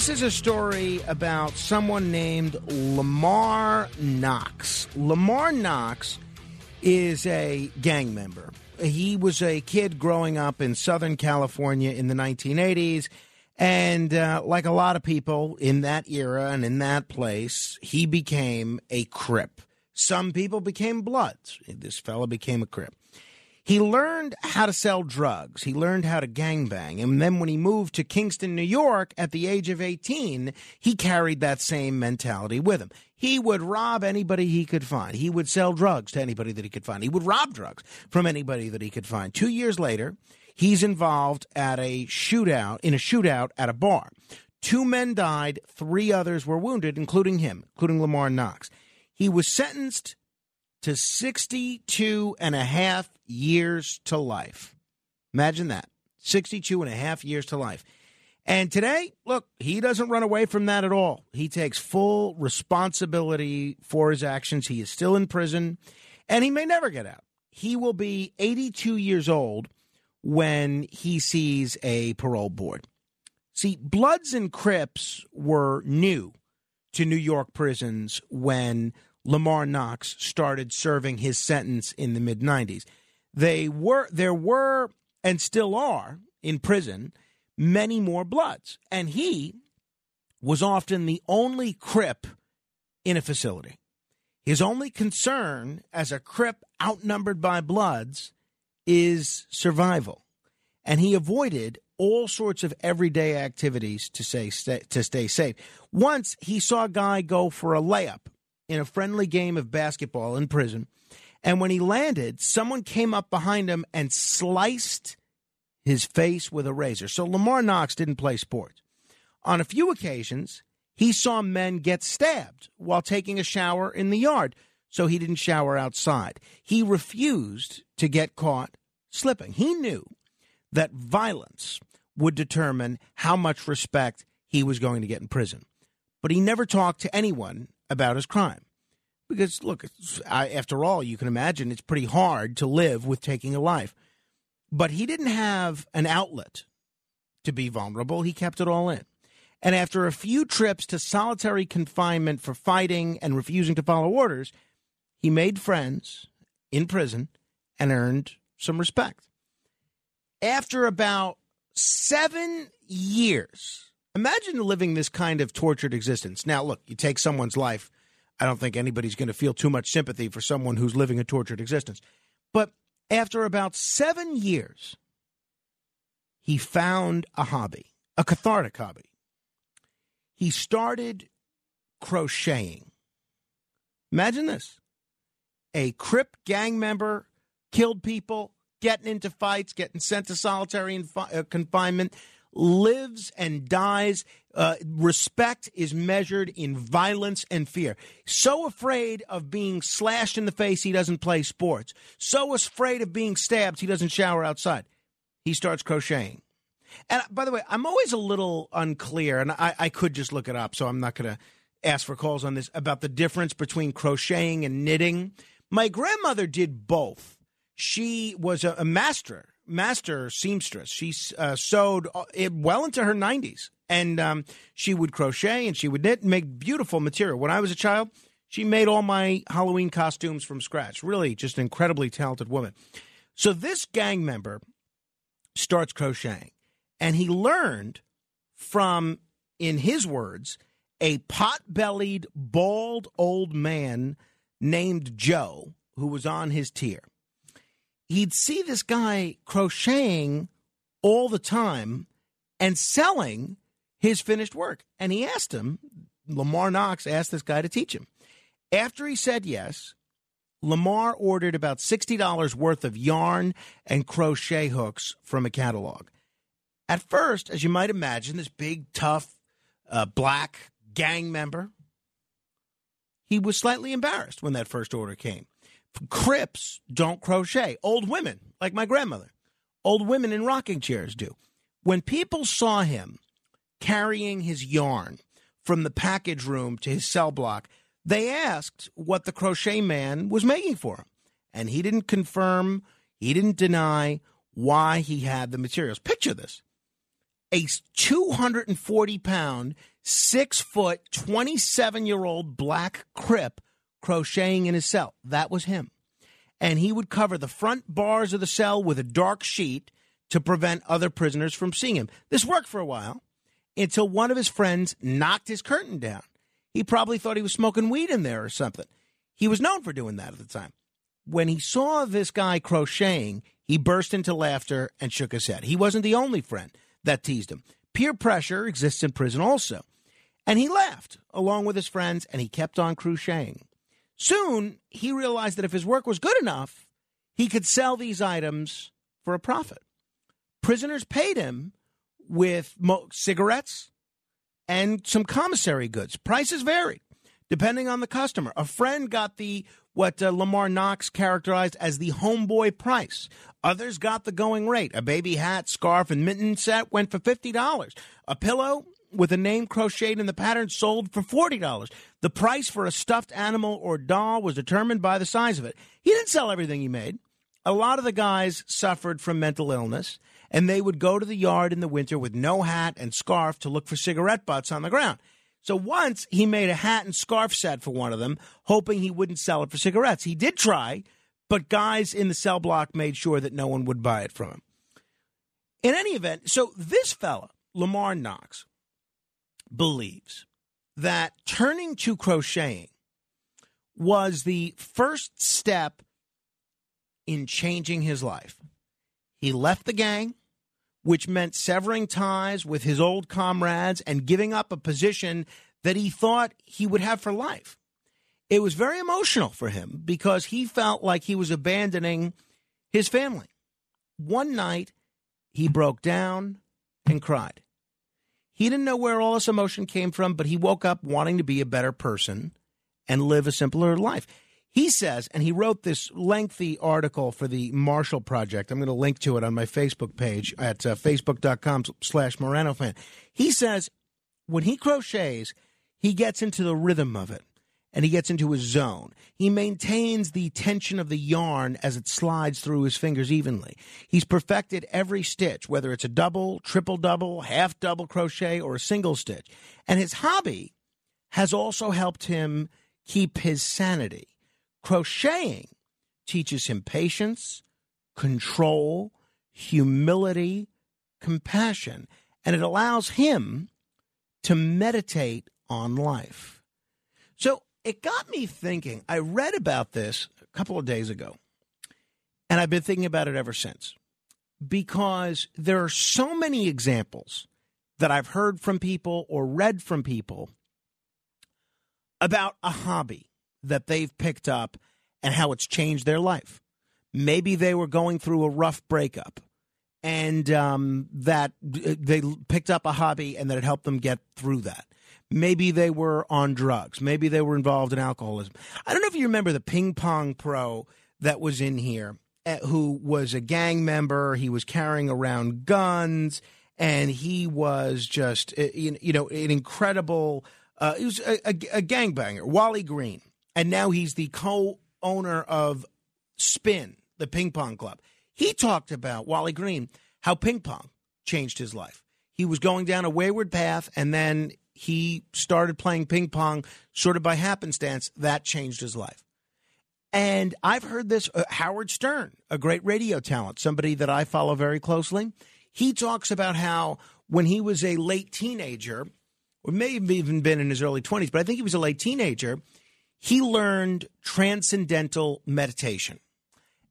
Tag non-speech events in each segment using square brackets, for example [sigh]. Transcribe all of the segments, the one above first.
This is a story about someone named Lamar Knox. Lamar Knox is a gang member. He was a kid growing up in Southern California in the 1980s. And uh, like a lot of people in that era and in that place, he became a Crip. Some people became Bloods. This fella became a Crip. He learned how to sell drugs. He learned how to gangbang. And then when he moved to Kingston, New York at the age of 18, he carried that same mentality with him. He would rob anybody he could find. He would sell drugs to anybody that he could find. He would rob drugs from anybody that he could find. Two years later, he's involved at a shootout, in a shootout at a bar. Two men died, three others were wounded, including him, including Lamar Knox. He was sentenced to 62 and a half years to life. Imagine that 62 and a half years to life. And today, look, he doesn't run away from that at all. He takes full responsibility for his actions. He is still in prison and he may never get out. He will be 82 years old when he sees a parole board. See, Bloods and Crips were new to New York prisons when Lamar Knox started serving his sentence in the mid 90s. They were there were and still are in prison many more bloods and he was often the only crip in a facility. His only concern as a crip outnumbered by bloods is survival. And he avoided all sorts of everyday activities to say stay, to stay safe. Once he saw a guy go for a layup in a friendly game of basketball in prison. And when he landed, someone came up behind him and sliced his face with a razor. So Lamar Knox didn't play sports. On a few occasions, he saw men get stabbed while taking a shower in the yard, so he didn't shower outside. He refused to get caught slipping. He knew that violence would determine how much respect he was going to get in prison. But he never talked to anyone about his crime. Because, look, I, after all, you can imagine it's pretty hard to live with taking a life. But he didn't have an outlet to be vulnerable. He kept it all in. And after a few trips to solitary confinement for fighting and refusing to follow orders, he made friends in prison and earned some respect. After about seven years, imagine living this kind of tortured existence. Now, look, you take someone's life. I don't think anybody's going to feel too much sympathy for someone who's living a tortured existence. But after about seven years, he found a hobby, a cathartic hobby. He started crocheting. Imagine this a Crip gang member killed people, getting into fights, getting sent to solitary uh, confinement, lives and dies. Uh, respect is measured in violence and fear. So afraid of being slashed in the face, he doesn't play sports. So afraid of being stabbed, he doesn't shower outside. He starts crocheting. And by the way, I'm always a little unclear, and I, I could just look it up, so I'm not going to ask for calls on this about the difference between crocheting and knitting. My grandmother did both. She was a, a master, master seamstress. She uh, sewed it well into her 90s, and um, she would crochet and she would knit and make beautiful material. When I was a child, she made all my Halloween costumes from scratch. Really, just an incredibly talented woman. So this gang member starts crocheting, and he learned from, in his words, a pot bellied, bald old man named Joe who was on his tier. He'd see this guy crocheting all the time and selling his finished work. And he asked him, Lamar Knox asked this guy to teach him. After he said yes, Lamar ordered about $60 worth of yarn and crochet hooks from a catalog. At first, as you might imagine, this big, tough, uh, black gang member, he was slightly embarrassed when that first order came. Crips don't crochet. Old women, like my grandmother, old women in rocking chairs do. When people saw him carrying his yarn from the package room to his cell block, they asked what the crochet man was making for him. And he didn't confirm, he didn't deny why he had the materials. Picture this a 240 pound, six foot, 27 year old black crip crocheting in his cell. That was him. And he would cover the front bars of the cell with a dark sheet to prevent other prisoners from seeing him. This worked for a while until one of his friends knocked his curtain down. He probably thought he was smoking weed in there or something. He was known for doing that at the time. When he saw this guy crocheting, he burst into laughter and shook his head. He wasn't the only friend that teased him. Peer pressure exists in prison also. And he laughed along with his friends and he kept on crocheting. Soon, he realized that if his work was good enough, he could sell these items for a profit. Prisoners paid him with mo- cigarettes and some commissary goods. Prices varied depending on the customer. A friend got the what uh, Lamar Knox characterized as the homeboy price. Others got the going rate. A baby hat, scarf, and mitten set went for $50. A pillow with a name crocheted in the pattern sold for $40. The price for a stuffed animal or doll was determined by the size of it. He didn't sell everything he made. A lot of the guys suffered from mental illness, and they would go to the yard in the winter with no hat and scarf to look for cigarette butts on the ground. So once he made a hat and scarf set for one of them, hoping he wouldn't sell it for cigarettes. He did try, but guys in the cell block made sure that no one would buy it from him. In any event, so this fella, Lamar Knox, believes that turning to crocheting was the first step in changing his life. He left the gang, which meant severing ties with his old comrades and giving up a position that he thought he would have for life. It was very emotional for him because he felt like he was abandoning his family. One night, he broke down and cried. He didn't know where all this emotion came from, but he woke up wanting to be a better person and live a simpler life. He says, and he wrote this lengthy article for the Marshall Project. I'm going to link to it on my Facebook page at uh, facebook.com slash Morano fan. He says when he crochets, he gets into the rhythm of it and he gets into his zone. He maintains the tension of the yarn as it slides through his fingers evenly. He's perfected every stitch, whether it's a double, triple double, half double crochet, or a single stitch. And his hobby has also helped him keep his sanity. Crocheting teaches him patience, control, humility, compassion, and it allows him to meditate on life. So it got me thinking. I read about this a couple of days ago, and I've been thinking about it ever since because there are so many examples that I've heard from people or read from people about a hobby that they've picked up and how it's changed their life. Maybe they were going through a rough breakup and um, that they picked up a hobby and that it helped them get through that. Maybe they were on drugs. Maybe they were involved in alcoholism. I don't know if you remember the ping pong pro that was in here eh, who was a gang member. He was carrying around guns and he was just, eh, you know, an incredible, uh, he was a, a, a gangbanger, Wally Green and now he's the co-owner of Spin, the ping pong club. He talked about Wally Green, how ping pong changed his life. He was going down a wayward path, and then he started playing ping pong sort of by happenstance. That changed his life. And I've heard this uh, Howard Stern, a great radio talent, somebody that I follow very closely. He talks about how when he was a late teenager, or may have even been in his early 20s, but I think he was a late teenager, he learned transcendental meditation.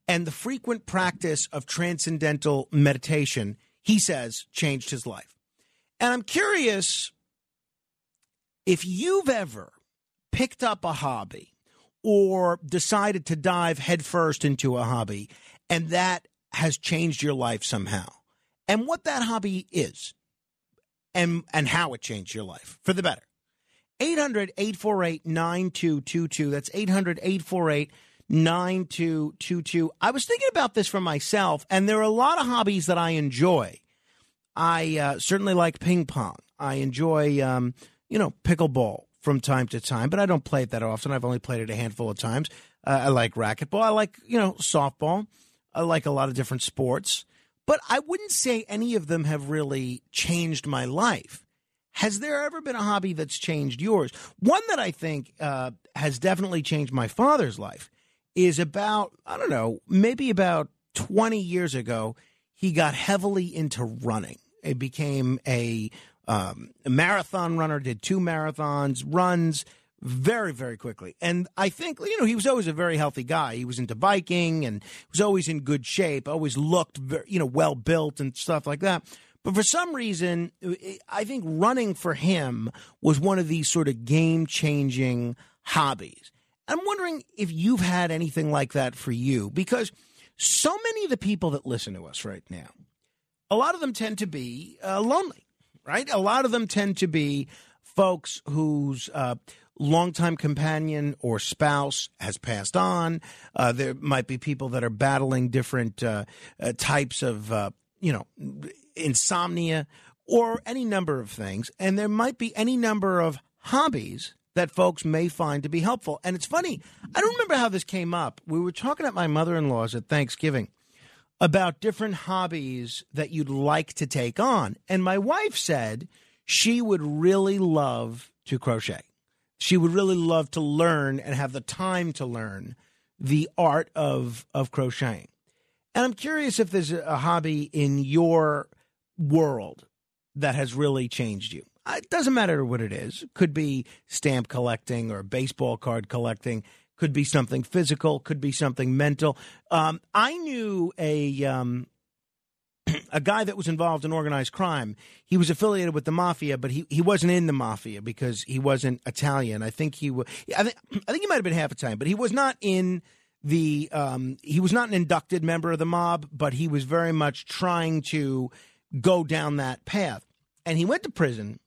And the frequent practice of transcendental meditation, he says, changed his life. And I'm curious if you've ever picked up a hobby or decided to dive headfirst into a hobby and that has changed your life somehow, and what that hobby is and, and how it changed your life for the better. 800 848 9222. That's 800 848 9222. I was thinking about this for myself, and there are a lot of hobbies that I enjoy. I uh, certainly like ping pong. I enjoy, um, you know, pickleball from time to time, but I don't play it that often. I've only played it a handful of times. Uh, I like racquetball. I like, you know, softball. I like a lot of different sports, but I wouldn't say any of them have really changed my life. Has there ever been a hobby that's changed yours? One that I think uh, has definitely changed my father's life is about, I don't know, maybe about 20 years ago, he got heavily into running. It became a, um, a marathon runner, did two marathons, runs very, very quickly. And I think, you know, he was always a very healthy guy. He was into biking and was always in good shape, always looked, very, you know, well built and stuff like that. But for some reason, I think running for him was one of these sort of game changing hobbies. I'm wondering if you've had anything like that for you, because so many of the people that listen to us right now, a lot of them tend to be uh, lonely, right? A lot of them tend to be folks whose uh, longtime companion or spouse has passed on. Uh, there might be people that are battling different uh, uh, types of, uh, you know, insomnia or any number of things. And there might be any number of hobbies that folks may find to be helpful. And it's funny, I don't remember how this came up. We were talking at my mother in law's at Thanksgiving about different hobbies that you'd like to take on. And my wife said she would really love to crochet. She would really love to learn and have the time to learn the art of, of crocheting. And I'm curious if there's a hobby in your world that has really changed you. Uh, it doesn't matter what it is. It could be stamp collecting or baseball card collecting. Could be something physical. Could be something mental. Um, I knew a um, [clears throat] a guy that was involved in organized crime. He was affiliated with the mafia, but he, he wasn't in the mafia because he wasn't Italian. I think he was. I think [clears throat] I think he might have been half Italian, but he was not in the. Um, he was not an inducted member of the mob, but he was very much trying to go down that path. And he went to prison.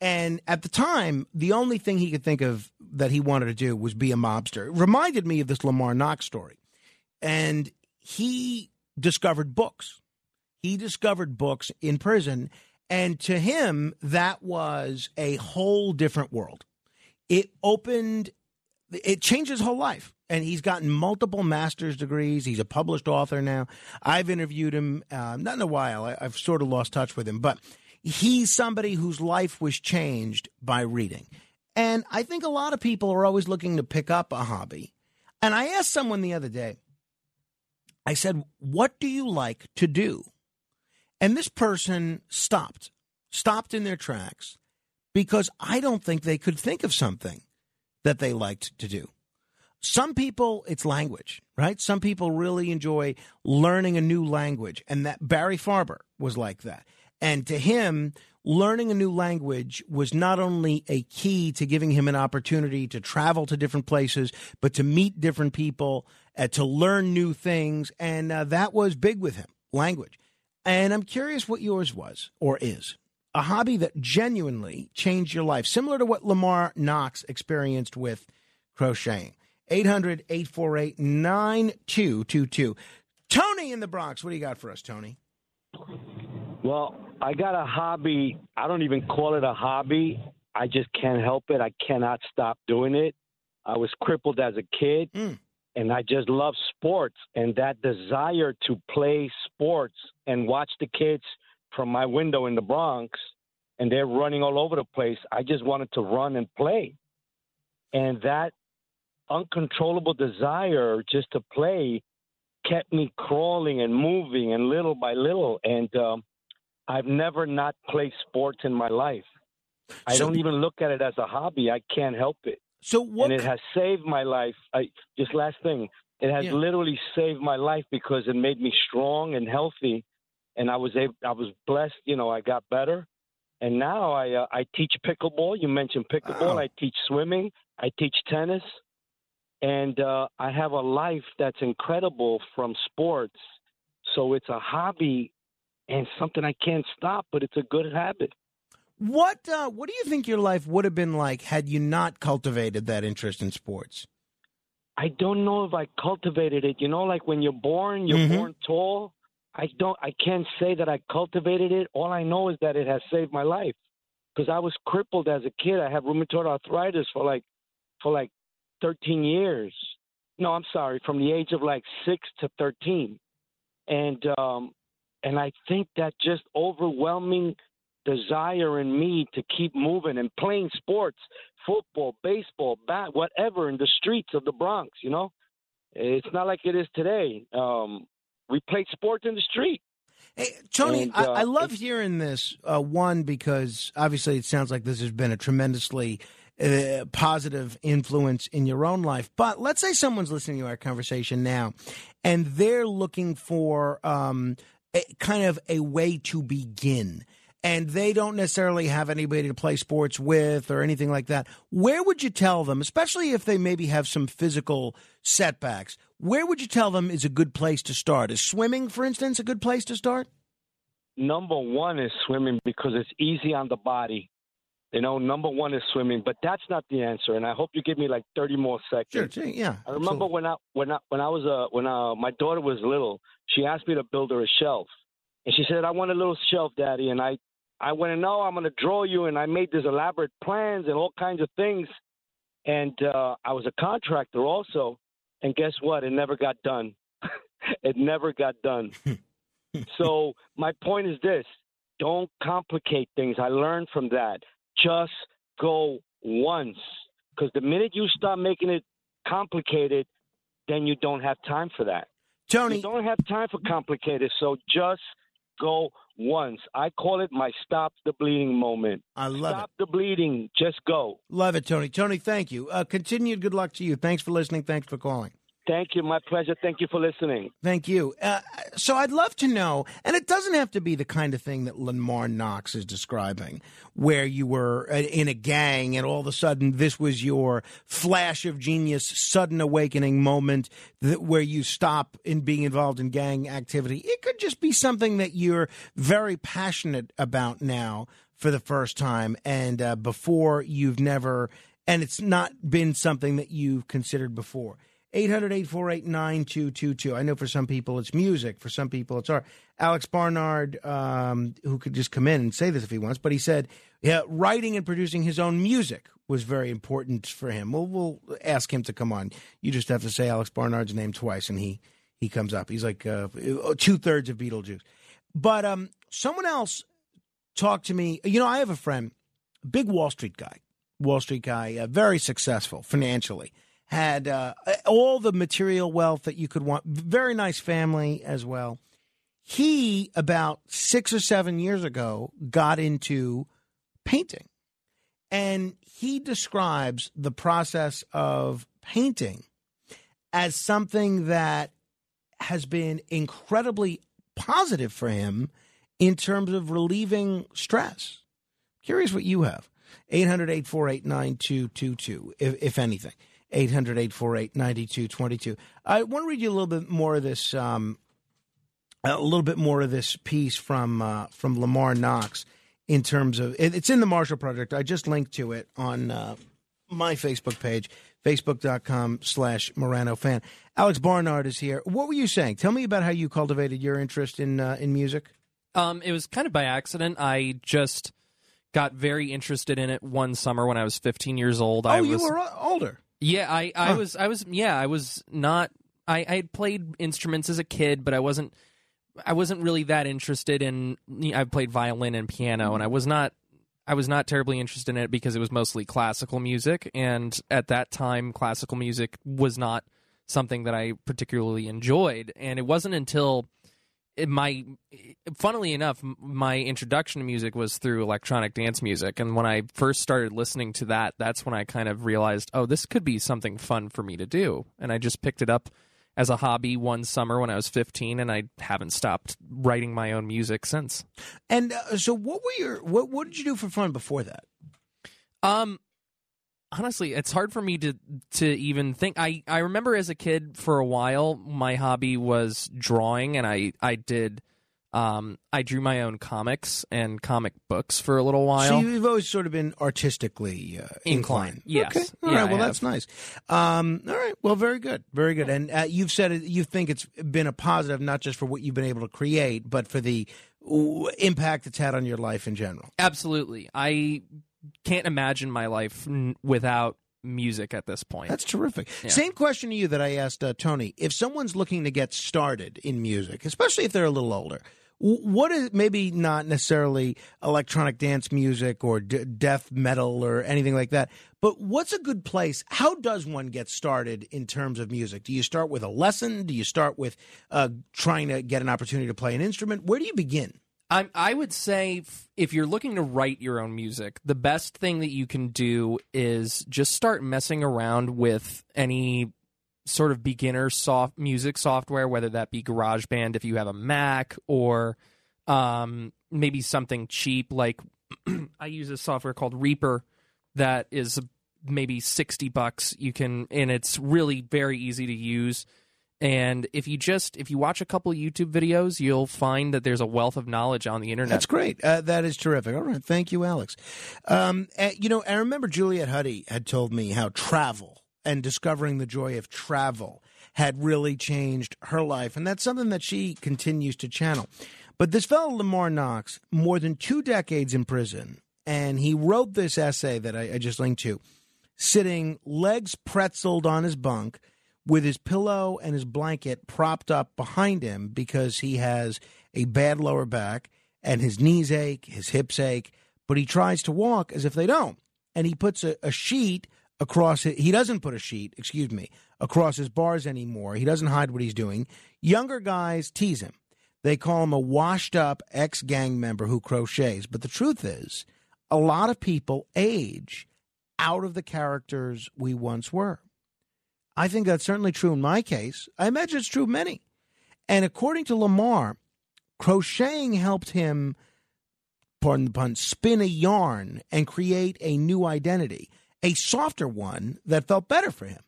And at the time, the only thing he could think of that he wanted to do was be a mobster. It reminded me of this Lamar Knox story. And he discovered books. He discovered books in prison. And to him, that was a whole different world. It opened, it changed his whole life and he's gotten multiple master's degrees. He's a published author now. I've interviewed him, uh, not in a while. I, I've sort of lost touch with him, but he's somebody whose life was changed by reading. And I think a lot of people are always looking to pick up a hobby. And I asked someone the other day, I said, What do you like to do? And this person stopped, stopped in their tracks because I don't think they could think of something that they liked to do. Some people, it's language, right? Some people really enjoy learning a new language. And that Barry Farber was like that. And to him, learning a new language was not only a key to giving him an opportunity to travel to different places, but to meet different people, uh, to learn new things. And uh, that was big with him, language. And I'm curious what yours was or is a hobby that genuinely changed your life, similar to what Lamar Knox experienced with crocheting. 800 848 9222. Tony in the Bronx, what do you got for us, Tony? Well, I got a hobby. I don't even call it a hobby. I just can't help it. I cannot stop doing it. I was crippled as a kid, mm. and I just love sports. And that desire to play sports and watch the kids from my window in the Bronx, and they're running all over the place. I just wanted to run and play. And that uncontrollable desire just to play kept me crawling and moving and little by little. And um, I've never not played sports in my life. I don't even look at it as a hobby. I can't help it. So what? and it has saved my life. I just last thing, it has Yeah. literally saved my life because it made me strong and healthy, and I was able, I was blessed. You know, I got better, and now I uh, I teach pickleball. You mentioned pickleball. Wow. I teach swimming. I teach tennis, and uh, I have a life that's incredible from sports. So it's a hobby and something I can't stop, but it's a good habit. what uh, what do you think your life would have been like had you not cultivated that interest in sports? I don't know if I cultivated it. You know, like when you're born, you're Mhm. born tall. I don't. I can't say that I cultivated it. All I know is that it has saved my life because I was crippled as a kid. I have rheumatoid arthritis for like for like 13 years. No, I'm sorry, from the age of like six to 13, and um, and I think that just overwhelming desire in me to keep moving and playing sports, football, baseball, bat, whatever in the streets of the Bronx, you know? It's not like it is today. Um, we played sports in the street. Hey, Tony, And, I, uh, I love hearing this. Uh, one, because obviously it sounds like this has been a tremendously uh, positive influence in your own life. But let's say someone's listening to our conversation now, and they're looking for um, a, kind of a way to begin. And they don't necessarily have anybody to play sports with or anything like that. Where would you tell them, especially if they maybe have some physical setbacks? Where would you tell them is a good place to start? Is swimming, for instance, a good place to start? Number one is swimming because it's easy on the body. You know, number one is swimming, but that's not the answer. And I hope you give me like 30 more seconds. Sure, yeah. I remember absolutely. when I when I when I was uh when uh my daughter was little, she asked me to build her a shelf, and she said, "I want a little shelf, Daddy." And I I went, "No, I'm going to draw you," and I made these elaborate plans and all kinds of things. And uh, I was a contractor also, and guess what? It never got done. [laughs] it never got done. [laughs] so my point is this: don't complicate things. I learned from that. Just go once, because the minute you start making it complicated, then you don't have time for that. Tony, You don't have time for complicated. So just go once. I call it my stop the bleeding moment. I love Stop the bleeding. Just go. Love it, Tony. Tony, thank you. Uh, continued good luck to you. Thanks for listening. Thanks for calling. Thank you. My pleasure. Thank you for listening. Thank you. Uh, so I'd love to know, and it doesn't have to be the kind of thing that Lamar Knox is describing, where you were in a gang and all of a sudden this was your flash of genius, sudden awakening moment that, where you stop in being involved in gang activity. It could just be something that you're very passionate about now for the first time, and uh, before you've never, and it's not been something that you've considered before. 800 848 9222. I know for some people it's music, for some people it's art. Alex Barnard, um, who could just come in and say this if he wants, but he said yeah, writing and producing his own music was very important for him. We'll, we'll ask him to come on. You just have to say Alex Barnard's name twice and he, he comes up. He's like uh, two thirds of Beetlejuice. But um, someone else talked to me. You know, I have a friend, big Wall Street guy, Wall Street guy, uh, very successful financially had uh, all the material wealth that you could want. Very nice family as well. He, about six or seven years ago, got into painting. And he describes the process of painting as something that has been incredibly positive for him in terms of relieving stress. Curious what you have. 800 848 9222, if anything. 800 848 9222. I want to read you a little bit more of this. Um, a little bit more of this piece from uh, from Lamar Knox in terms of it, it's in the Marshall Project. I just linked to it on uh, my Facebook page, facebook.com slash Morano fan. Alex Barnard is here. What were you saying? Tell me about how you cultivated your interest in uh, in music. Um, it was kind of by accident. I just got very interested in it one summer when I was 15 years old. Oh, I you was, were older. Yeah, I, I Huh. was, I was, yeah, I was not. I, I had played instruments as a kid, but I wasn't. I wasn't really that interested in. I played violin and piano, and I was not. I was not terribly interested in it because it was mostly classical music, and at that time, classical music was not something that I particularly enjoyed. And it wasn't until my funnily enough my introduction to music was through electronic dance music. And when i first started listening to that that's when i kind of realized oh this could be something fun for me to do. And i just picked it up as a hobby one summer when i was 15 and i haven't stopped writing my own music since. And uh, so, what were your what what did you do for fun before that? um honestly it's hard for me to to even think i i remember as a kid for a while my hobby was drawing and i i did um i drew my own comics and comic books for a little while So you've always sort of been artistically uh, inclined. Inclined, yes. Okay. All Yeah, right. Well, that's nice. Um, all right. Well, very good. Very good. And uh, you've said it, you think it's been a positive, not just for what you've been able to create, but for the impact it's had on your life in general. absolutely i can't imagine my life n- without music at this point That's terrific. Yeah. Same question to you that I asked uh, Tony. If someone's looking to get started in music, especially if they're a little older, what is maybe not necessarily electronic dance music or d- death metal or anything like that, but what's a good place? How does one get started in terms of music? Do you start with a lesson? Do you start with uh, trying to get an opportunity to play an instrument? Where do you begin? I, I would say if you're looking to write your own music, the best thing that you can do is just start messing around with any sort of beginner soft music software, whether that be GarageBand if you have a Mac, or um, maybe something cheap like [clears throat] I use a software called Reaper that is maybe sixty bucks. You can and it's really very easy to use. And if you just if you watch a couple YouTube videos, you'll find that there's a wealth of knowledge on the internet. That's great. Uh, that is terrific. All right. Thank you, Alex. Um, uh, you know, I remember Juliet Huddy had told me how travel and discovering the joy of travel had really changed her life. And that's something that she continues to channel. But this fellow, Lamar Knox, more than two decades in prison, and he wrote this essay that I, I just linked to, sitting legs pretzeled on his bunk with his pillow and his blanket propped up behind him because he has a bad lower back and his knees ache, his hips ache, but he tries to walk as if they don't. And he puts a, a sheet across it. He doesn't put a sheet, excuse me, across his bars anymore. He doesn't hide what he's doing. Younger guys tease him. They call him a washed up ex gang member who crochets. But the truth is, a lot of people age out of the characters we once were. I think that's certainly true in my case. I imagine it's true of many. And according to Lamar, crocheting helped him, pardon the pun, spin a yarn and create a new identity, a softer one that felt better for him.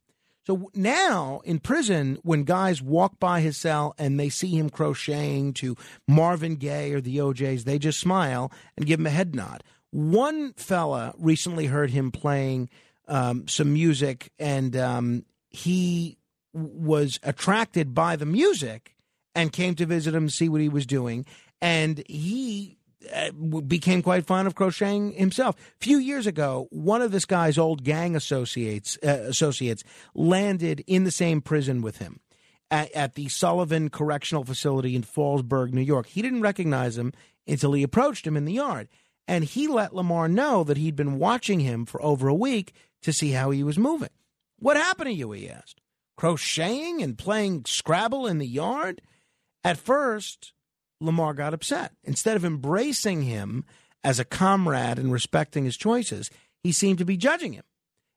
So now in prison, when guys walk by his cell and they see him crocheting to Marvin Gaye or the O'Jays, they just smile and give him a head nod. One fella recently heard him playing um, some music, and um, he was attracted by the music and came to visit him, see what he was doing, and he uh, became quite fond of crocheting himself. A few years ago, one of this guy's old gang associates uh, associates landed in the same prison with him at, at the Sullivan Correctional Facility in Fallsburg, New York. He didn't recognize him until he approached him in the yard, and he let Lamar know that he'd been watching him for over a week to see how he was moving. What happened to you? He asked. Crocheting and playing Scrabble in the yard? At first, Lamar got upset. Instead of embracing him as a comrade and respecting his choices, he seemed to be judging him.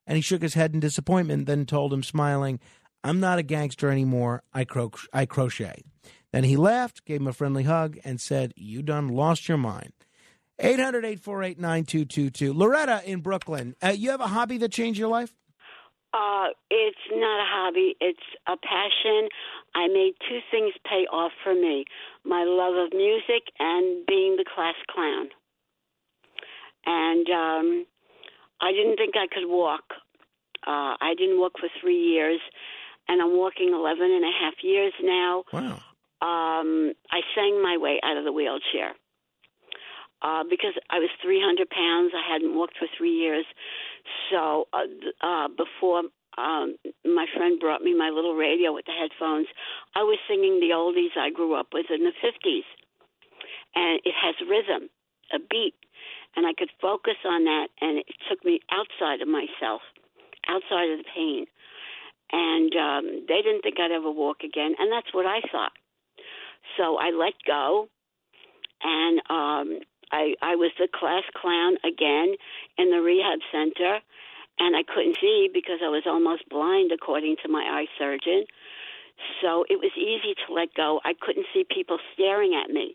And he shook his head in disappointment, then told him, smiling, I'm not a gangster anymore. I, cro- I crochet. Then he laughed, gave him a friendly hug, and said, You done lost your mind. 800 848 9222. Loretta in Brooklyn, uh, you have a hobby that changed your life? Uh, it's not a hobby. It's a passion. I made two things pay off for me: my love of music and being the class clown. And um, I didn't think I could walk. Uh, I didn't walk for three years, and I'm walking 11 and a half years now. Wow. Um, I sang my way out of the wheelchair uh, because I was 300 pounds. I hadn't walked for three years. So uh, uh, before um, my friend brought me my little radio with the headphones, I was singing the oldies I grew up with in the 50s. And it has rhythm, a beat. And I could focus on that, and it took me outside of myself, outside of the pain. And um, they didn't think I'd ever walk again, and that's what I thought. So I let go, and um, I I was the class clown again in the rehab center, and I couldn't see because I was almost blind, according to my eye surgeon. So it was easy to let go. I couldn't see people staring at me,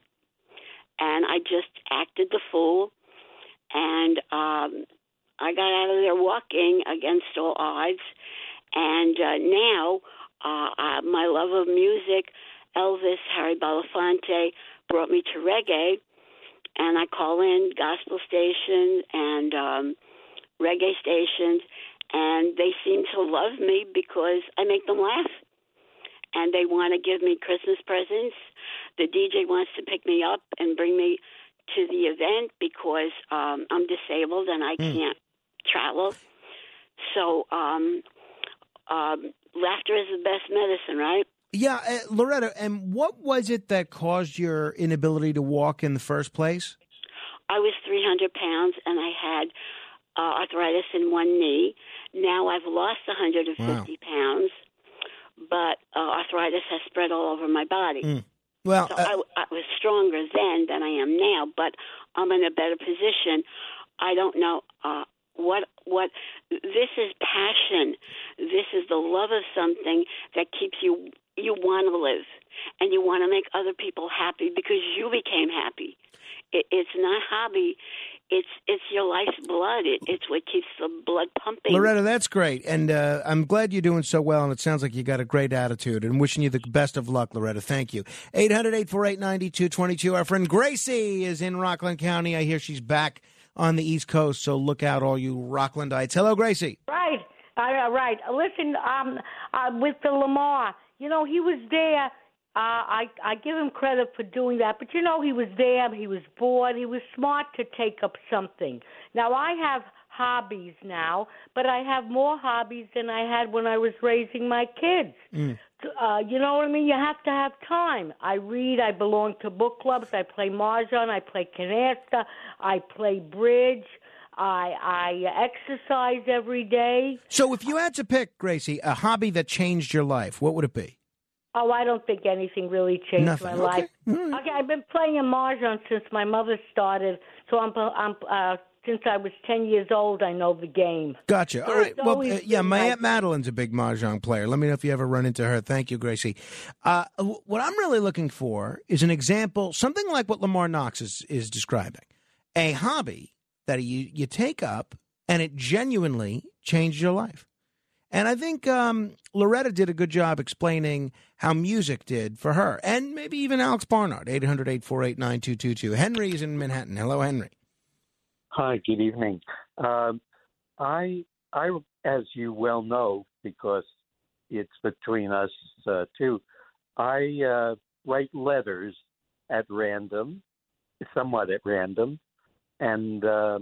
and I just acted the fool, and um, I got out of there walking against all odds. And uh, now, uh, uh, my love of music, Elvis, Harry Belafonte, brought me to reggae, and I call in gospel stations and um, reggae stations, and they seem to love me because I make them laugh. And they want to give me Christmas presents. The DJ wants to pick me up and bring me to the event because um, I'm disabled and I mm. can't travel. So, um, um, laughter is the best medicine, right? Yeah, uh, Loretta, and what was it that caused your inability to walk in the first place? I was 300 pounds and I had uh, arthritis in one knee. Now I've lost 150 wow. pounds, but uh, arthritis has spread all over my body. Mm. Well, so uh, I, I was stronger then than I am now, but I'm in a better position. I don't know. Uh, what what this is passion this is the love of something that keeps you you want to live and you want to make other people happy because you became happy it, it's not hobby it's it's your life's blood it, it's what keeps the blood pumping loretta that's great and uh, i'm glad you're doing so well and it sounds like you got a great attitude and wishing you the best of luck loretta thank you 800-848-9222 our friend gracie is in rockland county i hear she's back on the East Coast. So look out, all you Rocklandites. Hello, Gracie. Right. Uh, right. Listen, um, uh, with the Lamar, you know, he was there. Uh, I I give him credit for doing that, but you know he was there. He was bored. He was smart to take up something. Now I have hobbies now, but I have more hobbies than I had when I was raising my kids. Mm. Uh, you know what I mean? You have to have time. I read. I belong to book clubs. I play mahjong. I play canasta. I play bridge. I I exercise every day. So, if you had to pick, Gracie, a hobby that changed your life, what would it be? Oh, I don't think anything really changed Nothing. my okay. life. Right. Okay, I've been playing in mahjong since my mother started, so I'm I'm uh, since I was 10 years old, I know the game. Gotcha. So All right. Well, uh, yeah, my Aunt Madeline's a big Mahjong player. Let me know if you ever run into her. Thank you, Gracie. Uh, what I'm really looking for is an example, something like what Lamar Knox is, is describing a hobby that you, you take up and it genuinely changed your life. And I think um, Loretta did a good job explaining how music did for her, and maybe even Alex Barnard, 800 848 9222. Henry's in Manhattan. Hello, Henry. Hi, good evening. Um, I, I, as you well know, because it's between us uh, two, I uh, write letters at random, somewhat at random, and uh,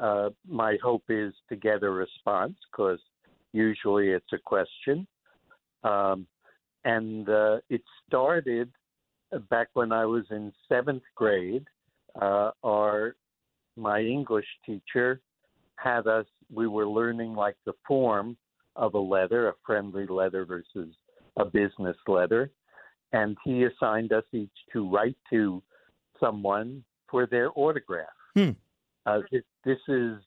uh my hope is to get a response because usually it's a question. Um, and uh, it started back when I was in seventh grade. Uh, our my English teacher had us, we were learning like the form of a letter, a friendly letter versus a business letter. And he assigned us each to write to someone for their autograph. Hmm. Uh, this, this is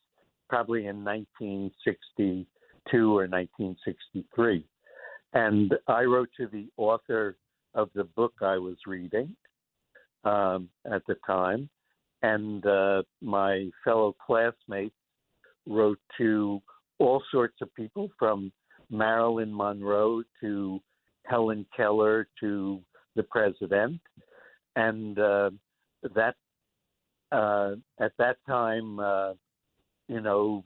probably in 1962 or 1963. And I wrote to the author of the book I was reading um, at the time and uh, my fellow classmates wrote to all sorts of people from Marilyn Monroe to Helen Keller to the president, and uh, that uh, at that time, uh, you know,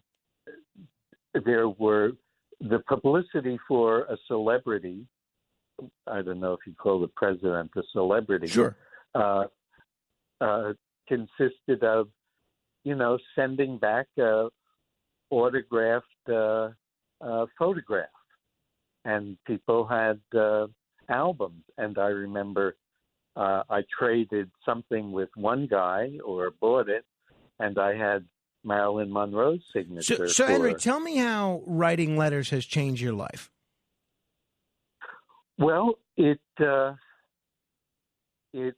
there were the publicity for a celebrity. I don't know if you call the president a celebrity. Sure. Uh, uh, consisted of, you know, sending back a autographed uh, uh, photograph, and people had uh, albums. And I remember uh, I traded something with one guy or bought it, and I had Marilyn Monroe's signature. So, so Henry, tell me how writing letters has changed your life. Well, it uh, it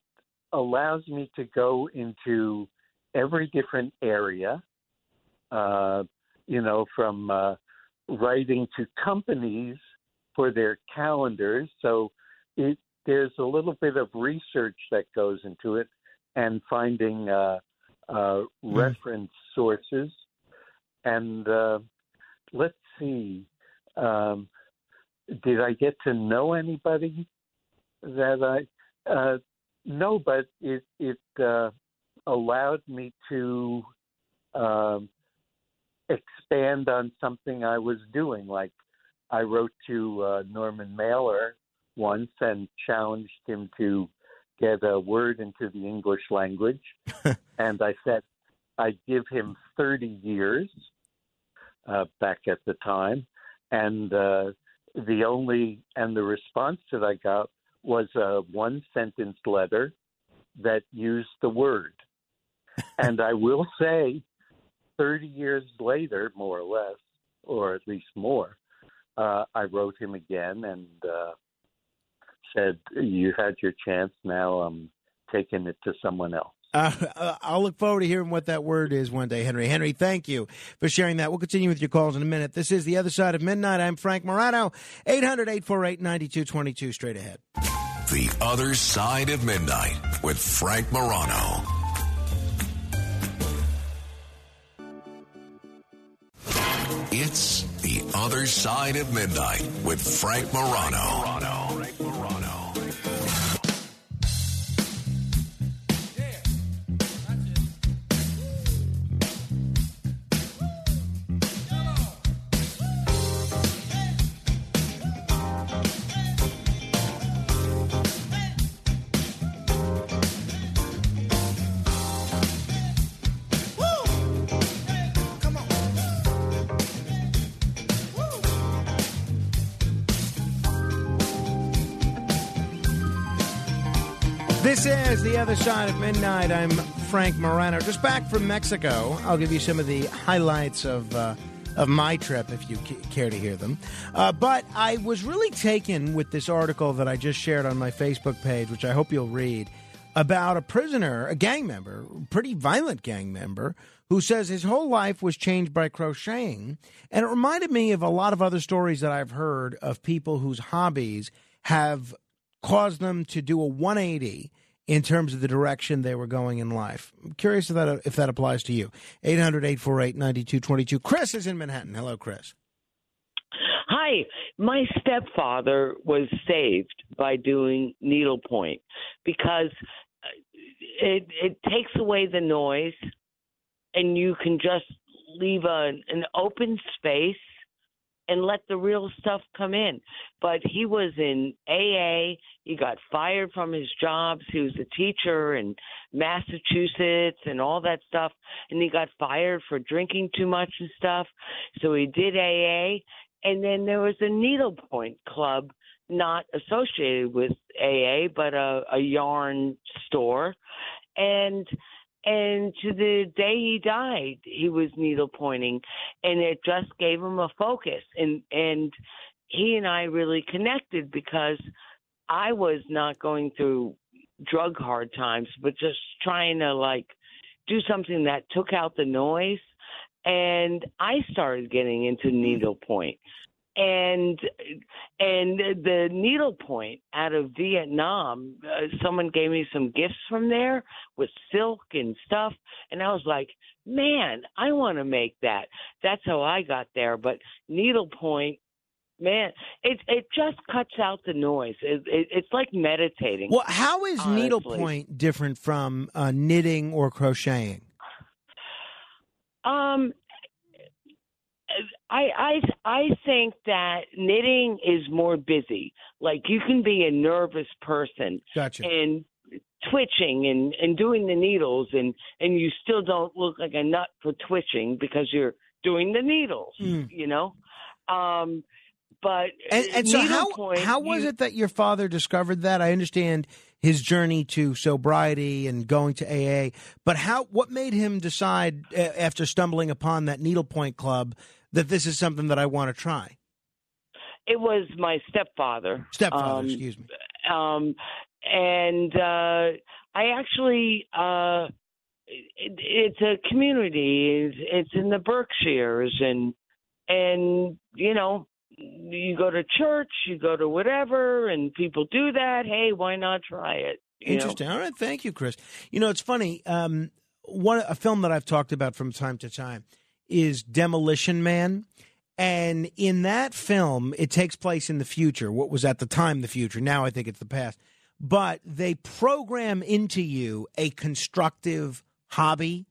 allows me to go into every different area. Uh, you know, from uh, writing to companies for their calendars. So it, there's a little bit of research that goes into it and finding uh, uh, reference sources. And uh, let's see, um, did I get to know anybody that I? Uh, no, but it it uh, allowed me to um, expand on something I was doing. Like I wrote to uh, Norman Mailer once and challenged him to get a word into the English language, [laughs] and I said I'd give him 30 years uh, back at the time, and uh, the only and the response that I got was a one sentence letter that used the word. [laughs] and I will say, 30 years later, more or less, or at least more, uh, I wrote him again and uh, said, You had your chance. Now I'm taking it to someone else. Uh, I'll look forward to hearing what that word is one day, Henry. Henry, thank you for sharing that. We'll continue with your calls in a minute. This is The Other Side of Midnight. I'm Frank Morano, 800 848 9222, straight ahead. The Other Side of Midnight with Frank Morano. It's The Other Side of Midnight with Frank Morano. This is The Other Side of Midnight. I'm Frank Morano. Just back from Mexico. I'll give you some of the highlights of. Uh, of my trip, if you care to hear them. Uh, but I was really taken with this article that I just shared on my Facebook page, which I hope you'll read, about a prisoner, a gang member, pretty violent gang member, who says his whole life was changed by crocheting. And it reminded me of a lot of other stories that I've heard of people whose hobbies have caused them to do a 180 in terms of the direction they were going in life. I'm curious if that, if that applies to you. 800 848 9222. Chris is in Manhattan. Hello, Chris. Hi, my stepfather was saved by doing needlepoint because uh, it it takes away the noise and you can just leave a, an open space and let the real stuff come in. But he was in AA. He got fired from his jobs. He was a teacher in Massachusetts and all that stuff. And he got fired for drinking too much and stuff. So he did AA. And then there was a needlepoint club, not associated with AA, but a, a yarn store. And and to the day he died he was needle pointing and it just gave him a focus. And and he and I really connected because I was not going through drug hard times but just trying to like do something that took out the noise. And I started getting into needlepoint and and the needlepoint out of Vietnam, uh, someone gave me some gifts from there with silk and stuff, and I was like, man, I want to make that. That's how I got there. But needlepoint, man, it it just cuts out the noise. It, it, it's like meditating. Well, how is honestly. needlepoint different from uh, knitting or crocheting? Um, I I I think that knitting is more busy. Like you can be a nervous person Gotcha. and twitching and and doing the needles and and you still don't look like a nut for twitching because you're doing the needles, Mm. you know. Um but And, and so, how needlepoint, how was you- it that your father discovered that? I understand his journey to sobriety and going to AA, but how? What made him decide uh, after stumbling upon that needlepoint club that this is something that I want to try? It was my stepfather. Stepfather, Um, excuse me. um and uh, I actually uh, it, it's a community. It's, it's in the Berkshires, and and you know you go to church, you go to whatever, and people do that. Hey, why not try it? You know? Interesting. All right, thank you, Chris. You know, it's funny. Um, one a film that I've talked about from time to time is Demolition Man. And in that film, it takes place in the future, what was at the time the future. Now I think it's the past. But they program into you a constructive hobby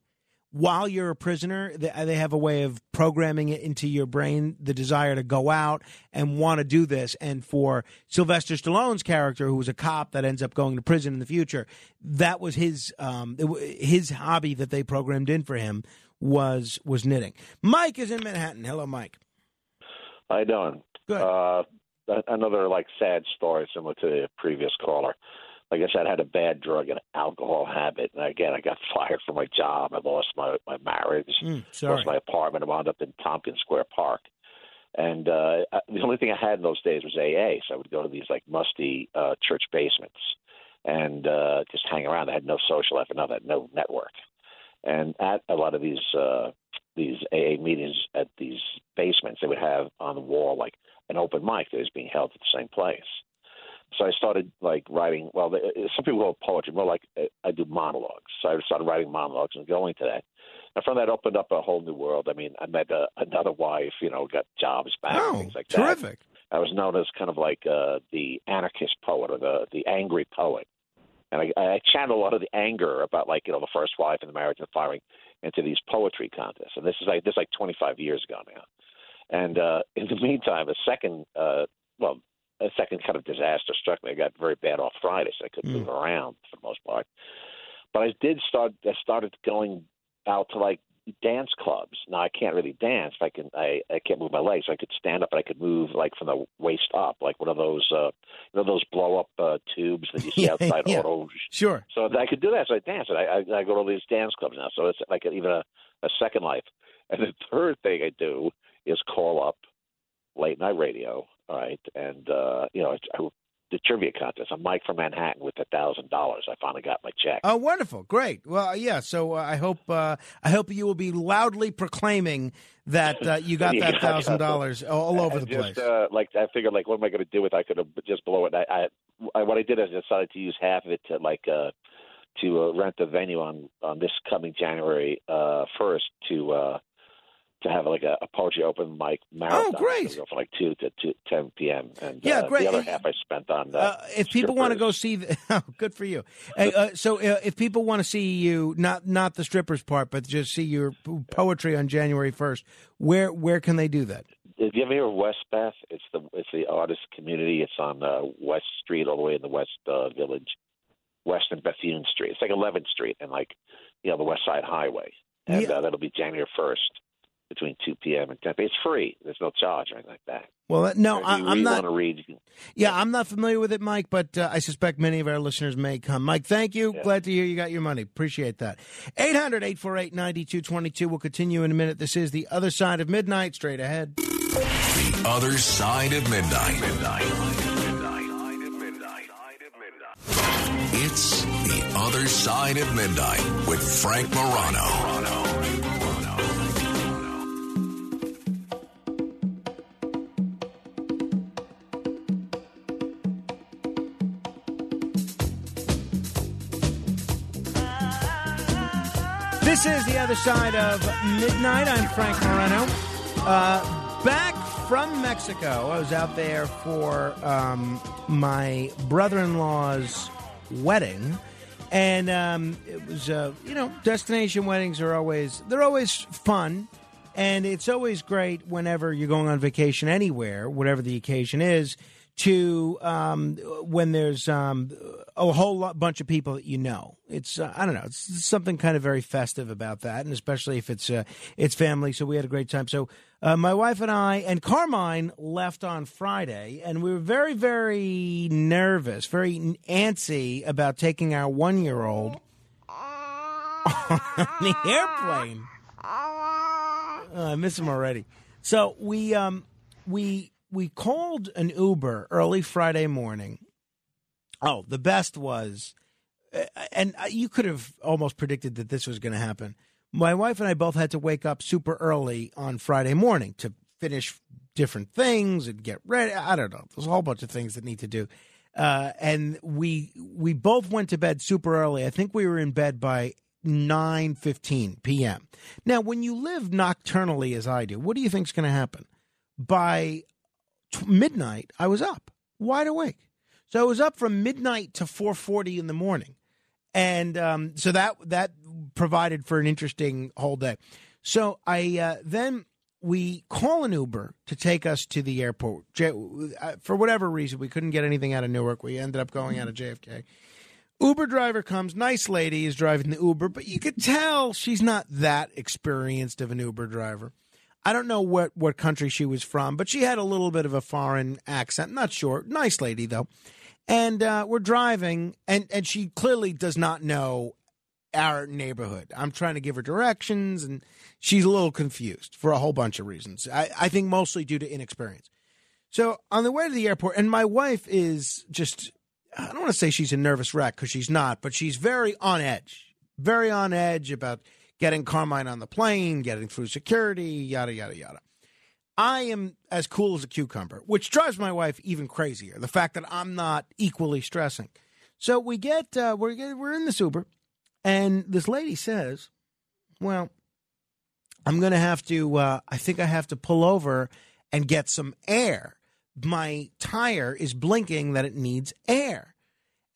while you're a prisoner. They have a way of programming it into your brain the desire to go out and want to do this. And for Sylvester Stallone's character, who was a cop that ends up going to prison in the future, that was his um, his hobby that they programmed in for him was was knitting. Mike is in Manhattan. Hello, Mike. How you doing? Good. Uh, another like sad story similar to the previous caller. Like I said, I had a bad drug and alcohol habit, and again, I got [laughs] fired from my job. I lost my my marriage, Mm, lost my apartment. I wound up in Tompkins Square Park, and uh, I- the only thing I had in those days was AA. So I would go to these like musty uh, church basements and uh, just hang around. I had no social life, and no, no network. And at a lot of these uh, these AA meetings at these basements, they would have on the wall like an open mic that was being held at the same place. So I started like writing. Well, they, some people call it poetry, more like uh, I do monologues. So I started writing monologues and going to that. And from that opened up a whole new world. I mean, I met uh, another wife. You know, got jobs back, Oh, things like that. terrific. I was known as kind of like uh, the anarchist poet or the the angry poet, and I, I channel a lot of the anger about like you know the first wife and the marriage and the firing into these poetry contests. And this is like this is like 25 years ago now. And uh, [laughs] in the meantime, a second uh, well a second kind of disaster struck me. I got very bad off arthritis. I couldn't move around for the most part. But I did start. I started going out to like dance clubs. Now I can't really dance. I can. I I can't move my legs. I could stand up, but I could move like from the waist up, like one of those. uh You know those blow up uh, tubes that you [laughs] see Yeah, outside yeah. auto. Sure. So I could do that. So I dance. And I, I I go to all these dance clubs now. So it's like even a, a second life. And the third thing I do is call up late night radio. All right, and uh, you know it's, I, the trivia contest. I'm Mike from Manhattan with a thousand dollars. I finally got my check. Oh, wonderful, great. Well, yeah. So uh, I hope uh, I hope you will be loudly proclaiming that uh, you got [laughs] that thousand dollars all over the just, place. Uh, like I figured, like what am I going to do with? it? I could have just blow it. I, I, I what I did is I decided to use half of it to like uh, to uh, rent a venue on on this coming January uh, first to uh, to have like a, a poetry open mic marathon. Oh, great. From like two to two, ten p.m. And Yeah, uh, great. The other And- half I spent on. Uh, Uh, if people want to go see, the, [laughs] oh, good for you. Uh, so uh, if people want to see you, not not the strippers part, but just see your poetry on January first, where where can they do that? Did you ever hear of West Beth? It's the it's the artist community. It's on uh, West Street, all the way in the West uh, Village, West and Bethune Street. It's like 11th Street and like you know the West Side Highway, and Yeah. uh, that'll be January 1st between 2 p.m. and 10 p.m. It's free. There's no charge or anything like that. Well, uh, no, I, I'm not. want to read. You can, Yeah, I'm not familiar with it, Mike, but uh, I suspect many of our listeners may come. Mike, thank you. Glad to hear you got your money. Appreciate that. 800 848 9222. We'll continue in a minute. This is The Other Side of Midnight. Straight ahead. The other side of Midnight. midnight. It's the other side of midnight with Frank Morano. This is The Other Side of Midnight. I'm Frank Morano. Uh, back from Mexico. I was out there for um, my brother in law's wedding. And um, it was, uh, you know, destination weddings are always, they're always fun. And it's always great whenever you're going on vacation anywhere, whatever the occasion is, to um, when there's um, a whole lot, bunch of people that you know. It's uh, I don't know. It's something kind of very festive about that, and especially if it's uh, it's family. So we had a great time. So uh, my wife and I and Carmine left on Friday, and we were very very nervous, very antsy about taking our one year old on the airplane. Oh, I miss him already. So we um we we called an Uber early Friday morning, Oh, the best was, and uh, you could have almost predicted that this was going to happen. My wife and I both had to wake up super early on Friday morning to finish different things and get ready. I don't know. There's a whole bunch of things that need to do. Uh, and we we both went to bed super early. I think we were in bed by 9:15 p.m. Now, when you live nocturnally as I do, what do you think's going to happen? By t- midnight, I was up, wide awake. So I was up from midnight to 4:40 in the morning, and um, so that that provided for an interesting whole day. So I uh, then we call an Uber to take us to the airport. J- uh, for whatever reason, we couldn't get anything out of Newark. We ended up going out of JFK. Uber driver comes, nice lady is driving the Uber, but you could tell she's not that experienced of an Uber driver. I don't know what, what country she was from, but she had a little bit of a foreign accent. Not sure. Nice lady, though. And uh, we're driving, and, and she clearly does not know our neighborhood. I'm trying to give her directions, and she's a little confused for a whole bunch of reasons. I, I think mostly due to inexperience. So on the way to the airport, and my wife is just I don't want to say she's a nervous wreck because she's not, but she's very on edge, very on edge about getting Carmine on the plane, getting through security, yada, yada, yada. I am as cool as a cucumber, which drives my wife even crazier. The fact that I'm not equally stressing. So we get, uh, we're, we're in this Uber, and this lady says, Well, I'm going to have to, uh, I think I have to pull over and get some air my tire is blinking that it needs air.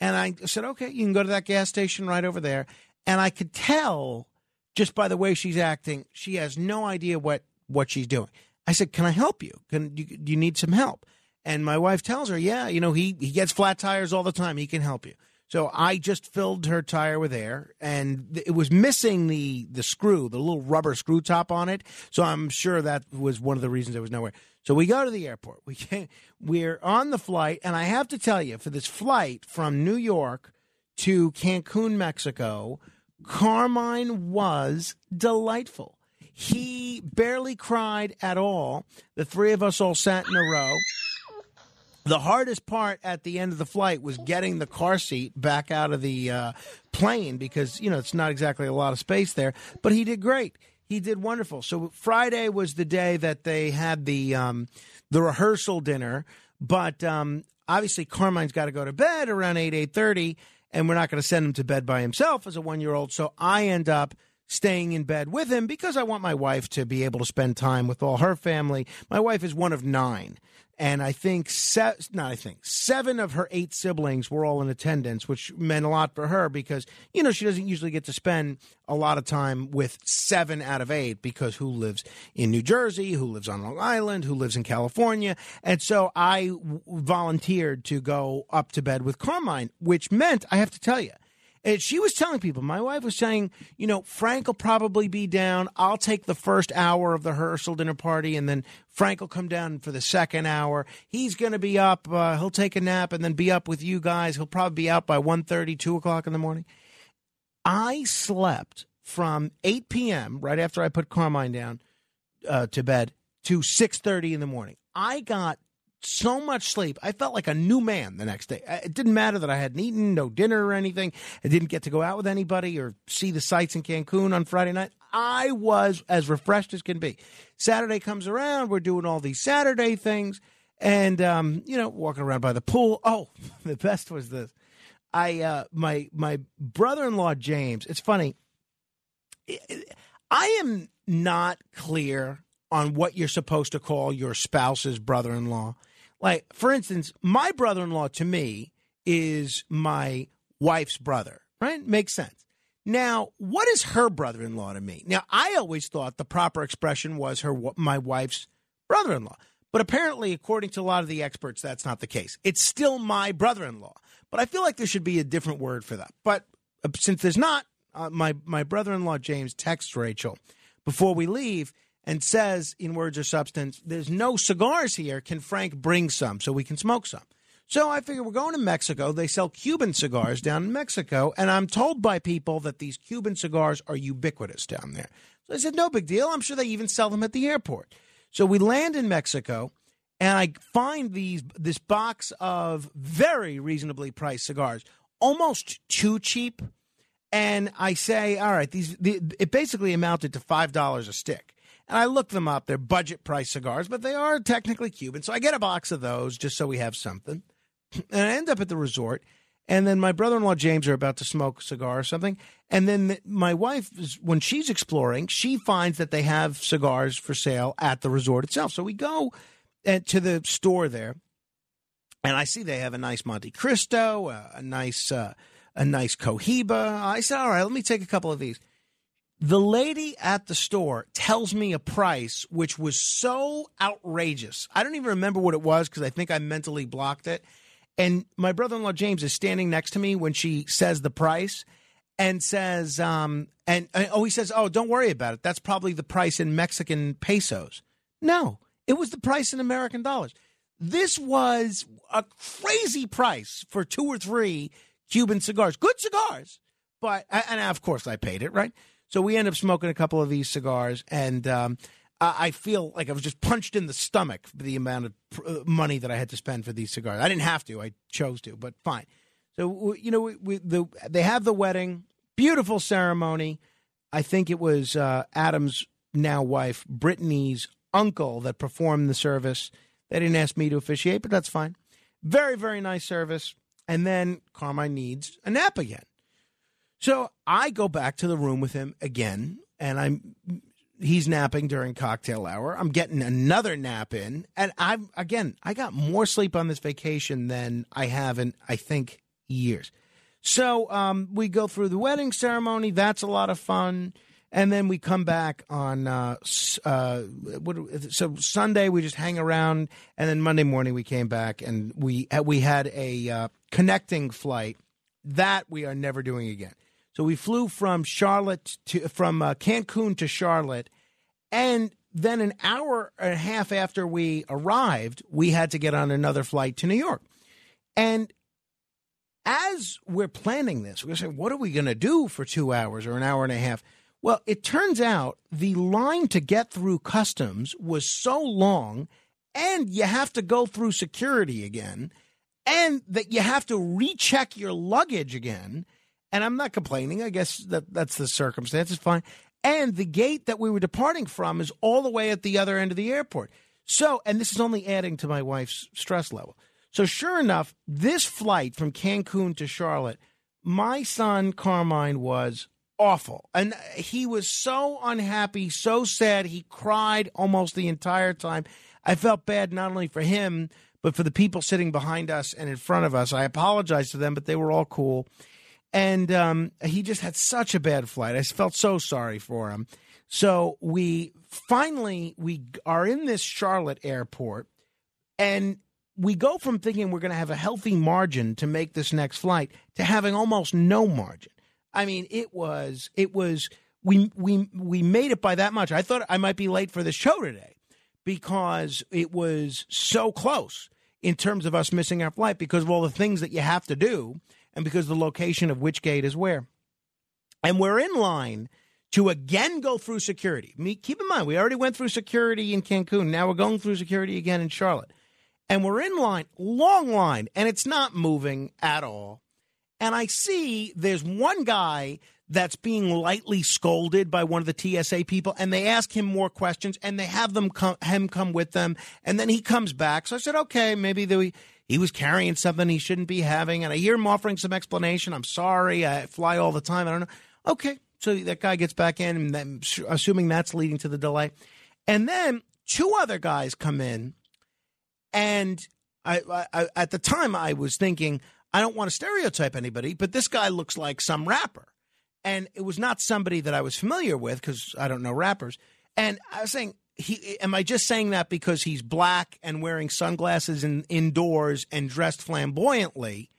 And I said, okay, you can go to that gas station right over there. And I could tell just by the way she's acting, she has no idea what, what she's doing. I said, can I help you? Can you, do you need some help? And my wife tells her, yeah, you know, he, he gets flat tires all the time. He can help you. So I just filled her tire with air, and it was missing the the screw, the little rubber screw top on it. So I'm sure that was one of the reasons there was nowhere. So we go to the airport. We can, we're on the flight, and I have to tell you, for this flight from New York to Cancun, Mexico, Carmine was delightful. He barely cried at all. The three of us all sat in a row. The hardest part at the end of the flight was getting the car seat back out of the uh, plane because, you know, it's not exactly a lot of space there, but he did great he did wonderful. So Friday was the day that they had the um, the rehearsal dinner, but um, obviously Carmine's got to go to bed around eight eight thirty, and we're not going to send him to bed by himself as a one year old. So I end up staying in bed with him because I want my wife to be able to spend time with all her family. My wife is one of nine and I think se- not I think seven of her eight siblings were all in attendance, which meant a lot for her because you know she doesn't usually get to spend a lot of time with seven out of eight because who lives in New Jersey, who lives on Long Island, who lives in California, and so I w- volunteered to go up to bed with Carmine, which meant I have to tell you and she was telling people, my wife was saying, you know, Frank will probably be down. I'll take the first hour of the rehearsal dinner party, and then Frank will come down for the second hour. He's going to be up. Uh, he'll take a nap and then be up with you guys. He'll probably be out by 1.30, 2 o'clock in the morning. I slept from 8 p.m., right after I put Carmine down uh, to bed, to 6.30 in the morning. I got so much sleep. I felt like a new man the next day. It didn't matter that I hadn't eaten, no dinner or anything. I didn't get to go out with anybody or see the sights in Cancun on Friday night. I was as refreshed as can be. Saturday comes around, we're doing all these Saturday things and um, you know, walking around by the pool. Oh, [laughs] the best was this. I uh my my brother-in-law James, it's funny. I am not clear on what you're supposed to call your spouse's brother-in-law. Like, for instance, my brother in law to me is my wife's brother, right? Makes sense. Now, what is her brother in law to me? Now, I always thought the proper expression was her my wife's brother in law. But apparently, according to a lot of the experts, that's not the case. It's still my brother in law. But I feel like there should be a different word for that. But uh, since there's not, uh, my, my brother in law, James, texts Rachel before we leave and says, in words or substance, there's no cigars here. Can Frank bring some so we can smoke some? So I figure we're going to Mexico. They sell Cuban cigars down in Mexico. And I'm told by people that these Cuban cigars are ubiquitous down there. So I said, no big deal. I'm sure they even sell them at the airport. So we land in Mexico. and I find these this box of very reasonably priced cigars, almost too cheap. And I say, all right, these the, it basically amounted to five dollars a stick. And I look them up; they're budget price cigars, but they are technically Cuban. So I get a box of those just so we have something. [clears throat] And I end up at the resort, and then my brother-in-law James are about to smoke a cigar or something, and then my wife, when she's exploring, she finds that they have cigars for sale at the resort itself. So we go uh, to the store there, and I see they have a nice Montecristo, uh, a nice uh, a nice Cohiba. I said, all right, let me take a couple of these. The lady at the store tells me a price which was so outrageous. I don't even remember what it was because I think I mentally blocked it. And my brother in law James is standing next to me when she says the price and says, um, and, and oh, he says, oh, don't worry about it. That's probably the price in Mexican pesos. No, it was the price in American dollars. This was a crazy price for two or three Cuban cigars. Good cigars, but, and of course I paid it, right? So we end up smoking a couple of these cigars, and um, I feel like I was just punched in the stomach for the amount of uh, money that I had to spend for these cigars. I didn't have to; I chose to, but fine. So you know, we, we, the, they have the wedding, beautiful ceremony. I think it was uh, Adam's now wife, Brittany's uncle, that performed the service. They didn't ask me to officiate, but that's fine. Very, very nice service. And then Carmine needs a nap again. So I go back to the room with him again, and I'm he's napping during cocktail hour. I'm getting another nap in, and I'm again I got more sleep on this vacation than I have in I think years. So um, we go through the wedding ceremony. That's a lot of fun. And then we come back on uh, uh, what, so Sunday we just hang around, and then Monday morning we came back and we we had a uh, connecting flight that we are never doing again. So we flew from Charlotte to from uh, Cancun to Charlotte, and then an hour and a half after we arrived, we had to get on another flight to New York. And as we're planning this, we're going to say, what are we going to do for two hours or an hour and a half? Well, it turns out the line to get through customs was so long, and you have to go through security again, and that you have to recheck your luggage again and I'm not complaining. I guess that that's the circumstance. It's Fine. And the gate that we were departing from is all the way at the other end of the airport. So, and this is only adding to my wife's stress level. So, sure enough, this flight from Cancun to Charlotte, my son Carmine was awful. And he was so unhappy, so sad. He cried almost the entire time. I felt bad not only for him, but for the people sitting behind us and in front of us. I apologized to them, but they were all cool and um, he just had such a bad flight. I felt so sorry for him. So we finally we are in this Charlotte airport, and we go from thinking we're going to have a healthy margin to make this next flight to having almost no margin. I mean, it was it was we we we made it by that much. I thought I might be late for the show today because it was so close in terms of us missing our flight because of all the things that you have to do and because the location of which gate is where. And we're in line to again go through security. keep in mind, we already went through security in Cancun. Now we're going through security again in Charlotte. And we're in line, long line, and it's not moving at all. And I see there's one guy that's being lightly scolded by one of the TSA people, and they ask him more questions, and they have them come, him come with them, and then he comes back. So I said, okay, maybe they he was carrying something he shouldn't be having. And I hear him offering some explanation. I'm sorry. I fly all the time. I don't know. Okay. So that guy gets back in, and then, assuming that's leading to the delay. And then two other guys come in. And I, I, at the time, I was thinking, I don't want to stereotype anybody, but this guy looks like some rapper. And it was not somebody that I was familiar with because I don't know rappers. And I was saying, he am I just saying that because he's black and wearing sunglasses in, indoors and dressed flamboyantly?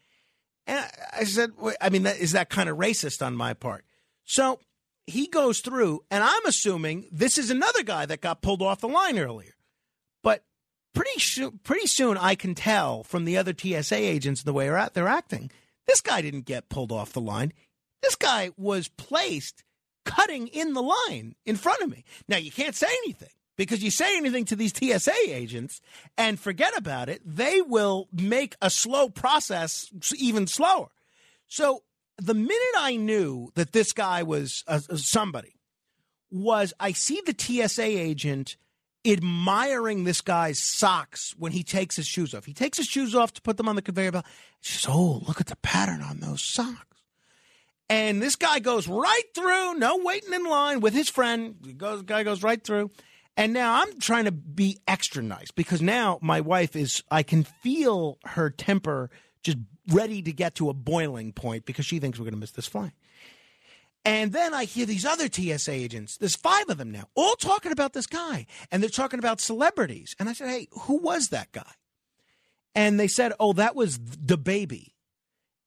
And I said, I mean, is that kind of racist on my part? So he goes through, and I'm assuming this is another guy that got pulled off the line earlier. But pretty soon, pretty soon, I can tell from the other TSA agents the way they're acting. This guy didn't get pulled off the line. This guy was placed cutting in the line in front of me. Now you can't say anything because you say anything to these TSA agents and forget about it, they will make a slow process even slower. So the minute I knew that this guy was uh, somebody, was I see the TSA agent admiring this guy's socks when he takes his shoes off. He takes his shoes off to put them on the conveyor belt. She says, "Oh, look at the pattern on those socks." And this guy goes right through, no waiting in line with his friend. Goes, guy goes right through. And now I'm trying to be extra nice because now my wife is, I can feel her temper just ready to get to a boiling point because she thinks we're going to miss this flight. And then I hear these other TSA agents, there's five of them now, all talking about this guy. And they're talking about celebrities. And I said, hey, who was that guy? And they said, oh, that was DaBaby.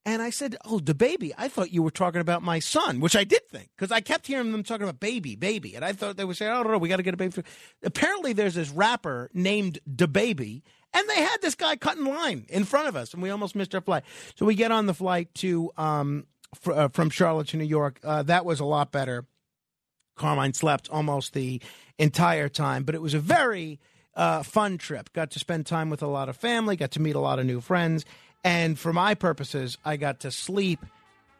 And I said, "Oh, DaBaby. I thought you were talking about my son," which I did think because I kept hearing them talking about baby, baby, and I thought they would say, "Oh no, we got to get a baby." Apparently, there's this rapper named DaBaby, and they had this guy cut in line in front of us, and we almost missed our flight. So we get on the flight to um, fr- uh, from Charlotte to New York. Uh, that was a lot better. Carmine slept almost the entire time, but it was a very uh, fun trip. Got to spend time with a lot of family, got to meet a lot of new friends, and for my purposes, I got to sleep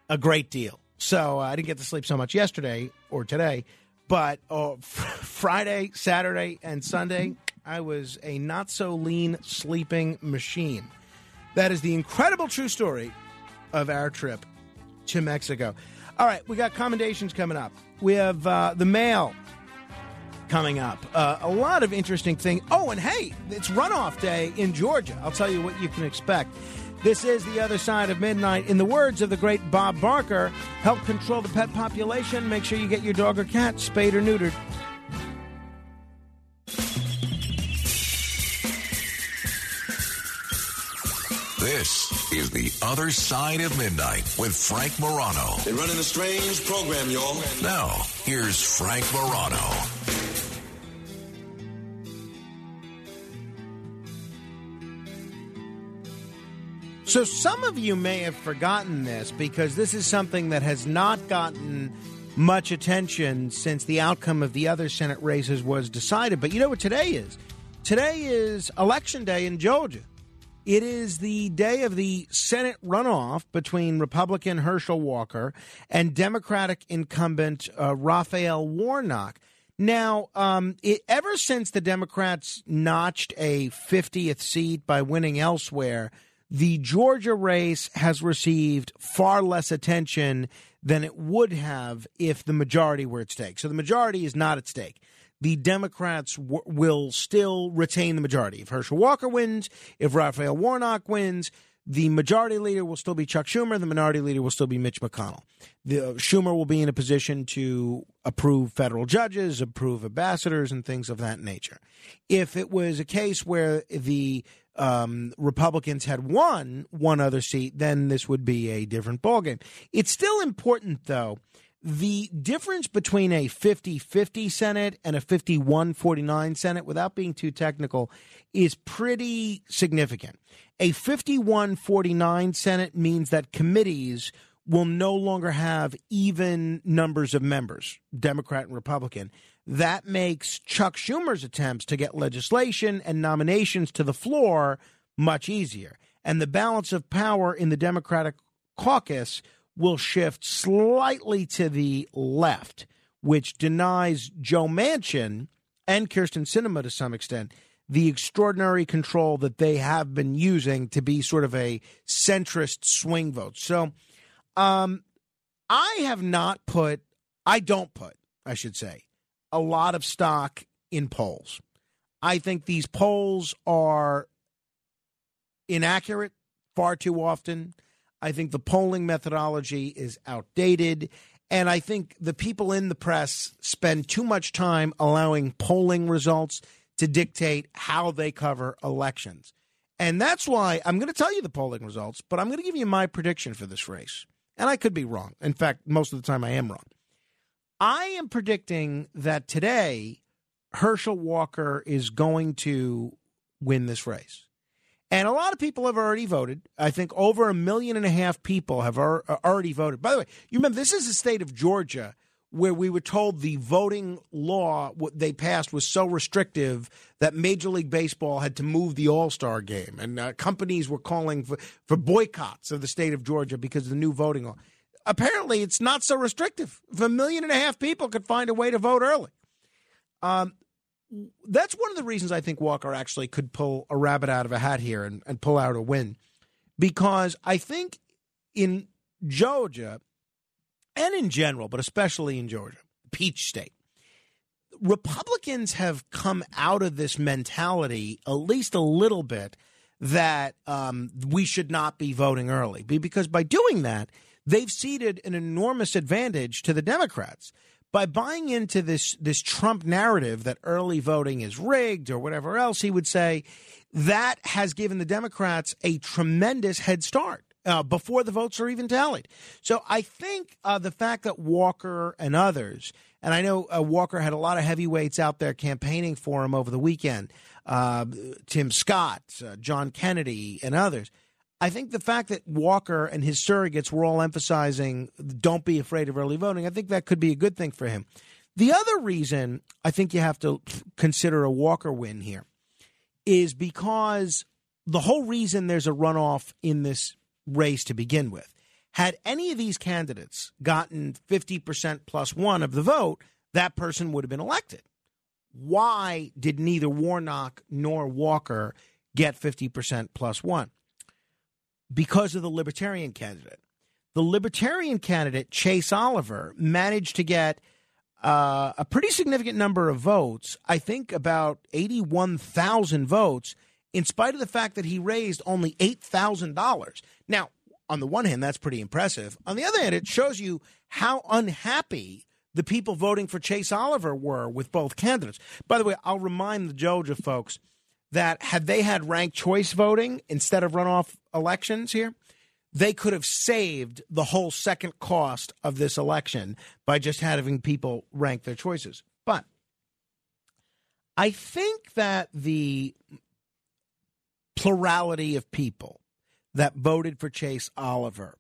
a great deal. So uh, I didn't get to sleep so much yesterday or today, but uh, [laughs] Friday, Saturday, and Sunday, I was a not so lean sleeping machine. That is the incredible true story of our trip to Mexico. All right, we got commendations coming up. We have uh, the mail coming up. Uh, a lot of interesting things. Oh, and hey, it's runoff day in Georgia. I'll tell you what you can expect. This is The Other Side of Midnight. In the words of the great Bob Barker, help control the pet population. Make sure you get your dog or cat spayed or neutered. This is The Other Side of Midnight with Frank Morano. They're running a strange program, y'all. Now, here's Frank Morano. So, some of you may have forgotten this because this is something that has not gotten much attention since the outcome of the other Senate races was decided. But you know what today is? Today is Election Day in Georgia. It is the day of the Senate runoff between Republican Herschel Walker and Democratic incumbent uh, Raphael Warnock. Now, um, it, ever since the Democrats notched a 50th seat by winning elsewhere, the Georgia race has received far less attention than it would have if the majority were at stake. So the majority is not at stake. The Democrats w- will still retain the majority. If Herschel Walker wins, if Raphael Warnock wins, the majority leader will still be Chuck Schumer. The minority leader will still be Mitch McConnell. The uh, Schumer will be in a position to approve federal judges, approve ambassadors, and things of that nature. If it was a case where the um, Republicans had won one other seat, then this would be a different ballgame. It's still important, though. The difference between a 50 50 Senate and a 51 49 Senate, without being too technical, is pretty significant. A 51 49 Senate means that committees will no longer have even numbers of members, Democrat and Republican. That makes Chuck Schumer's attempts to get legislation and nominations to the floor much easier. And the balance of power in the Democratic caucus will shift slightly to the left, which denies Joe Manchin and Kyrsten Sinema to some extent the extraordinary control that they have been using to be sort of a centrist swing vote. So um, I have not put, I don't put, I should say, a lot of stock in polls. I think these polls are inaccurate far too often. I think the polling methodology is outdated. And I think the people in the press spend too much time allowing polling results to dictate how they cover elections. And that's why I'm going to tell you the polling results, but I'm going to give you my prediction for this race. And I could be wrong. In fact, most of the time I am wrong. I am predicting that today Herschel Walker is going to win this race. And a lot of people have already voted. I think over a million and a half people have already voted. By the way, you remember this is the state of Georgia where we were told the voting law they passed was so restrictive that Major League Baseball had to move the All Star game, and uh, companies were calling for, for boycotts of the state of Georgia because of the new voting law. Apparently, it's not so restrictive. If a million and a half people could find a way to vote early, um, that's one of the reasons I think Walker actually could pull a rabbit out of a hat here and, and pull out a win, because I think in Georgia and in general, but especially in Georgia, Peach State. Republicans have come out of this mentality, at least a little bit, that um, we should not be voting early. Because by doing that, they've ceded an enormous advantage to the Democrats. By buying into this, this Trump narrative that early voting is rigged or whatever else he would say, that has given the Democrats a tremendous head start uh, before the votes are even tallied. So I think uh, the fact that Walker and others, and I know uh, Walker had a lot of heavyweights out there campaigning for him over the weekend, uh, Tim Scott, uh, John Kennedy, and others. I think the fact that Walker and his surrogates were all emphasizing don't be afraid of early voting, I think that could be a good thing for him. The other reason I think you have to consider a Walker win here is because the whole reason there's a runoff in this race to begin with. Had any of these candidates gotten 50% plus one of the vote, that person would have been elected. Why did neither Warnock nor Walker get 50% plus one? Because of the Libertarian candidate. The Libertarian candidate, Chase Oliver, managed to get uh, a pretty significant number of votes, I think about 81,000 votes in spite of the fact that he raised only $8,000. Now, on the one hand, that's pretty impressive. On the other hand, it shows you how unhappy the people voting for Chase Oliver were with both candidates. By the way, I'll remind the Georgia folks that had they had ranked choice voting instead of runoff elections here, they could have saved the whole second cost of this election by just having people rank their choices. But I think that the plurality of people that voted for Chase Oliver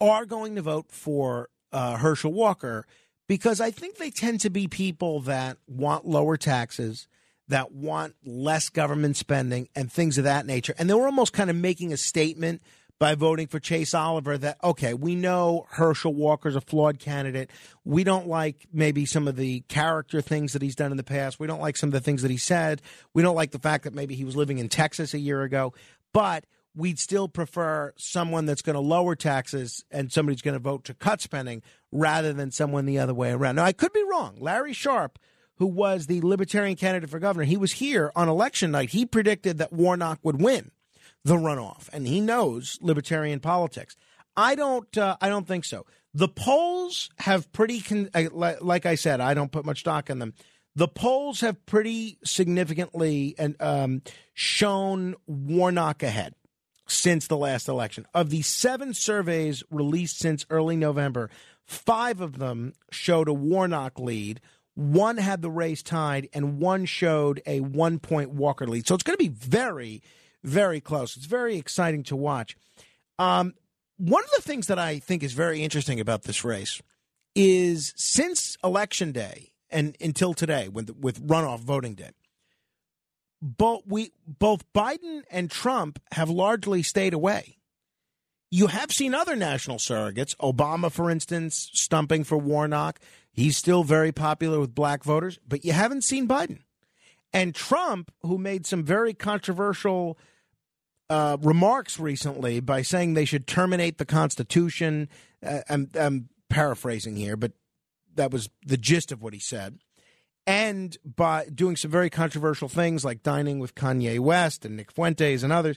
are going to vote for uh, Herschel Walker because I think they tend to be people that want lower taxes, that want less government spending, and things of that nature. And they were almost kind of making a statement by voting for Chase Oliver that, okay, we know Herschel Walker's a flawed candidate. We don't like maybe some of the character things that he's done in the past. We don't like some of the things that he said. We don't like the fact that maybe he was living in Texas a year ago. But we'd still prefer someone that's going to lower taxes and somebody's going to vote to cut spending rather than someone the other way around. Now, I could be wrong. Larry Sharpe, who was the Libertarian candidate for governor, he was here on election night. He predicted that Warnock would win the runoff, and he knows libertarian politics. I don't. Uh, I don't think so. The polls have pretty, con- like I said, I don't put much stock in them. The polls have pretty significantly and um, shown Warnock ahead since the last election. Of the seven surveys released since early November, five of them showed a Warnock lead. One had the race tied, and one showed a one point Walker lead. So it's going to be very, very close. It's very exciting to watch. Um, one of the things that I think is very interesting about this race is since election day and until today, with with runoff voting day, both we both Biden and Trump have largely stayed away. You have seen other national surrogates, Obama, for instance, stumping for Warnock. He's still very popular with black voters, but you haven't seen Biden. And Trump, who made some very controversial uh, remarks recently by saying they should terminate the Constitution. Uh, I'm, I'm paraphrasing here, but that was the gist of what he said. And by doing some very controversial things like dining with Kanye West and Nick Fuentes and others,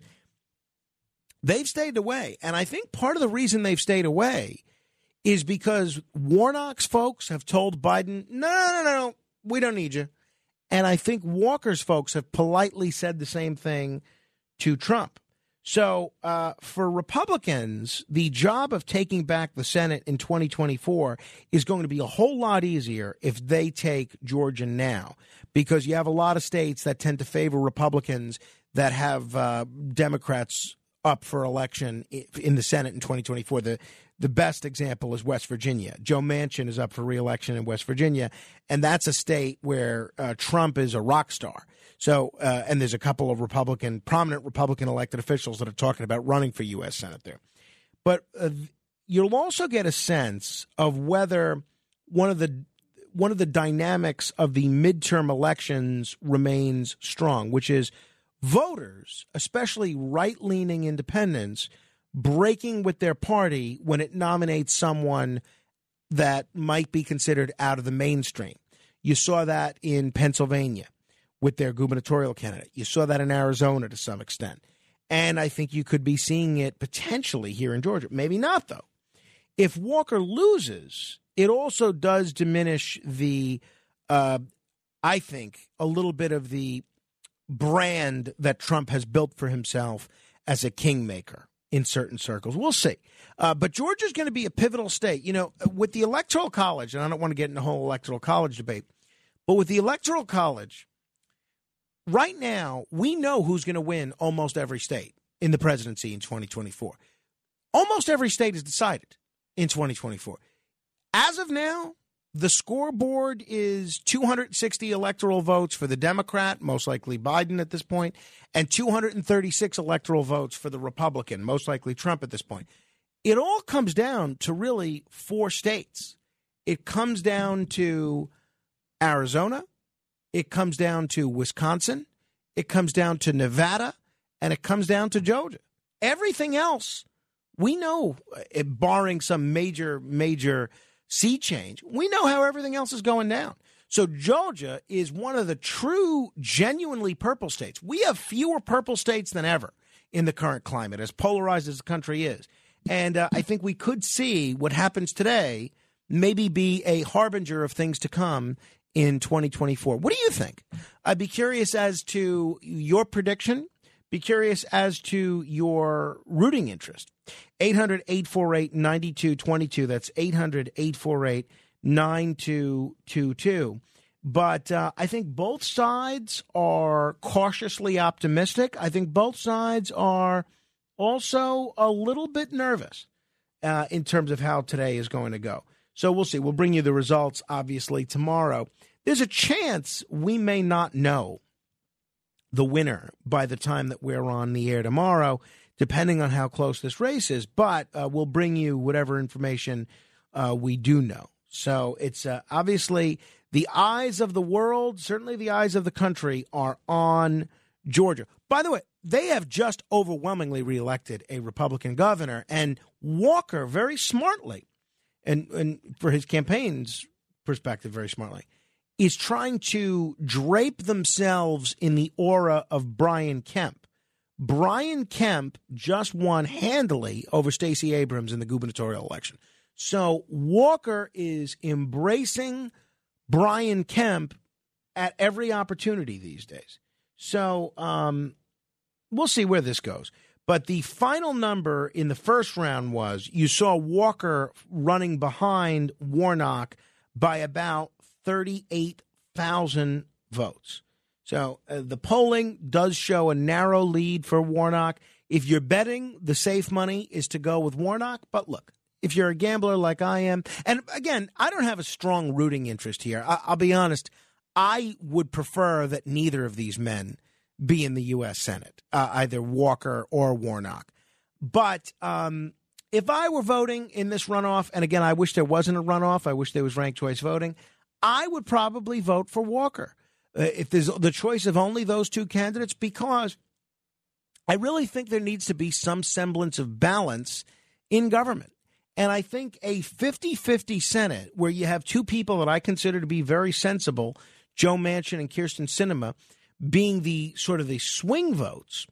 they've stayed away. And I think part of the reason they've stayed away is because Warnock's folks have told Biden, no, no, no, no, we don't need you. And I think Walker's folks have politely said the same thing to Trump. So, uh, for Republicans, the job of taking back the Senate in 2024 is going to be a whole lot easier if they take Georgia now, because you have a lot of states that tend to favor Republicans that have uh, Democrats up for election in the Senate in 2024. The the best example is West Virginia. Joe Manchin is up for reelection in West Virginia, and that's a state where uh, Trump is a rock star. So, uh, and there's a couple of Republican, prominent Republican elected officials that are talking about running for U.S. Senate there. But uh, you'll also get a sense of whether one of the one of the dynamics of the midterm elections remains strong, which is voters, especially right leaning independents, breaking with their party when it nominates someone that might be considered out of the mainstream. You saw that in Pennsylvania with their gubernatorial candidate. You saw that in Arizona to some extent. And I think you could be seeing it potentially here in Georgia. Maybe not, though. If Walker loses, it also does diminish the, uh, I think, a little bit of the brand that Trump has built for himself as a kingmaker in certain circles. We'll see. Uh, but Georgia's going to be a pivotal state. You know, with the Electoral College, and I don't want to get in the whole Electoral College debate, but with the Electoral College, right now, we know who's going to win almost every state in the presidency in 2024. Almost every state is decided in 2024. As of now, the scoreboard is 260 electoral votes for the Democrat, most likely Biden at this point, and 236 electoral votes for the Republican, most likely Trump at this point. It all comes down to really four states. It comes down to Arizona, it comes down to Wisconsin, it comes down to Nevada, and it comes down to Georgia. Everything else, we know, eh, barring some major, major sea change, we know how everything else is going down. So Georgia is one of the true, genuinely purple states. We have fewer purple states than ever in the current climate, as polarized as the country is. And uh, I think we could see what happens today maybe be a harbinger of things to come in 2024. What do you think? I'd be curious as to your prediction. Be curious as to your rooting interest. 800 848 9222. That's 800 848 9222. But uh, I think both sides are cautiously optimistic. I think both sides are also a little bit nervous uh, in terms of how today is going to go. So we'll see. We'll bring you the results, obviously, tomorrow. There's a chance we may not know the winner by the time that we're on the air tomorrow depending on how close this race is. But uh, we'll bring you whatever information uh, we do know. So it's uh, obviously the eyes of the world, certainly the eyes of the country, are on Georgia. By the way, they have just overwhelmingly reelected a Republican governor, and Walker very smartly, and, and for his campaign's perspective, very smartly, is trying to drape themselves in the aura of Brian Kemp Brian Kemp just won handily over Stacey Abrams in the gubernatorial election. So Walker is embracing Brian Kemp at every opportunity these days. So um, we'll see where this goes. But the final number in the first round was you saw Walker running behind Warnock by about 38,000 votes. So uh, the polling does show a narrow lead for Warnock. If you're betting, the safe money is to go with Warnock. But look, if you're a gambler like I am, and again, I don't have a strong rooting interest here. I- will be honest. I would prefer that neither of these men be in the U.S. Senate, uh, either Walker or Warnock. But um, if I were voting in this runoff, and again, I wish there wasn't a runoff, I wish there was ranked choice voting, I would probably vote for Walker uh, if there's the choice of only those two candidates because I really think there needs to be some semblance of balance in government. And I think a 50 50 Senate where you have two people that I consider to be very sensible, Joe Manchin and Kyrsten Sinema, being the sort of the swing votes,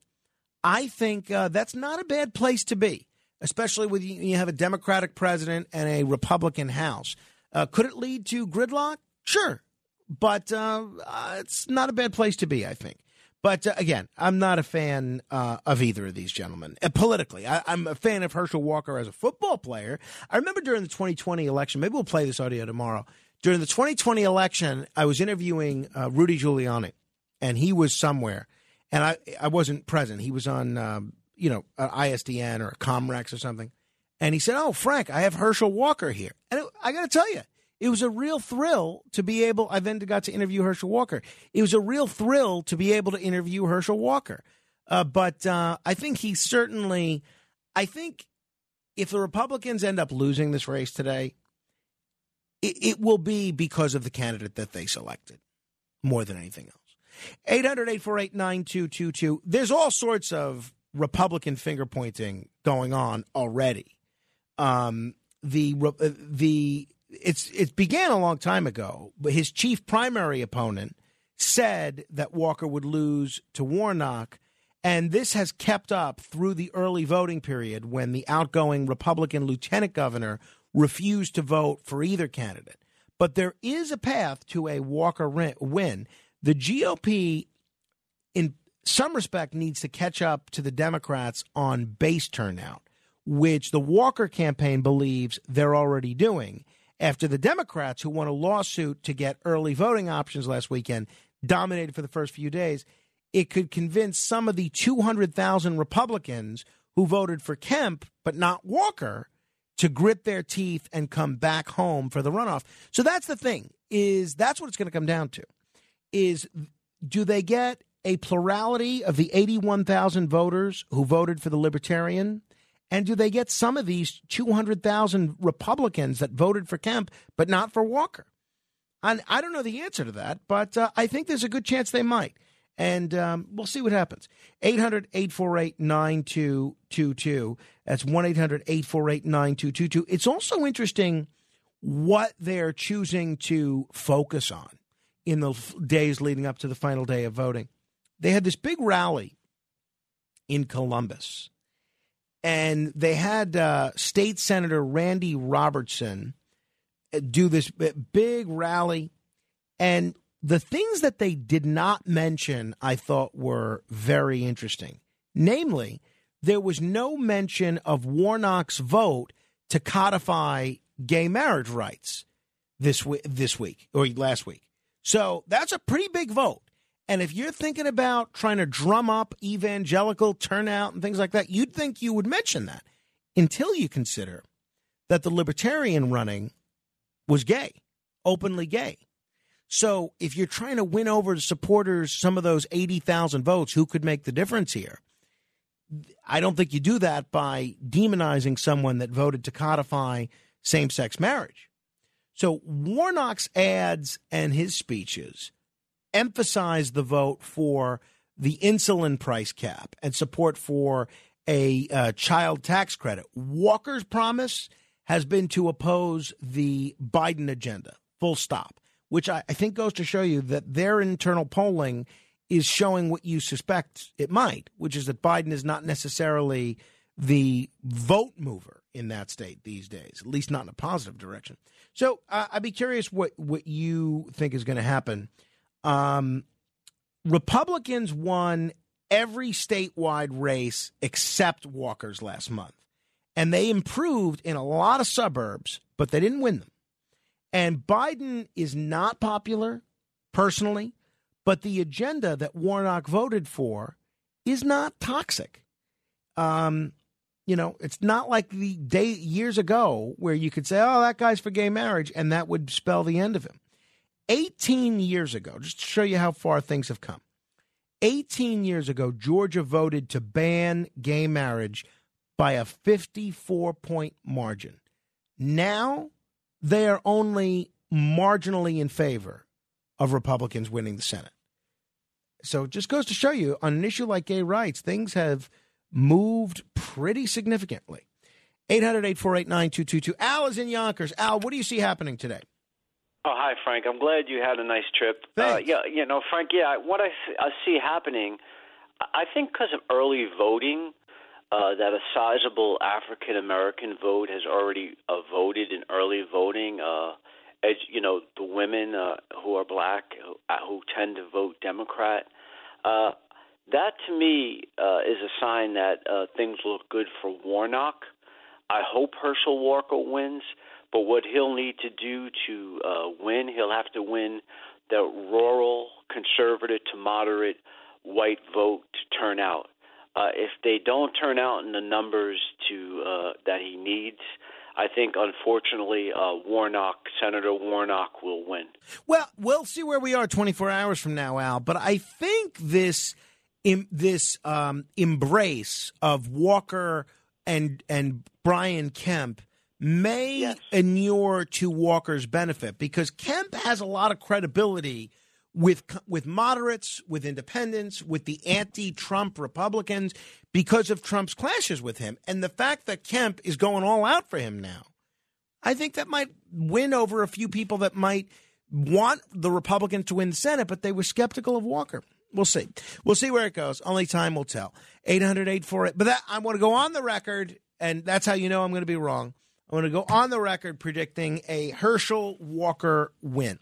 I think uh, that's not a bad place to be, especially when you have a Democratic president and a Republican House. Uh, could it lead to gridlock? Sure, but uh, uh, it's not a bad place to be, I think. But uh, again, I'm not a fan uh, of either of these gentlemen uh, politically. I, am a fan of Herschel Walker as a football player. I remember during the 2020 election, maybe we'll play this audio tomorrow. During the 2020 election, I was interviewing uh, Rudy Giuliani, and he was somewhere, and I I wasn't present. He was on you know, an ISDN or a Comrex or something. And he said, "Oh, Frank, I have Herschel Walker here." And it, I got to tell you, it was a real thrill to be able. I then got to interview Herschel Walker. It was a real thrill to be able to interview Herschel Walker. Uh, but uh, I think he certainly. I think if the Republicans end up losing this race today, it, it will be because of the candidate that they selected more than anything else. 800 848 9222. There's all sorts of Republican finger pointing going on already. Um, the uh, the it's it began a long time ago, but his chief primary opponent said that Walker would lose to Warnock, and this has kept up through the early voting period when the outgoing Republican lieutenant governor refused to vote for either candidate. But there is a path to a Walker win. The GOP, in some respect, needs to catch up to the Democrats on base turnout, which the Walker campaign believes they're already doing after the Democrats, who won a lawsuit to get early voting options last weekend, dominated for the first few days. It could convince some of the 200,000 Republicans who voted for Kemp but not Walker to grit their teeth and come back home for the runoff. So that's the thing is that's what it's going to come down to. Is do they get a plurality of the 81,000 voters who voted for the libertarian and do they get some of these 200,000 Republicans that voted for Kemp but not for Walker? And I don't know the answer to that, but uh, I think there's a good chance they might and um, we'll see what happens. 800 848 9222. That's 1 800 848 9222. It's also interesting what they're choosing to focus on in the days leading up to the final day of voting. They had this big rally in Columbus, and they had uh, State Senator Randy Robertson uh, do this big rally. And the things that they did not mention, I thought were very interesting. Namely, there was no mention of Warnock's vote to codify gay marriage rights this week, this week or last week. So that's a pretty big vote. And if you're thinking about trying to drum up evangelical turnout and things like that, you'd think you would mention that until you consider that the libertarian running was gay, openly gay. So if you're trying to win over supporters, some of those 80,000 votes, who could make the difference here? I don't think you do that by demonizing someone that voted to codify same sex marriage. So Warnock's ads and his speeches emphasize the vote for the insulin price cap and support for a uh, child tax credit. Walker's promise has been to oppose the Biden agenda, full stop which I, I think goes to show you that their internal polling is showing what you suspect it might, which is that Biden is not necessarily the vote mover in that state these days, at least not in a positive direction. So uh, I'd be curious what, what you think is going to happen. Um, Republicans won every statewide race except Walker's last month. And they improved in a lot of suburbs, but they didn't win them. And Biden is not popular personally, but the agenda that Warnock voted for is not toxic. Um, you know, it's not like the day years ago where you could say, "Oh, that guy's for gay marriage," and that would spell the end of him. 18 years ago, just to show you how far things have come. 18 years ago, Georgia voted to ban gay marriage by a 54 point margin. Now, they are only marginally in favor of Republicans winning the Senate. So it just goes to show you on an issue like gay rights, things have moved pretty significantly. 800 848 9222. Al is in Yonkers. Al, what do you see happening today? Oh, hi, Frank. I'm glad you had a nice trip. Uh, yeah, you know, Frank, yeah, what I, I see happening, I think because of early voting, uh, that a sizable African American vote has already uh, voted in early voting. Uh, as you know, the women uh, who are black who, uh, who tend to vote Democrat. Uh, that to me uh, is a sign that uh, things look good for Warnock. I hope Herschel Walker wins, but what he'll need to do to uh, win, he'll have to win the rural, conservative to moderate white vote to turn out. uh, if they don't turn out in the numbers to uh, that he needs, I think unfortunately uh, Warnock, Senator Warnock, will win. Well, we'll see where we are 24 hours from now, Al. But I think this this um, embrace of Walker and and Brian Kemp may yes. inure to Walker's benefit because Kemp has a lot of credibility with with moderates, with independents, with the anti-Trump Republicans because of Trump's clashes with him, and the fact that Kemp is going all out for him now. I think that might win over a few people that might want the Republicans to win the Senate, but they were skeptical of Walker. We'll see. We'll see where it goes. Only time will tell. 800 848. But that, I want to go on the record, and that's how you know I'm going to be wrong. I want to go on the record predicting a Herschel Walker win.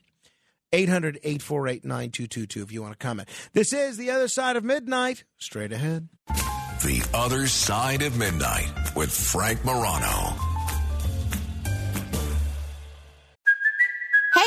800 848 9222 if you want to comment. This is The Other Side of Midnight. Straight ahead. The Other Side of Midnight with Frank Morano.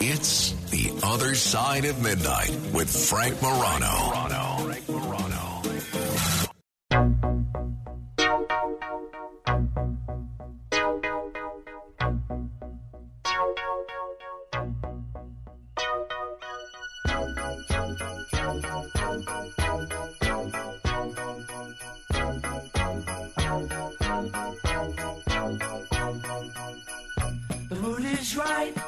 It's The Other Side of Midnight with Frank Morano. The is right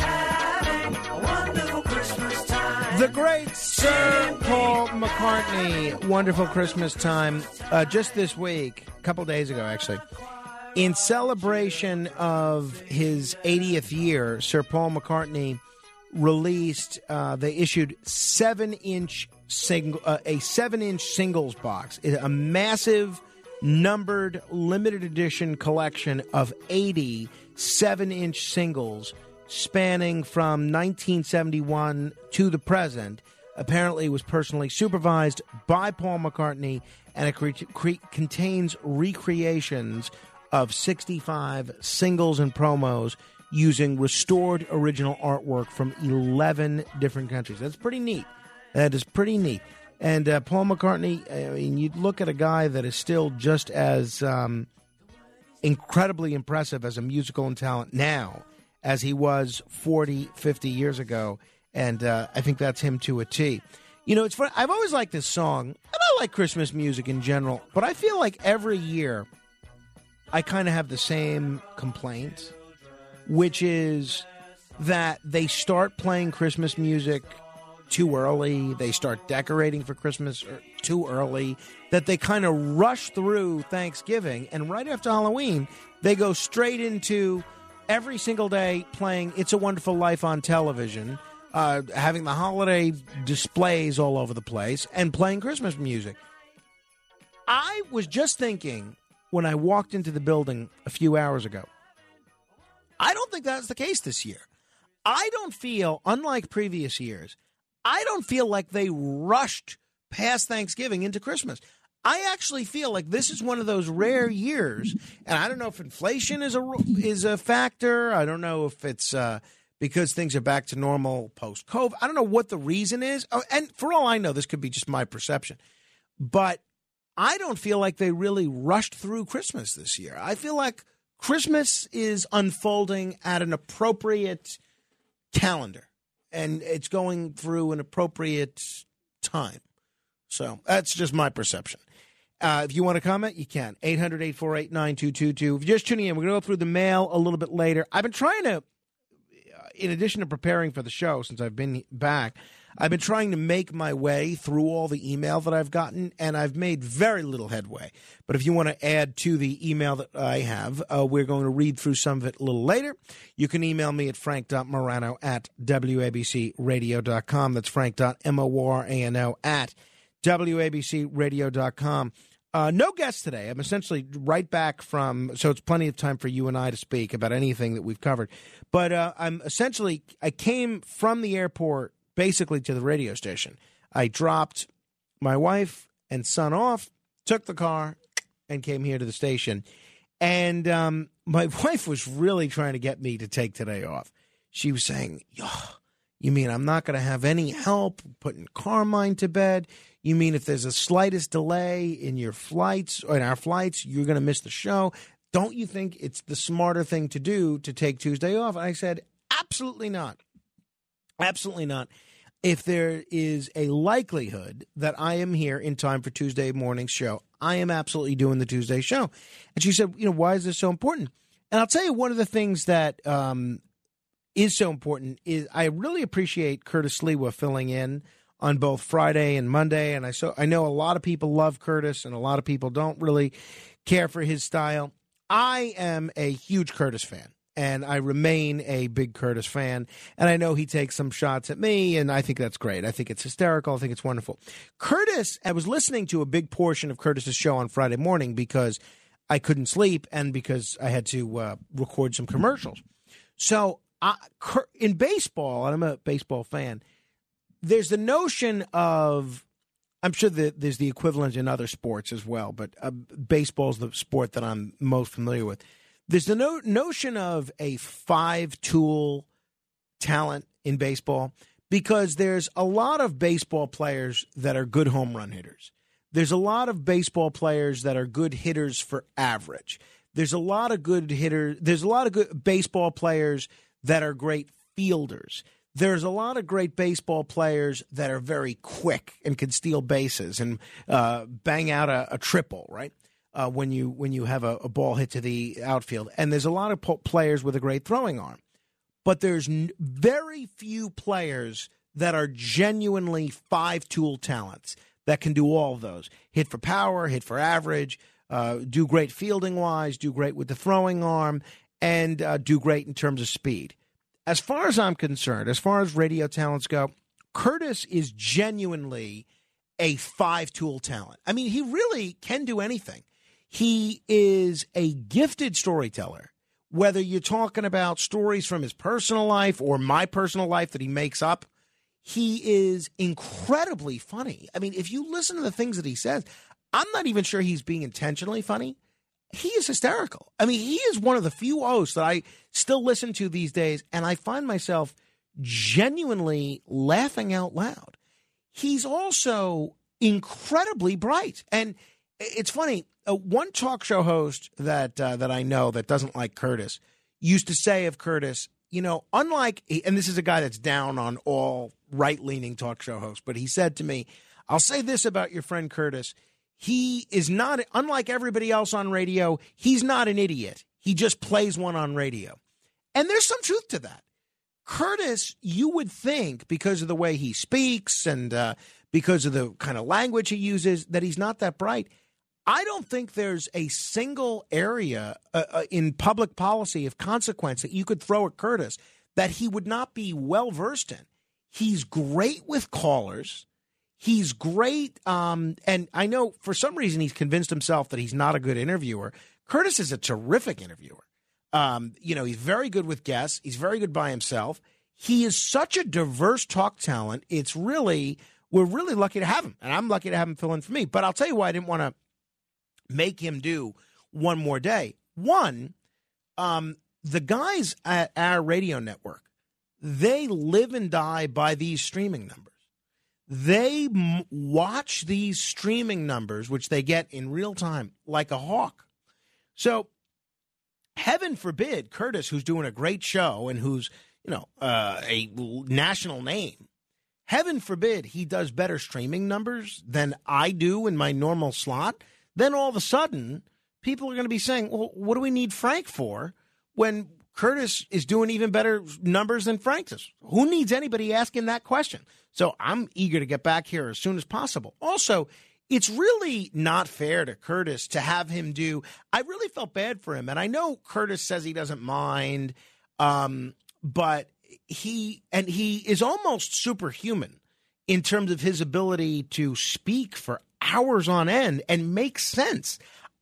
the great Sir Paul McCartney, Wonderful Christmas Time, uh, just this week, a couple days ago actually. In celebration of his 80th year, Sir Paul McCartney released, uh, they issued seven inch sing, uh, a seven inch singles box, a massive numbered limited edition collection of 80 seven inch singles spanning from 1971 to the present. Apparently, was personally supervised by Paul McCartney, and it cre- cre- contains recreations of 65 singles and promos using restored original artwork from 11 different countries. That's pretty neat. That is pretty neat. And uh, Paul McCartney, I mean, you look at a guy that is still just as um, incredibly impressive as a musical and talent now as he was 40, 50 years ago. And uh, I think that's him to a T. You know, it's funny. I've always liked this song, and I like Christmas music in general, but I feel like every year I kind of have the same complaint, which is that they start playing Christmas music too early, they start decorating for Christmas er, too early, that they kind of rush through Thanksgiving, and right after Halloween, they go straight into every single day playing It's a Wonderful Life on television, uh, having the holiday displays all over the place, and playing Christmas music. I was just thinking when I walked into the building a few hours ago, I don't think that's the case this year. I don't feel, unlike previous years, I don't feel like they rushed past Thanksgiving into Christmas. I actually feel like this is one of those rare years, and I don't know if inflation is a is a factor. I don't know if it's uh, because things are back to normal post COVID. I don't know what the reason is, oh, and for all I know, this could be just my perception. But I don't feel like they really rushed through Christmas this year. I feel like Christmas is unfolding at an appropriate calendar, and it's going through an appropriate time. So that's just my perception. Uh, if you want to comment, you can. 800 848 9222. If you're just tuning in, we're going to go through the mail a little bit later. I've been trying to, uh, in addition to preparing for the show since I've been back, I've been trying to make my way through all the email that I've gotten, and I've made very little headway. But if you want to add to the email that I have, uh, we're going to read through some of it a little later. You can email me at frank.morano at wabcradio.com. That's frank.morano at wabcradio.com. Uh, no guests today. I'm essentially right back from, so it's plenty of time for you and I to speak about anything that we've covered. But uh, I'm essentially, I came from the airport basically to the radio station. I dropped my wife and son off, took the car, and came here to the station. And um, my [laughs] wife was really trying to get me to take today off. She was saying, Yo, you mean I'm not going to have any help putting Carmine to bed? You mean if there's a slightest delay in your flights or in our flights, you're going to miss the show? Don't you think it's the smarter thing to do to take Tuesday off? And I said, absolutely not. Absolutely not. If there is a likelihood that I am here in time for Tuesday morning's show, I am absolutely doing the Tuesday show. And she said, you know, why is this so important? And I'll tell you one of the things that um, is so important is I really appreciate Curtis Sliwa filling in on both Friday and Monday. And I so I know a lot of people love Curtis and a lot of people don't really care for his style. I am a huge Curtis fan and I remain a big Curtis fan. And I know he takes some shots at me, and I think that's great. I think it's hysterical. I think it's wonderful. Curtis, I was listening to a big portion of Curtis's show on Friday morning because I couldn't sleep and because I had to uh, record some commercials. So I, in baseball, and I'm a baseball fan, there's the notion of I'm sure that there's the equivalent in other sports as well, but uh, baseball's the sport that I'm most familiar with. There's the no- notion of a five tool talent in baseball because there's a lot of baseball players that are good home run hitters. There's a lot of baseball players that are good hitters for average. There's a lot of good hitters. There's a lot of good baseball players that are great fielders there's a lot of great baseball players that are very quick and can steal bases and uh, bang out a, a triple, right? Uh, when you when you have a, a, ball hit to the outfield, and there's a lot of po- players with a great throwing arm, but there's n- very few players that are genuinely five tool talents that can do all of those: hit for power, hit for average, uh, do great fielding wise, do great with the throwing arm, and uh, do great in terms of speed as far as I'm concerned, as far as radio talents go, Curtis is genuinely a five tool talent. I mean, he really can do anything. He is a gifted storyteller. Whether you're talking about stories from his personal life or my personal life that he makes up, he is incredibly funny. I mean, if you listen to the things that he says, I'm not even sure he's being intentionally funny he is hysterical. I mean, he is one of the few hosts that I still listen to these days, and I find myself genuinely laughing out loud. He's also incredibly bright, and it's funny. Uh, one talk show host that uh, that I know that doesn't like Curtis used to say of Curtis, you know, unlike, and this is a guy that's down on all right leaning talk show hosts, but he said to me, "I'll say this about your friend Curtis." He is not, unlike everybody else on radio, he's not an idiot. He just plays one on radio. And there's some truth to that. Curtis, you would think, because of the way he speaks and uh, because of the kind of language he uses, that he's not that bright. I don't think there's a single area uh, uh, in public policy of consequence that you could throw at Curtis that he would not be well versed in. He's great with callers. He's great. Um, and I know for some reason he's convinced himself that he's not a good interviewer. Curtis is a terrific interviewer. Um, you know, he's very good with guests, he's very good by himself. He is such a diverse talk talent. It's really, we're really lucky to have him. And I'm lucky to have him fill in for me. But I'll tell you why I didn't want to make him do one more day. One, um, the guys at our radio network, they live and die by these streaming numbers they m- watch these streaming numbers, which they get in real time, like a hawk. So, heaven forbid, Curtis, who's doing a great show and who's, you know, uh, a national name, heaven forbid he does better streaming numbers than I do in my normal slot. then all of a sudden people are going to be saying, "Well, what do we need Frank for?" When Curtis is doing even better numbers than Frank does. Who needs anybody asking that question? So I'm eager to get back here as soon as possible. Also, it's really not fair to Curtis to have him do. I really felt bad for him, and I know Curtis says he doesn't mind, um, but he and he is almost superhuman in terms of his ability to speak for hours on end and make sense.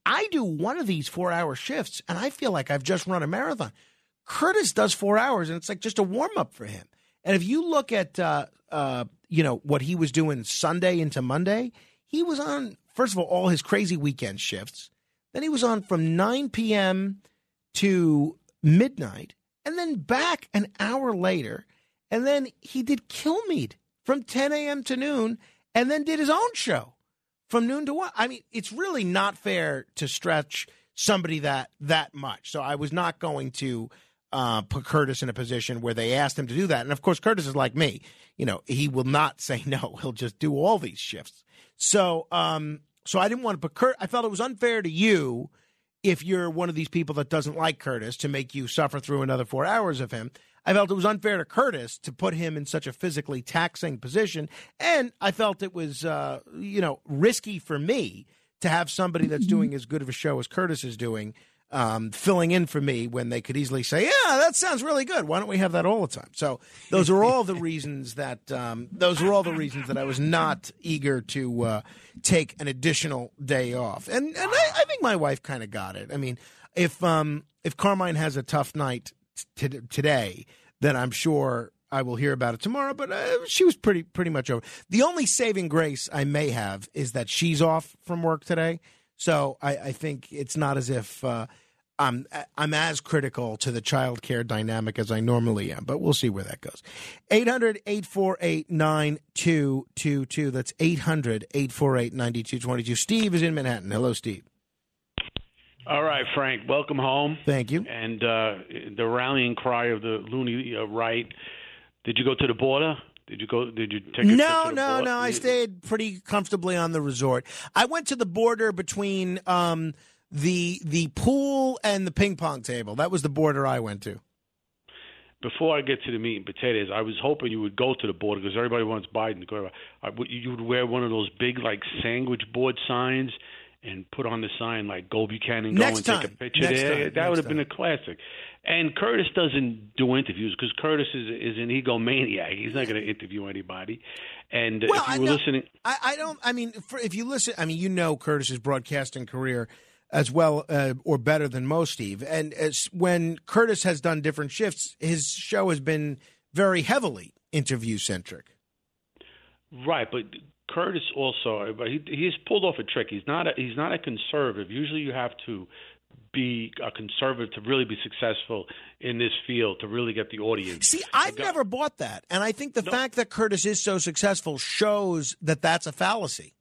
I do one of these four hour shifts, and I feel like I've just run a marathon. Curtis does four hours, and it's like just a warm up for him. And if you look at uh, uh, you know what he was doing Sunday into Monday, he was on, first of all, all his crazy weekend shifts. Then he was on from 9 p.m. to midnight, and then back an hour later. And then he did Kilmeade from 10 a.m. to noon, and then did his own show from noon to one. I mean, it's really not fair to stretch somebody that that much. So I was not going to uh, put Curtis in a position where they asked him to do that. And of course, Curtis is like me. You know, he will not [laughs] say no. He'll just do all these shifts. So, um, so I didn't want to put Kurt. I felt it was unfair to you if you're one of these people that doesn't like Curtis to make you suffer through another four hours of him. I felt it was unfair to Curtis to put him in such a physically taxing position, and I felt it was, uh, you know, risky for me to have somebody that's doing as good of a show as Curtis is doing um, filling in for me when they could easily say, "Yeah, that sounds really good. Why don't we have that all the time?" So those are all the reasons that um, those are all the reasons that I was not eager to uh, take an additional day off, and and I, I think my wife kind of got it. I mean, if um, if Carmine has a tough night t- today, then I'm sure I will hear about it tomorrow. But uh, she was pretty pretty much over. The only saving grace I may have is that she's off from work today. So I, I think it's not as if uh, I'm I'm as critical to the child care dynamic as I normally am, but we'll see where that goes. 800-848-9222. That's 800-848-9222. Steve is in Manhattan. Hello, Steve. All right, Frank. Welcome home. Thank you. And uh, the rallying cry of the loony uh, right. Did you go to the border? Did you go? Did you take? A no, trip to the no, no. I stayed pretty comfortably on the resort. I went to the border between um, the the pool and the ping pong table. That was the border I went to. Before I get to the meat and potatoes, I was hoping you would go to the border because everybody wants Biden to go. I, you would wear one of those big like sandwich board signs and put on the sign like "Go Buchanan, go Next and take a picture Next there." time. That Next would have been a classic. And Curtis doesn't do interviews because Curtis is is an egomaniac. He's not going to interview anybody. And Well, if I you were know- listening, I, I don't. I mean, for, if you listen, I mean, you know Curtis's broadcasting career as well uh, or better than most, Steve. And as, when Curtis has done different shifts, his show has been very heavily interview centric. Right, but Curtis also, but he he's pulled off a trick. He's not a, he's not a conservative. Usually, you have to be a conservative to really be successful in this field to really get the audience. See, I've never bought that, and I think the fact that Curtis is so successful shows that that's a fallacy.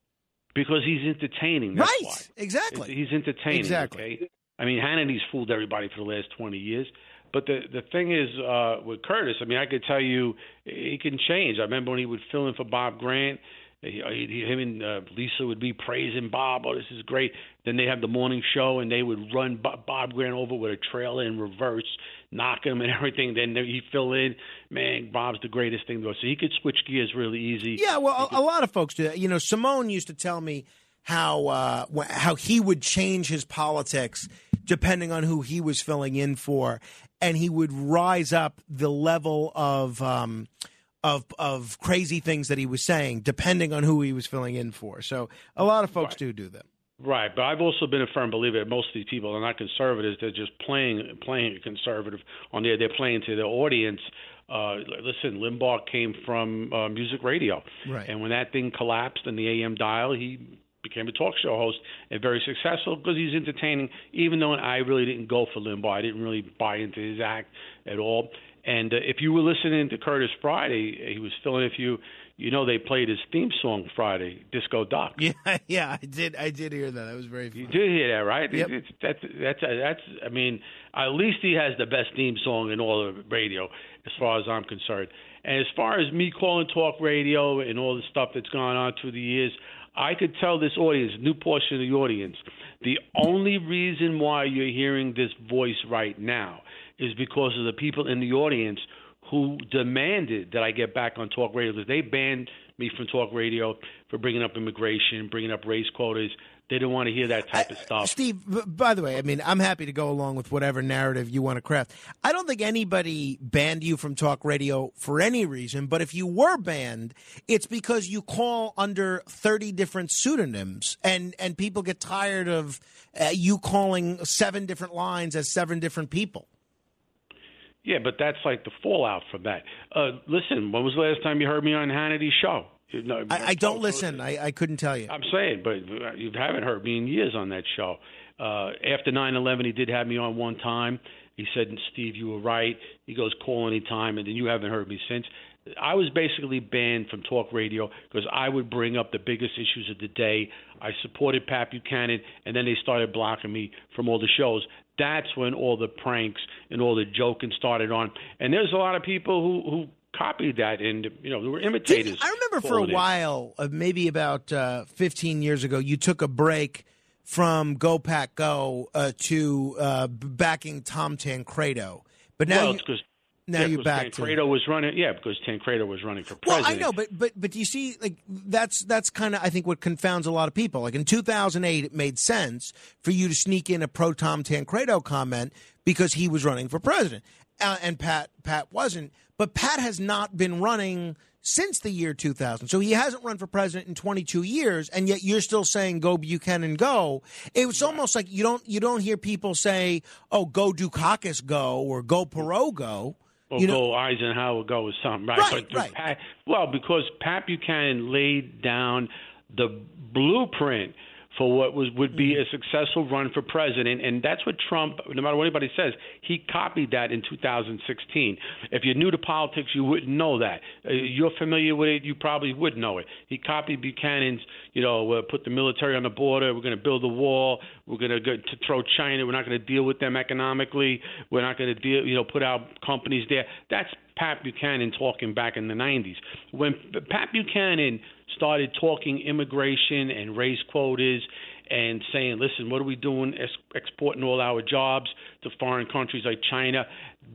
because he's entertaining. That's right? why. Exactly. He's entertaining. Exactly. Okay? I mean, Hannity's fooled everybody for the last twenty years. But the the thing is uh, with Curtis, I mean, I could tell you he can change. I remember when he would fill in for Bob Grant. He, he, him and uh, Lisa would be praising Bob. Oh, this is great. Then they have the morning show, and they would run Bob, Bob Grant over with a trailer in reverse, knock him and [laughs] everything. Then he fill in. Man, Bob's the greatest thing to us. So he could switch gears really easy. Yeah, well, a, a lot of folks do that. You know, Simone used to tell me how uh, how he would change his politics depending on who he was filling in for, and he would rise up the level of. Um, of of crazy things that he was saying, depending on who he was filling in for. So a lot of folks do do that. Right, but I've also been a firm believer that most of these people are not conservatives; they're just playing playing a conservative on there. They're playing to their audience. Uh, listen, Limbaugh came from uh, music radio, Right. and when that thing collapsed in the AM dial, he became a talk show host and very successful because he's entertaining. Even though I really didn't go for Limbaugh, I didn't really buy into his act at all. And uh, if you were listening to Curtis Friday, he was filling. If you you know they played his theme song Friday, Disco Duck. [laughs] Yeah, yeah, I did. I did hear that. That was very. You did hear that, right? Yep. It's, that's that's that's. I mean, at least he has the best theme song in all of radio, as far as I'm concerned. And as far as me calling talk radio and all the stuff that's gone on through the years, I could tell this audience, new portion of the audience, the only reason why you're hearing this voice right now is because of the people in the audience who demanded that I get back on talk radio because they banned me from talk radio for bringing up immigration, bringing up race quotas. They didn't want to hear that type of stuff. Steve, by the way, I mean, I'm happy to go along with whatever narrative you want to craft. I don't think anybody banned you from talk radio for any reason, but if you were banned, it's because you call under 30 different pseudonyms and, and people get tired of uh, you calling seven different lines as seven different people. Yeah, but that's like the fallout from that. Uh, listen, when was the last time you heard me on Hannity's show? Know, I, I don't listen. I, I couldn't tell you. I'm saying, but you haven't heard me in years on that show. Uh, after 9/11, he did have me on one time. He said, "Steve, you were right." He goes, "Call anytime," and then you haven't heard me since. I was basically banned from talk radio because I would bring up the biggest issues of the day. I supported Pat Buchanan, and then they started blocking me from all the shows. That's when all the pranks and all the joking started on. And there's a lot of people who who copied that, and you know, were imitators. I remember for a while, uh, maybe about uh, 15 years ago, you took a break from Go Pack Go uh, to uh, backing Tom Tancredo. But now well, you, now yeah, you're back to Tancredo was running. Yeah, because Tancredo was running for president. Well. I know, but but but you see, like that's that's kind of I think what confounds a lot of people. Like in 2008, it made sense for you to sneak in a pro Tom Tancredo comment because he was running for president, uh, and Pat Pat wasn't. But Pat has not been running since the year 2000, so he hasn't run for president in 22 years, and yet you're still saying "Go Buchanan, go." It was almost like you don't you don't hear people say, "Oh, go Dukakis, go," or "Go Perot, go." Or You know- go Eisenhower go or something, right? Right, but right. Pat, well, because Pat Buchanan laid down the blueprint for what was would be Mm-hmm. a successful run for president, and that's what Trump, no matter what anybody says, he copied that in 2016. If you're new to politics, you wouldn't know that. Uh, you're familiar with it, you probably would know it. He copied Buchanan's, you know, uh, put the military on the border. We're going to build a wall. We're going to go to throw China. We're not going to deal with them economically. We're not going to deal, you know, put our companies there. That's Pat Buchanan talking back in the 90s. When Pat Buchanan started talking immigration and race quotas and saying, listen, what are we doing ex- exporting all our jobs to foreign countries like China?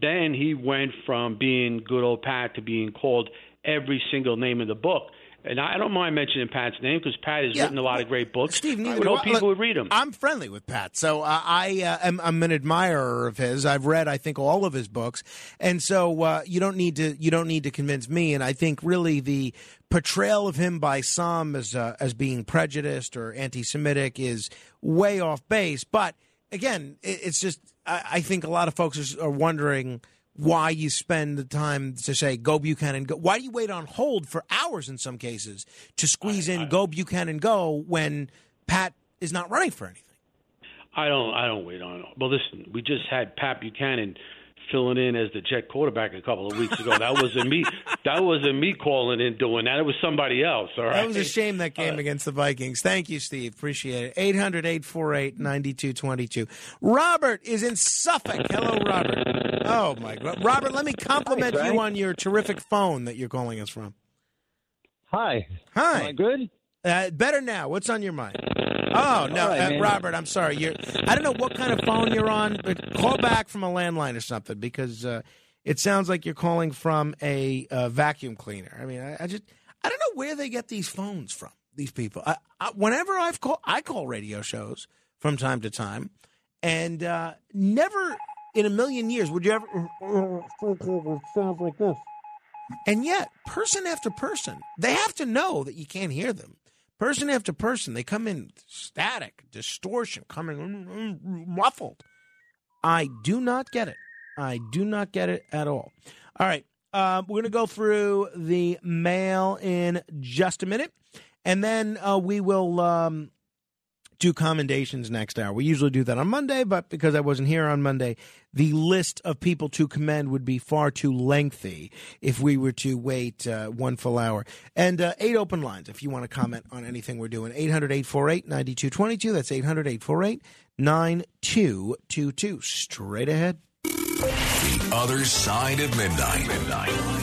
Then he went from being good old Pat to being called every single name in the book. And I don't mind mentioning Pat's name because Pat has Yeah. written a lot of great books. Steve, I neither would do hope I. people Look, would read them. I'm friendly with Pat, so I, I uh, am I'm an admirer of his. I've read, I think, all of his books, and so uh, you don't need to you don't need to convince me. And I think really the portrayal of him by some as uh, as being prejudiced or anti-Semitic is way off base. But again, it, it's just I, I think a lot of folks are, are wondering why you spend the time to say go Buchanan go. Why do you wait on hold for hours in some cases to squeeze in go Buchanan go when Pat is not running for anything? I don't. I don't wait on. Well, listen, we just had Pat Buchanan filling in as the Jet quarterback a couple of weeks ago. That wasn't me. That wasn't me calling in doing that. It was somebody else. All right. That was a shame that game against the Vikings. Thank you, Steve. Appreciate it. 800 848 9222. Robert is in Suffolk. Hello, Robert. Oh, my God. Robert, let me compliment Hi, you on your terrific phone that you're calling us from. Hi. Hi. Am I good? Uh, better now. What's on your mind? Oh no, right, uh. Robert. I'm sorry. You're. I don't know what kind of phone you're on, but call back from a landline or something because uh, it sounds like you're calling from a uh, vacuum cleaner. I mean, I, I just I don't know where they get these phones from. These people. I, I, whenever I've called, I call radio shows from time to time, and uh, never in a million years would you ever sounds like this. And yet, person after person, they have to know that you can't hear them. Person after person, they come in static, distortion, coming muffled. I do not get it. I do not get it at all. All right. Uh, we're going to go through the mail in just a minute. And then uh, we will um, do commendations next hour. We usually do that on Monday, but because I wasn't here on Monday, the list of people to commend would be far too lengthy if we were to wait uh, one full hour. And uh, eight open lines if you want to comment on anything we're doing. 800 848 9222. That's 800 848 9222. Straight ahead. The other side of midnight.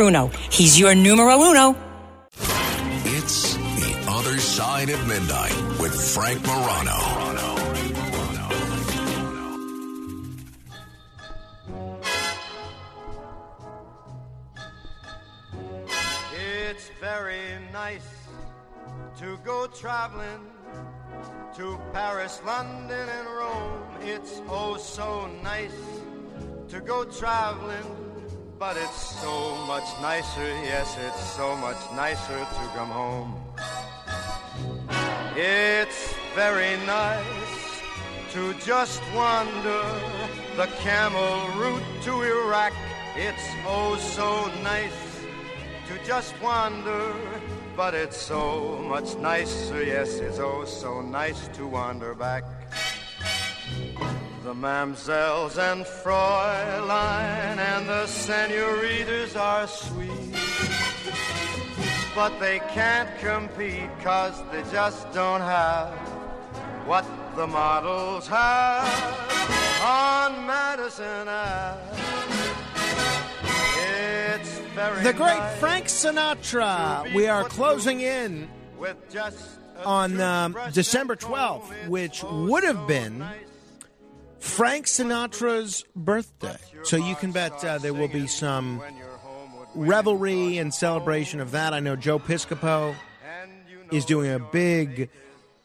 He's your numero uno. It's The Other Side of Midnight with Frank Morano. It's very nice to go traveling to Paris, London, and Rome. It's oh so nice to go traveling, but it's so much nicer, yes, it's so much nicer to come home. It's very nice to just wander the camel route to Iraq. It's oh so nice to just wander, but it's so much nicer, yes, it's oh so nice to wander back. The mamselles and Fräulein and the senoritas are sweet, but they can't compete cause they just don't have what the models have on Madison Ave. It's very The great nice Frank Sinatra. We are closing in with just on um, December 12th, which would have been Frank Sinatra's birthday. So you can bet uh, there will be some revelry and celebration of that. I know Joe Piscopo is doing a big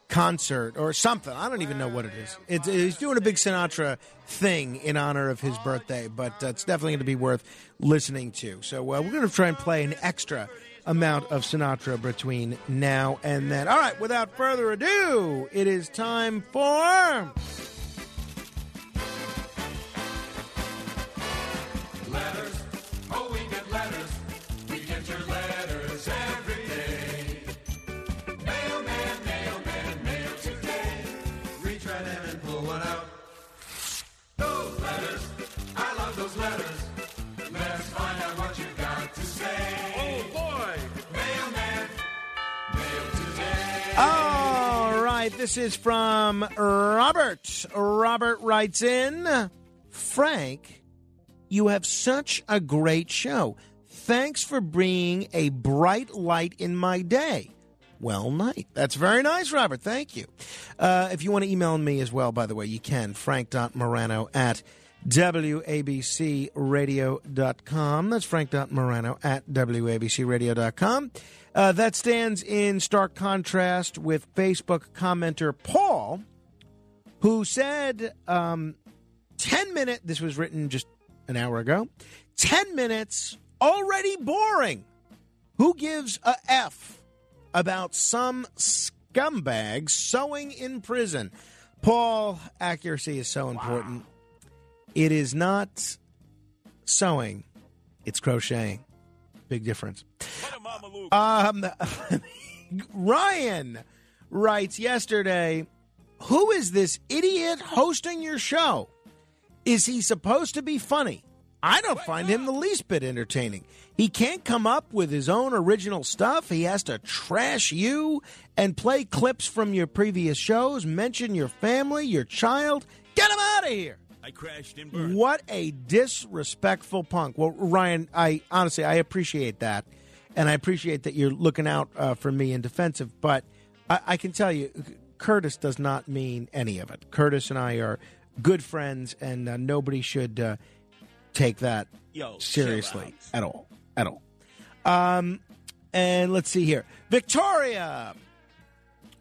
concert or something. I don't even know what it is. It's, he's doing a big Sinatra thing in honor of his birthday, but uh, it's definitely going to be worth listening to. So uh, we're going to try and play an extra amount of Sinatra between now and then. All right, without further ado, it is time for. This is from Robert. Robert writes in Frank, you have such a great show. Thanks for bringing a bright light in my day. Well, night. That's very nice, Robert. Thank you. Uh, if you want to email me as well, by the way, you can. Frank.morano at WABCRadio.com. That's Frank.morano at WABCRadio.com. Uh, that stands in stark contrast with Facebook commenter Paul, who said um, 10 minute, this was written just an hour ago, 10 minutes already boring. Who gives a F about some scumbag sewing in prison? Paul, accuracy is so important. It is not sewing, it's crocheting. Big difference. Um, [laughs] Ryan writes yesterday Who is this idiot hosting your show? Is he supposed to be funny? I don't find him the least bit entertaining. He can't come up with his own original stuff. He has to trash you and play clips from your previous shows, mention your family, your child. Get him out of here. I crashed and burned. What a disrespectful punk. Well, Ryan, I honestly I appreciate that, and I appreciate that you're looking out uh, for me in defensive. But I, I can tell you, Curtis does not mean any of it. Curtis and I are good friends, and uh, nobody should uh, take that Yo, seriously at all. At all. Um, and let's see here. Victoria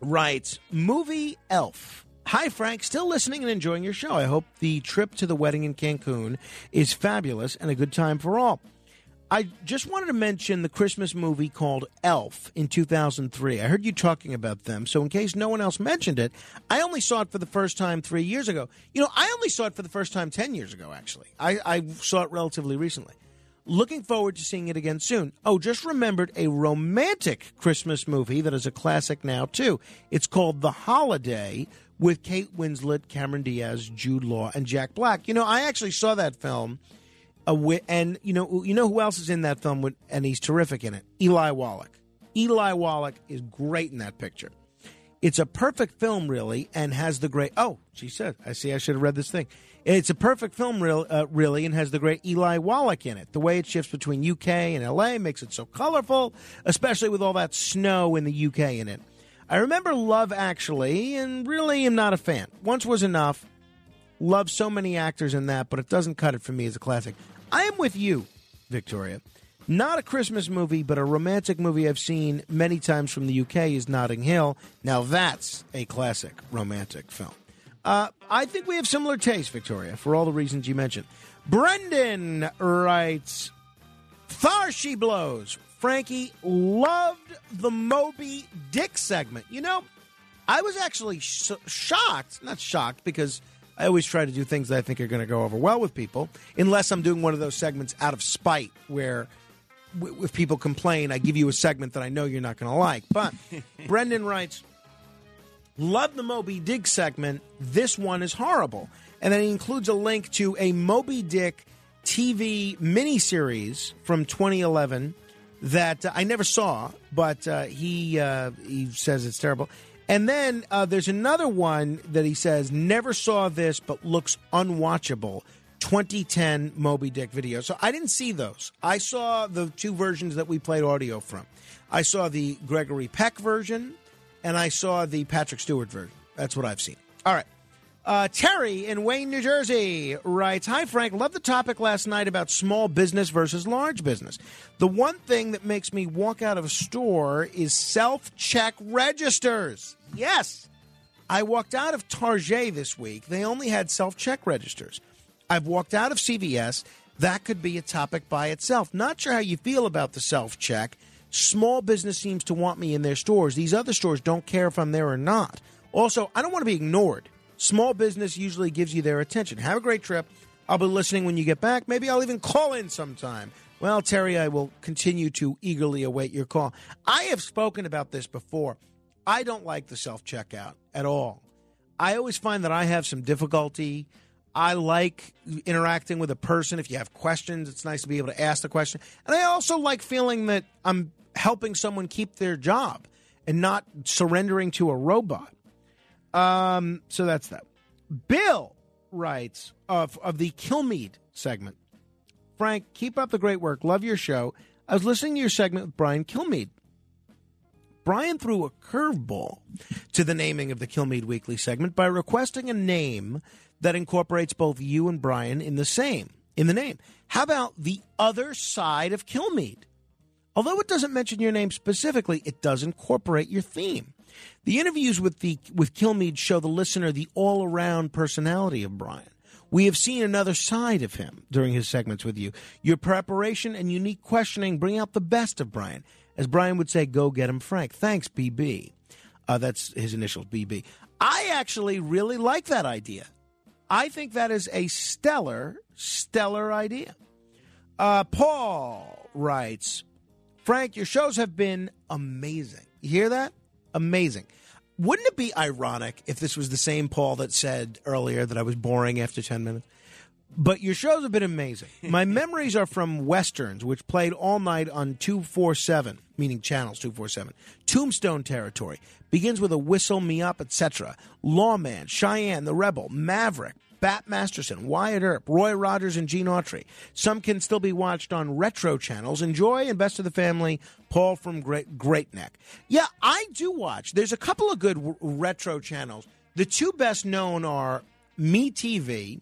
writes movie Elf. Hi, Frank. Still listening and enjoying your show. I hope the trip to the wedding in Cancun is fabulous and a good time for all. I just wanted to mention the Christmas movie called Elf in 2003. I heard you talking about them, so in case no one else mentioned it, I only saw it for the first time three years ago. You know, I only saw it for the first time 10 years ago, actually. I, I saw it relatively recently. Looking forward to seeing it again soon. Oh, just remembered a romantic Christmas movie that is a classic now, too. It's called The Holiday with Kate Winslet, Cameron Diaz, Jude Law, and Jack Black. You know, I actually saw that film. Uh, and you know, you know who else is in that film? With, and he's terrific in it. Eli Wallach. Eli Wallach is great in that picture. It's a perfect film, really, and has the great. Oh, she said, "I see. I should have read this thing." It's a perfect film, real, uh, really, and has the great Eli Wallach in it. The way it shifts between UK and LA makes it so colorful, especially with all that snow in the UK in it. I remember Love Actually, and really am not a fan. Once was enough. Love so many actors in that, but it doesn't cut it for me as a classic. I am with you, Victoria. Not a Christmas movie, but a romantic movie I've seen many times from the UK is Notting Hill. Now that's a classic romantic film. Uh, I think we have similar tastes, Victoria, for all the reasons you mentioned. Brendan writes, Thar she blows. Frankie loved the Moby Dick segment. You know, I was actually sh- shocked, not shocked, because I always try to do things that I think are going to go over well with people, unless I'm doing one of those segments out of spite where w- if people complain, I give you a segment that I know you're not going to like. But [laughs] Brendan writes, Love the Moby Dick segment. This one is horrible. And then he includes a link to a Moby Dick TV miniseries from 2011 that I never saw, but uh, he uh, he says it's terrible. And then uh, there's another one that he says never saw this, but looks unwatchable. 2010 Moby Dick video. So I didn't see those. I saw the two versions that we played audio from. I saw the Gregory Peck version, and I saw the Patrick Stewart version. That's what I've seen. All right. Uh, Terry in Wayne, New Jersey writes Hi, Frank. Love the topic last night about small business versus large business. The one thing that makes me walk out of a store is self check registers. Yes. I walked out of Target this week. They only had self check registers. I've walked out of CVS. That could be a topic by itself. Not sure how you feel about the self check. Small business seems to want me in their stores. These other stores don't care if I'm there or not. Also, I don't want to be ignored. Small business usually gives you their attention. Have a great trip. I'll be listening when you get back. Maybe I'll even call in sometime. Well, Terry, I will continue to eagerly await your call. I have spoken about this before. I don't like the self checkout at all. I always find that I have some difficulty. I like interacting with a person. If you have questions, it's nice to be able to ask the question. And I also like feeling that I'm helping someone keep their job and not surrendering to a robot. Um, so that's that. Bill writes of of the Kilmeade segment. Frank, keep up the great work. Love your show. I was listening to your segment with Brian Kilmeade. Brian threw a curveball to the naming of the Kilmeade Weekly segment by requesting a name that incorporates both you and Brian in the same in the name. How about the other side of Kilmeade? Although it doesn't mention your name specifically, it does incorporate your theme. The interviews with the with Kilmeade show the listener the all-around personality of Brian. We have seen another side of him during his segments with you. Your preparation and unique questioning bring out the best of Brian. As Brian would say, go get him, Frank. Thanks, BB. Uh, that's his initials, BB. I actually really like that idea. I think that is a stellar, stellar idea. Uh, Paul writes, Frank, your shows have been amazing. You hear that? Amazing. Wouldn't it be ironic if this was the same Paul that said earlier that I was boring after 10 minutes? But your shows have been amazing. [laughs] My memories are from Westerns, which played all night on 247, meaning channels 247. Tombstone territory begins with a whistle me up, etc. Lawman, Cheyenne, the Rebel, Maverick, Bat Masterson, Wyatt Earp, Roy Rogers, and Gene Autry. Some can still be watched on retro channels. Enjoy and best of the family, Paul from Great Great Neck. Yeah, I do watch. There's a couple of good w- retro channels. The two best known are Me TV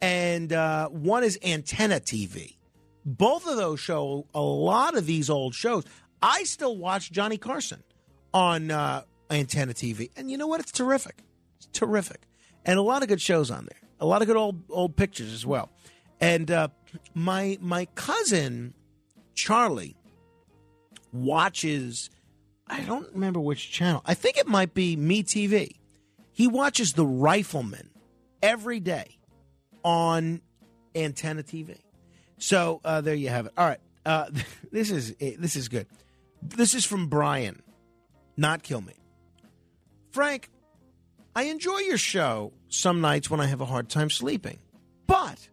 and uh, one is Antenna TV. Both of those show a lot of these old shows. I still watch Johnny Carson on uh, Antenna TV, and you know what? It's terrific. It's terrific, and a lot of good shows on there. A lot of good old old pictures as well. And uh, my my cousin Charlie watches. I don't remember which channel. I think it might be Me TV. He watches The Rifleman every day on Antenna TV. So uh, there you have it. All right, uh, [laughs] this is this is good. This is from Brian, not Kilmeade. Frank, I enjoy your show some nights when I have a hard time sleeping, but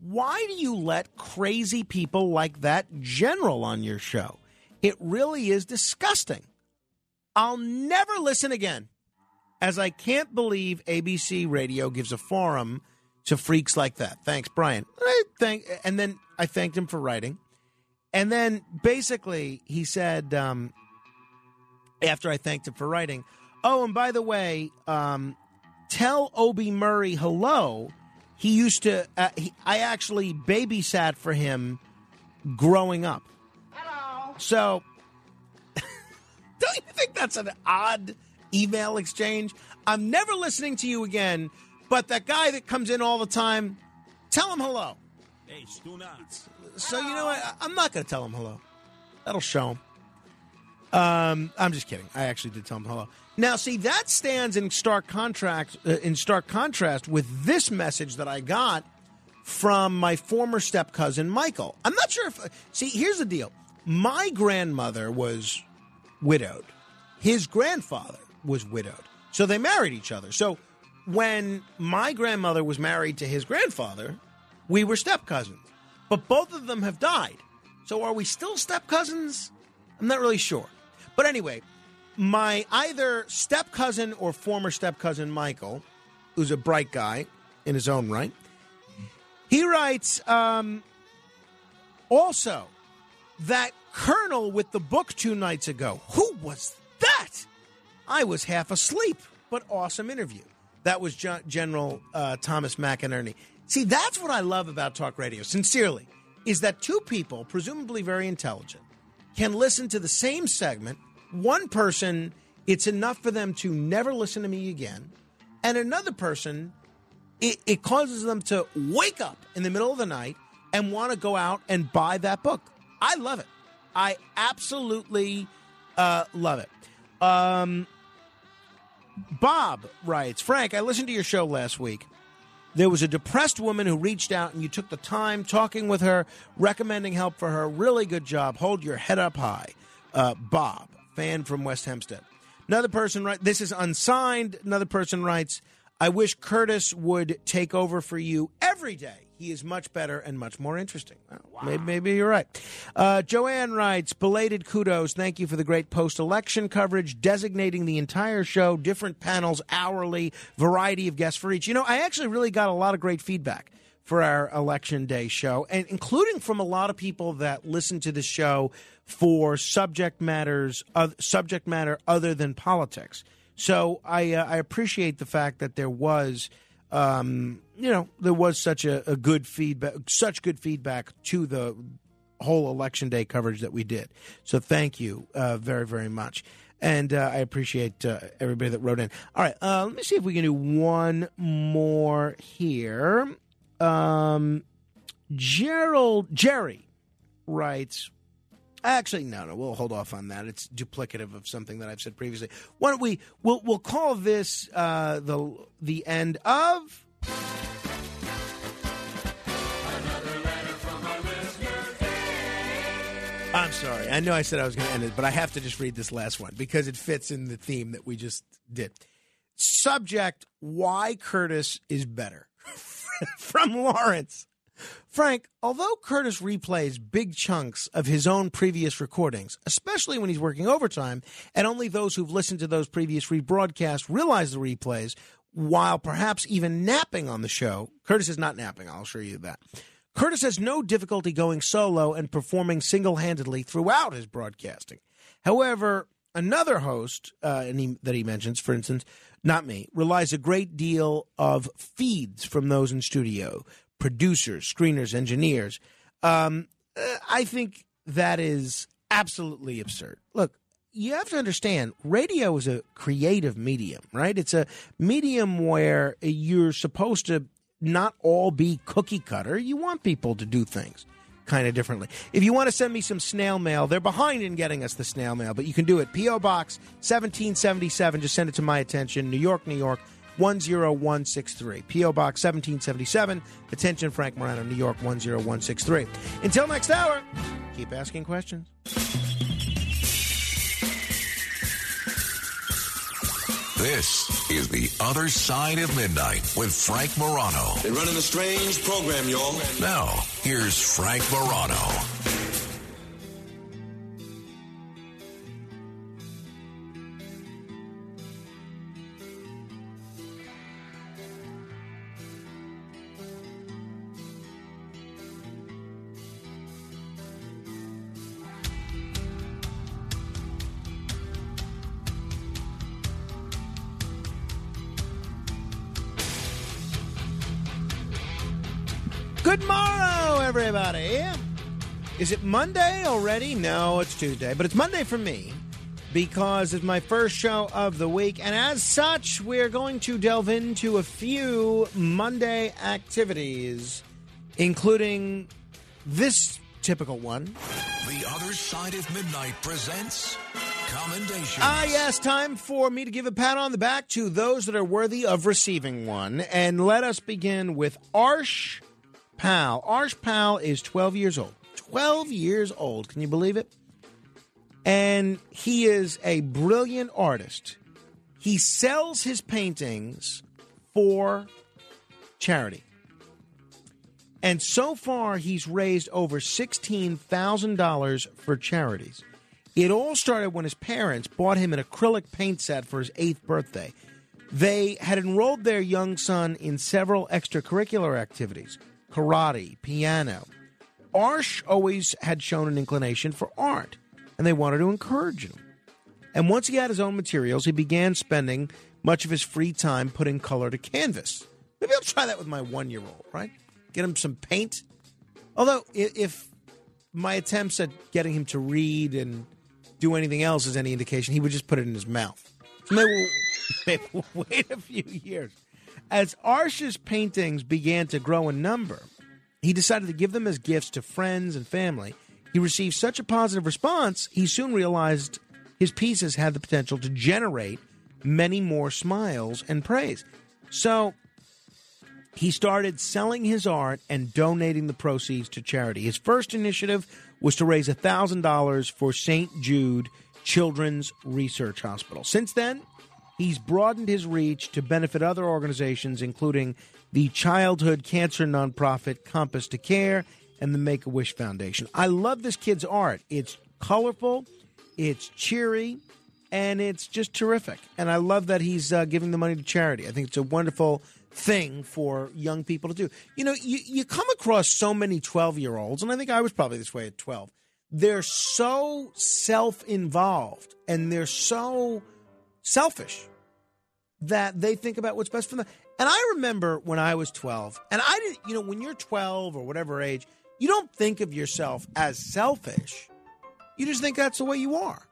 why do you let crazy people like that general on your show? It really is disgusting. I'll never listen again, as I can't believe ABC Radio gives a forum to freaks like that. Thanks, Brian. Thank, and then I thanked him for writing, and then basically he said, um, after I thanked him for writing, "Oh, and by the way, um, tell Obie Murray hello." He used to. Uh, he, I actually babysat for him growing up. Hello. So, [laughs] don't you think that's an odd email exchange? I'm never listening to you again, but that guy that comes in all the time, tell him hello. Hey, stu nuts. So you know what? I- I'm not going to tell him hello. That'll show him. Um, I'm just kidding. I actually did tell him hello. Now, see, that stands in stark contrast uh, in stark contrast with this message that I got from my former step cousin Michael. I'm not sure if see. Here's the deal. My grandmother was widowed. His grandfather was widowed. So they married each other. So when my grandmother was married to his grandfather, we were step cousins. But both of them have died. So are we still step cousins? I'm not really sure. But anyway, my either step cousin or former step cousin Michael, who's a bright guy in his own right, he writes um, also that colonel with the book two nights ago. Who was that? I was half asleep, but awesome interview. That was Gen- General uh, Thomas McInerney. See, that's what I love about talk radio, sincerely, is that two people, presumably very intelligent, can listen to the same segment. One person, it's enough for them to never listen to me again. And another person, it, it causes them to wake up in the middle of the night and want to go out and buy that book. I love it. I absolutely uh, love it. Um, Bob writes Frank, I listened to your show last week. There was a depressed woman who reached out and you took the time talking with her, recommending help for her. Really good job. Hold your head up high. Uh, Bob, fan from West Hempstead. Another person writes, this is unsigned. Another person writes, I wish Curtis would take over for you every day. He is much better and much more interesting. Well, maybe, maybe you're right. Uh, Joanne writes, belated kudos. Thank you for the great post election coverage, designating the entire show, different panels, hourly, variety of guests for each. You know, I actually really got a lot of great feedback for our election day show, and including from a lot of people that listen to the show for subject matters, uh, subject matter other than politics. So I, uh, I appreciate the fact that there was um, you know, there was such a, a good feedback, such good feedback to the whole election day coverage that we did. So thank you uh, very, very much. And uh, I appreciate uh, everybody that wrote in. All right, uh, let me see if we can do one more here. Um, Gerald Jerry writes. Actually, no, no. We'll hold off on that. It's duplicative of something that I've said previously. Why don't we? We'll we'll call this uh, the the end of. I'm sorry. I know I said I was going to end it, but I have to just read this last one because it fits in the theme that we just did. Subject: Why Curtis is better. [laughs] From Lawrence. Frank, although Curtis replays big chunks of his own previous recordings, especially when he's working overtime, and only those who've listened to those previous rebroadcasts realize the replays, while perhaps even napping on the show, Curtis is not napping, I'll assure you that. Curtis has no difficulty going solo and performing single handedly throughout his broadcasting. However, another host uh, he, that he mentions, for instance, not me, relies a great deal of feeds from those in studio, producers, screeners, engineers. Um, uh, I think that is absolutely absurd. Look, you have to understand radio is a creative medium, right? It's a medium where you're supposed to not all be cookie cutter. You want people to do things kind of differently. If you want to send me some snail mail, they're behind in getting us the snail mail, but you can do it. P.O. Box 1777. Just send it to my attention. New York, New York 10163. P.O. Box 1777. Attention, Frank Morano, New York 10163. Until next hour, keep asking questions. This is The Other Side of Midnight with Frank Morano. They're running a strange program, y'all. Now, here's Frank Morano. Is it Monday already? No, it's Tuesday, but it's Monday for me because it's my first show of the week, and as such, we're going to delve into a few Monday activities, including this typical one. The Other Side of Midnight presents Commendations. Ah, yes, time for me to give a pat on the back to those that are worthy of receiving one. And let us begin with Arsh Pal. Arsh Pal is 12 years old. 12 years old. Can you believe it? And he is a brilliant artist. He sells his paintings for charity. And so far, he's raised over $16,000 for charities. It all started when his parents bought him an acrylic paint set for his eighth birthday. They had enrolled their young son in several extracurricular activities karate, piano. Arsh always had shown an inclination for art, and they wanted to encourage him. And once he had his own materials, he began spending much of his free time putting color to canvas. Maybe I'll try that with my one year old, right? Get him some paint. Although, if my attempts at getting him to read and do anything else is any indication, he would just put it in his mouth. So maybe we'll, [laughs] maybe we'll wait a few years. As Arsh's paintings began to grow in number, he decided to give them as gifts to friends and family. He received such a positive response, he soon realized his pieces had the potential to generate many more smiles and praise. So he started selling his art and donating the proceeds to charity. His first initiative was to raise $1,000 for St. Jude Children's Research Hospital. Since then, he's broadened his reach to benefit other organizations, including the childhood cancer nonprofit Compass to Care and the Make a Wish Foundation. I love this kid's art. It's colorful, it's cheery, and it's just terrific. And I love that he's uh, giving the money to charity. I think it's a wonderful thing for young people to do. You know, you, you come across so many 12 year olds, and I think I was probably this way at 12. They're so self involved and they're so selfish that they think about what's best for them. And I remember when I was 12, and I didn't, you know, when you're 12 or whatever age, you don't think of yourself as selfish. You just think that's the way you are.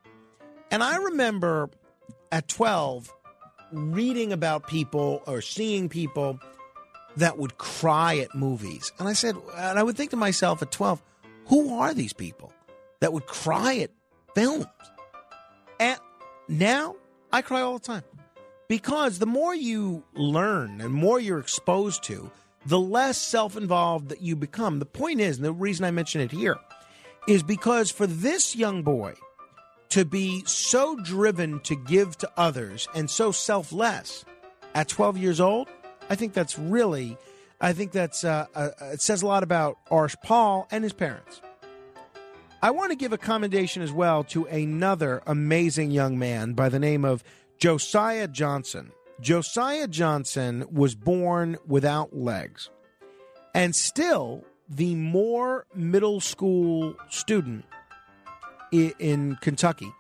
And I remember at 12 reading about people or seeing people that would cry at movies. And I said, and I would think to myself at 12, who are these people that would cry at films? And now I cry all the time because the more you learn and more you're exposed to, the less self involved that you become. The point is, and the reason I mention it here is because for this young boy to be so driven to give to others and so selfless at 12 years old, I think that's really, I think that's, uh, uh, it says a lot about Arsh Pal and his parents. I want to give a commendation as well to another amazing young man by the name of Josiah Johnson. Josiah Johnson was born without legs. And still, the Moore Middle School student in Kentucky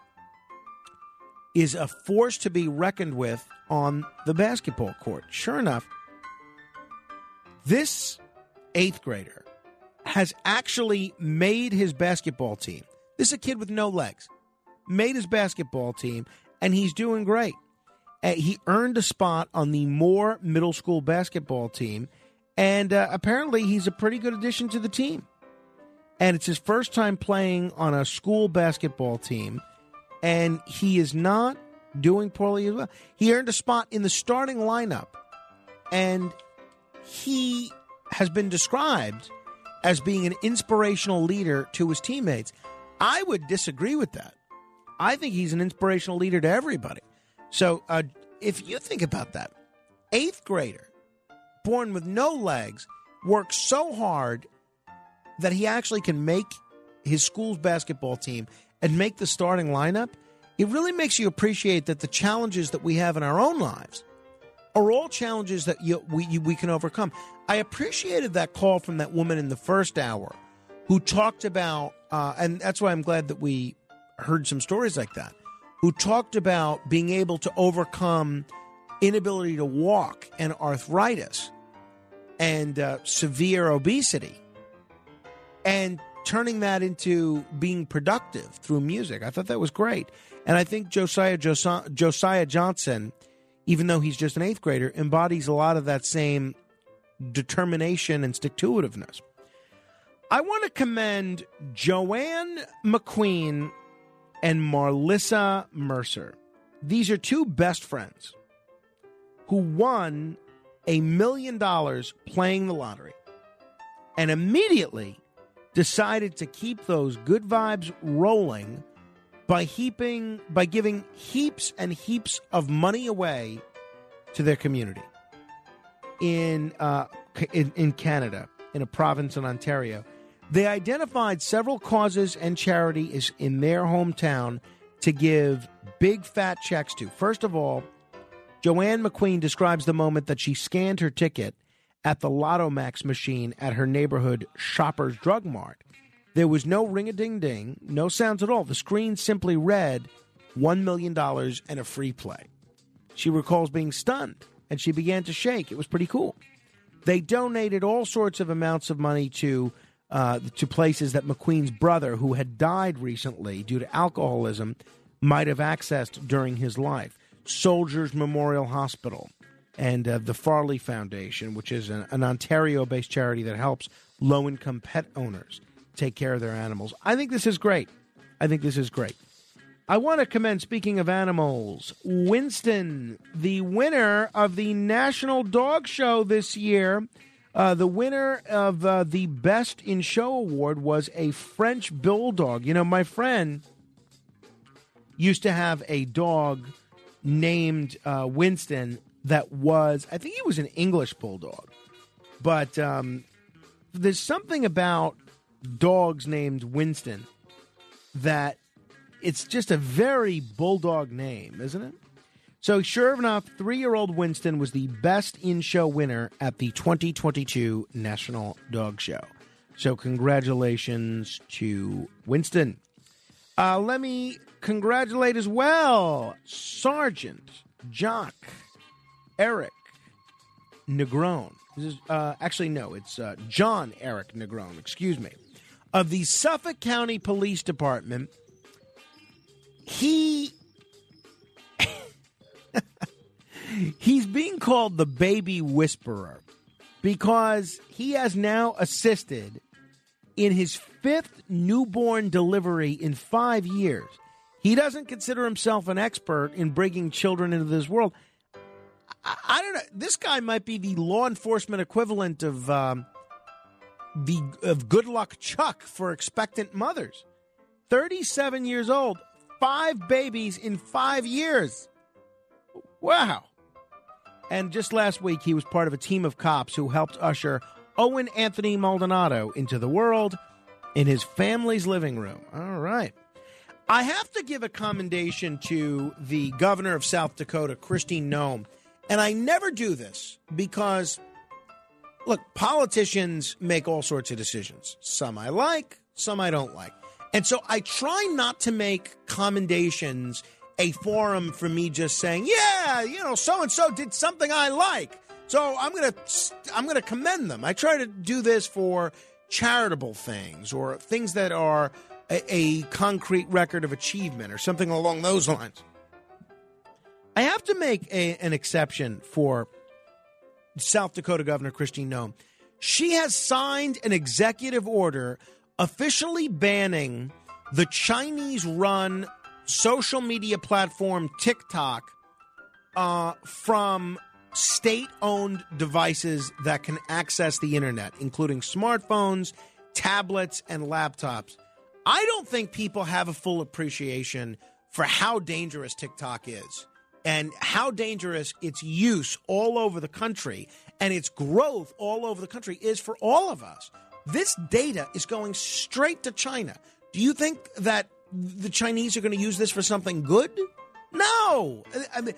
is a force to be reckoned with on the basketball court. Sure enough, this eighth grader has actually made his basketball team. This is a kid with no legs. Made his basketball team, and he's doing great. Uh, he earned a spot on the Moore Middle School basketball team, and uh, apparently he's a pretty good addition to the team. And it's his first time playing on a school basketball team, and he is not doing poorly as well. He earned a spot in the starting lineup, and he has been described as being an inspirational leader to his teammates. I would disagree with that. I think he's an inspirational leader to everybody. So uh, if you think about that, eighth grader, born with no legs, works so hard that he actually can make his school's basketball team and make the starting lineup. It really makes you appreciate that the challenges that we have in our own lives are all challenges that you, we, you, we can overcome. I appreciated that call from that woman in the first hour who talked about, uh, and that's why I'm glad that we heard some stories like that, who talked about being able to overcome inability to walk and arthritis and uh, severe obesity and turning that into being productive through music. I thought that was great. And I think Josiah, Josiah, Josiah Johnson, even though he's just an eighth grader, embodies a lot of that same determination and stick to itiveness. I want to commend Joanne McQueen and Marlissa Mercer. These are two best friends who won a million dollars playing the lottery and immediately decided to keep those good vibes rolling by heaping by giving heaps and heaps of money away to their community in uh, in, in Canada in a province in Ontario. They identified several causes and charities in their hometown to give big fat checks to. First of all, Joanne McQueen describes the moment that she scanned her ticket at the Lotto Max machine at her neighborhood Shoppers Drug Mart. There was no ring a ding ding, no sounds at all. The screen simply read $1 million and a free play. She recalls being stunned and she began to shake. It was pretty cool. They donated all sorts of amounts of money to uh, to places that McQueen's brother, who had died recently due to alcoholism, might have accessed during his life. Soldiers Memorial Hospital and uh, the Farley Foundation, which is an, an Ontario based charity that helps low income pet owners take care of their animals. I think this is great. I think this is great. I want to commend, speaking of animals, Winston, the winner of the National Dog Show this year. Uh, the winner of uh, the Best in Show award was a French Bulldog. You know, my friend used to have a dog named uh, Winston that was, I think he was an English Bulldog. But um, there's something about dogs named Winston that it's just a very bulldog name, isn't it? So, sure enough, three year old Winston was the best in show winner at the 2022 National Dog Show. So, congratulations to Winston. Uh, let me congratulate as well Sergeant Jock Eric Negron. This is uh, actually no, it's uh, John Eric Negron. Excuse me, of the Suffolk County Police Department. He he's being called the baby whisperer because he has now assisted in his fifth newborn delivery in five years. He doesn't consider himself an expert in bringing children into this world. I, I don't know. This guy might be the law enforcement equivalent of um, the of Good Luck Chuck for expectant mothers. Thirty-seven years old, five babies in five years. Wow. And just last week, he was part of a team of cops who helped usher Owen Anthony Maldonado into the world in his family's living room. All right. I have to give a commendation to the governor of South Dakota, Kristi Noem. And I never do this because, look, politicians make all sorts of decisions. Some I like, some I don't like. And so I try not to make commendations a forum for me just saying, yeah, you know, so and so did something I like. So I'm to I'm to commend them. I try to do this for charitable things or things that are a, a concrete record of achievement or something along those lines. I have to make a, an exception for South Dakota Governor Christine Noem. She has signed an executive order officially banning the Chinese run social media platform TikTok uh, from state owned devices that can access the internet, including smartphones, tablets, and laptops. I don't think people have a full appreciation for how dangerous TikTok is and how dangerous its use all over the country and its growth all over the country is for all of us. This data is going straight to China. Do you think that the Chinese are going to use this for something good? No. I mean,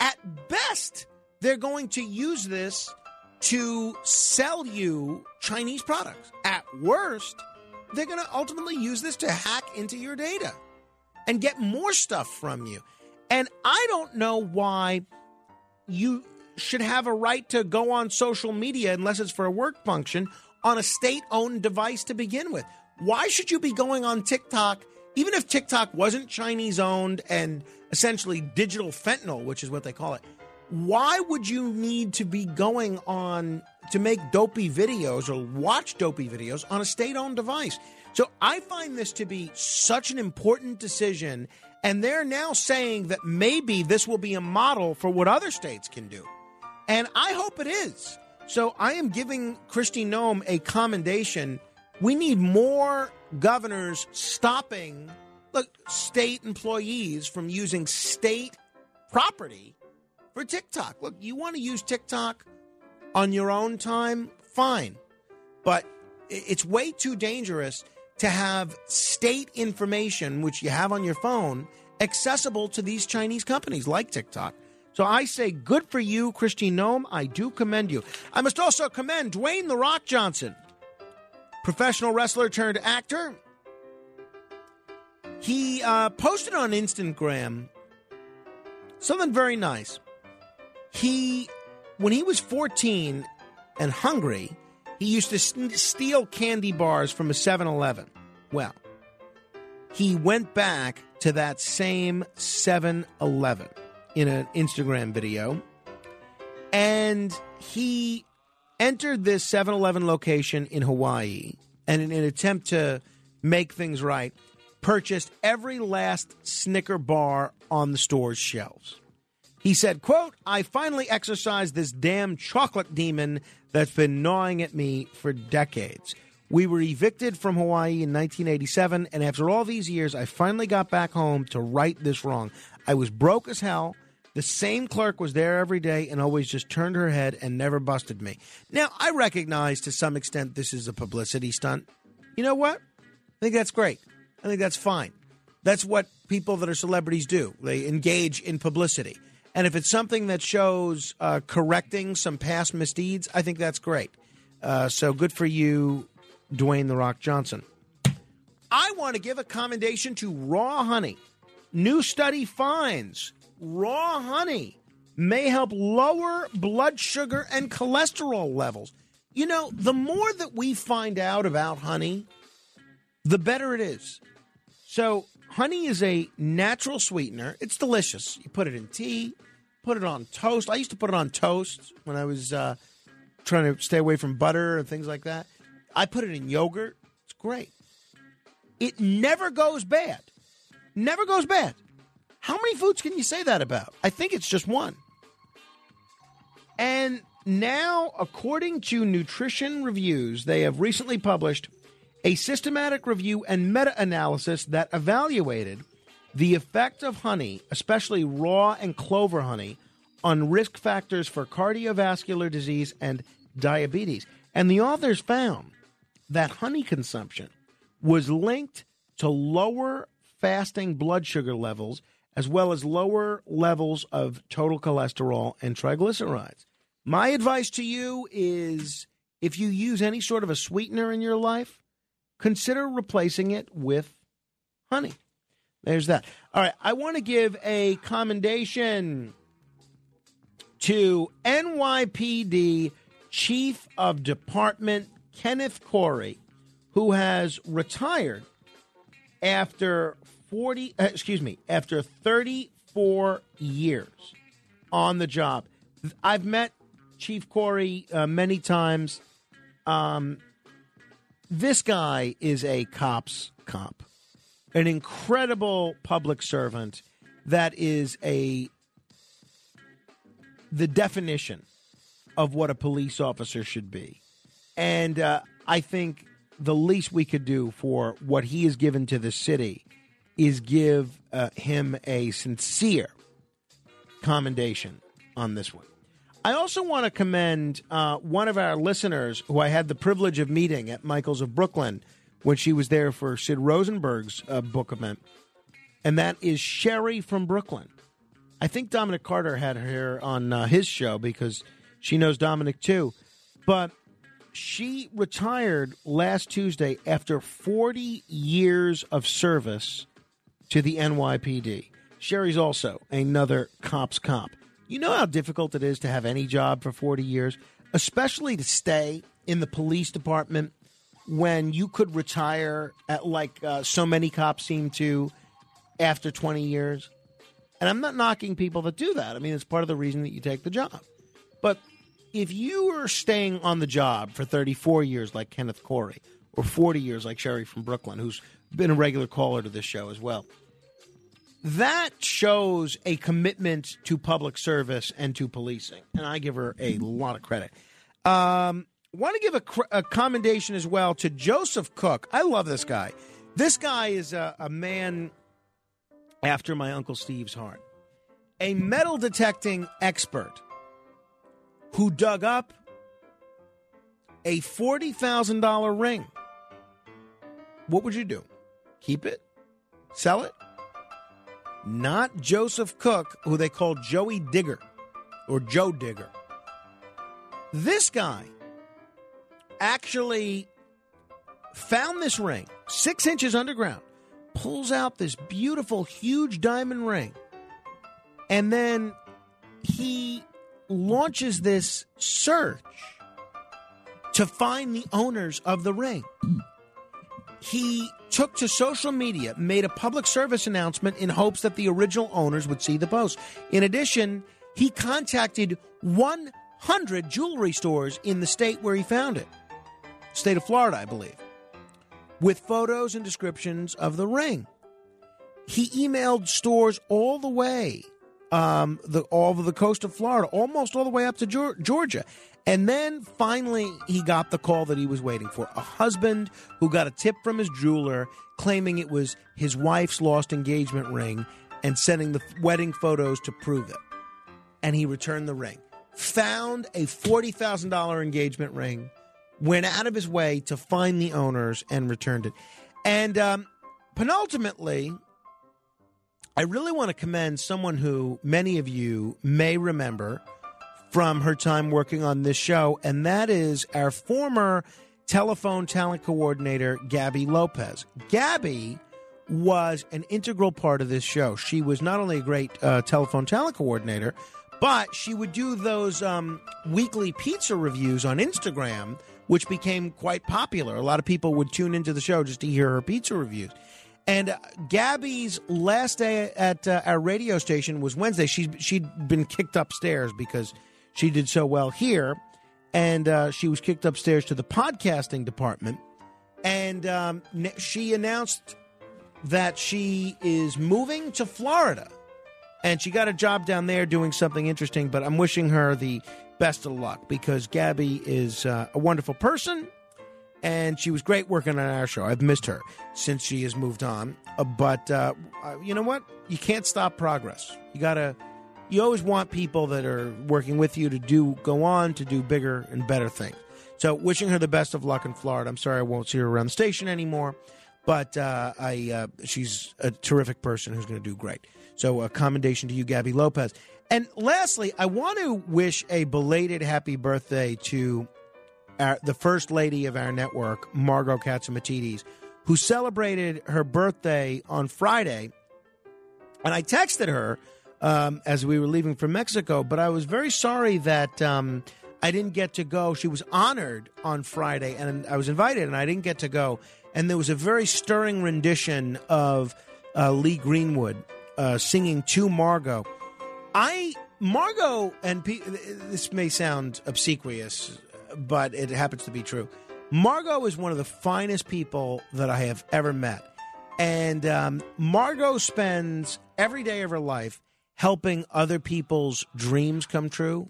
at best, they're going to use this to sell you Chinese products. At worst, they're going to ultimately use this to hack into your data and get more stuff from you. And I don't know why you should have a right to go on social media unless it's for a work function on a state owned device to begin with. Why should you be going on TikTok, even if TikTok wasn't Chinese owned and essentially digital fentanyl, which is what they call it? Why would you need to be going on to make dopey videos or watch dopey videos on a state owned device? So I find this to be such an important decision. And they're now saying that maybe this will be a model for what other states can do. And I hope it is. So I am giving Kristi Noem a commendation. We need more governors stopping look state employees from using state property for TikTok. Look, you want to use TikTok on your own time, fine. But it's way too dangerous to have state information, which you have on your phone, accessible to these Chinese companies like TikTok. So I say, good for you, Christine Noem. I do commend you. I must also commend Dwayne The Rock Johnson, professional wrestler turned actor. He uh, posted on Instagram something very nice. He, when he was 14 and hungry, he used to s- steal candy bars from a 7 Eleven. Well, he went back to that same 7 Eleven in an Instagram video and he entered this 7 Eleven location in Hawaii and in an attempt to make things right, purchased every last Snicker bar on the store's shelves. He said, quote, I finally exorcised this damn chocolate demon that's been gnawing at me for decades. We were evicted from Hawaii in 1987, and after all these years, I finally got back home to right this wrong. I was broke as hell. The same clerk was there every day and always just turned her head and never busted me. Now, I recognize to some extent this is a publicity stunt. You know what? I think that's great. I think that's fine. That's what people that are celebrities do. They engage in publicity. And if it's something that shows uh, correcting some past misdeeds, I think that's great. Uh, so good for you, Dwayne The Rock Johnson. I want to give a commendation to raw honey. New study finds raw honey may help lower blood sugar and cholesterol levels. You know, the more that we find out about honey, the better it is. So, honey is a natural sweetener. It's delicious. You put it in tea, put it on toast. I used to put it on toast when I was uh, trying to stay away from butter and things like that. I put it in yogurt. It's great. It never goes bad. Never goes bad. How many foods can you say that about? I think it's just one. And now, according to Nutrition Reviews, they have recently published a systematic review and meta analysis that evaluated the effect of honey, especially raw and clover honey, on risk factors for cardiovascular disease and diabetes. And the authors found that honey consumption was linked to lower fasting blood sugar levels as well as lower levels of total cholesterol and triglycerides. My advice to you is if you use any sort of a sweetener in your life, consider replacing it with honey. There's that. All right, I want to give a commendation to NYPD Chief of Department Kenneth Corey, who has retired after 40 uh, excuse me, after 34 years on the job. I've met Chief Corey uh, many times. Um, this guy is a cop's cop. an incredible public servant that is a the definition of what a police officer should be. And uh, I think the least we could do for what he has given to the city is give uh, him a sincere commendation on this one. I also want to commend uh, one of our listeners who I had the privilege of meeting at Michael's of Brooklyn when she was there for Sid Rosenberg's uh, book event, and that is Sherry from Brooklyn. I think Dominic Carter had her on uh, his show because she knows Dominic too. But she retired last Tuesday after 40 years of service to the NYPD. Sherry's also another cop's cop. You know how difficult it is to have any job for 40 years, especially to stay in the police department when you could retire at like uh, so many cops seem to after 20 years. And I'm not knocking people that do that. I mean, it's part of the reason that you take the job. But if you are staying on the job for 34 years, like Kenneth Corey, or 40 years, like Sherry from Brooklyn, who's been a regular caller to this show as well, that shows a commitment to public service and to policing. And I give her a lot of credit. Um, want to give a, a commendation as well to Joseph Cook. I love this guy. This guy is a, a man after my Uncle Steve's heart, a metal detecting expert who dug up a $40,000 ring. What would you do? Keep it? Sell it? Not Joseph Cook, who they call Joey Digger or Joe Digger. This guy actually found this ring six inches underground, pulls out this beautiful, huge diamond ring, and then he launches this search to find the owners of the ring. He took to social media, made a public service announcement in hopes that the original owners would see the post. In addition, he contacted 100 jewelry stores in the state where he found it, state of Florida, I believe, with photos and descriptions of the ring. He emailed stores all the way, um, the all of the coast of Florida, almost all the way up to Georgia. And then finally, he got the call that he was waiting for a husband who got a tip from his jeweler claiming it was his wife's lost engagement ring and sending the wedding photos to prove it. And he returned the ring, found a $40,000 engagement ring, went out of his way to find the owners and returned it. And um, penultimately, I really want to commend someone who many of you may remember from her time working on this show, and that is our former telephone talent coordinator, Gabby Lopez. Gabby was an integral part of this show. She was not only a great uh, telephone talent coordinator, but she would do those um, weekly pizza reviews on Instagram, which became quite popular. A lot of people would tune into the show just to hear her pizza reviews. And uh, Gabby's last day at uh, our radio station was Wednesday. She she'd been kicked upstairs because she did so well here, and uh, she was kicked upstairs to the podcasting department. And um, she announced that she is moving to Florida, and she got a job down there doing something interesting. But I'm wishing her the best of luck because Gabby is uh, a wonderful person and she was great working on our show. I've missed her since she has moved on. Uh, but uh, you know what? You can't stop progress. You gotta. You always want people that are working with you to do go on to do bigger and better things. So, wishing her the best of luck in Florida. I'm sorry I won't see her around the station anymore, but uh, I uh, she's a terrific person who's going to do great. So, a commendation to you, Gabby Lopez. And lastly, I want to wish a belated happy birthday to our, the first lady of our network, Margot Catsimatidis, who celebrated her birthday on Friday. And I texted her um, as we were leaving for Mexico, but I was very sorry that um, I didn't get to go. She was honored on Friday, and I was invited, and I didn't get to go. And there was a very stirring rendition of uh, Lee Greenwood uh, singing to Margot. I Margot and P- this may sound obsequious, but it happens to be true. Margot is one of the finest people that I have ever met. And um, Margot spends every day of her life helping other people's dreams come true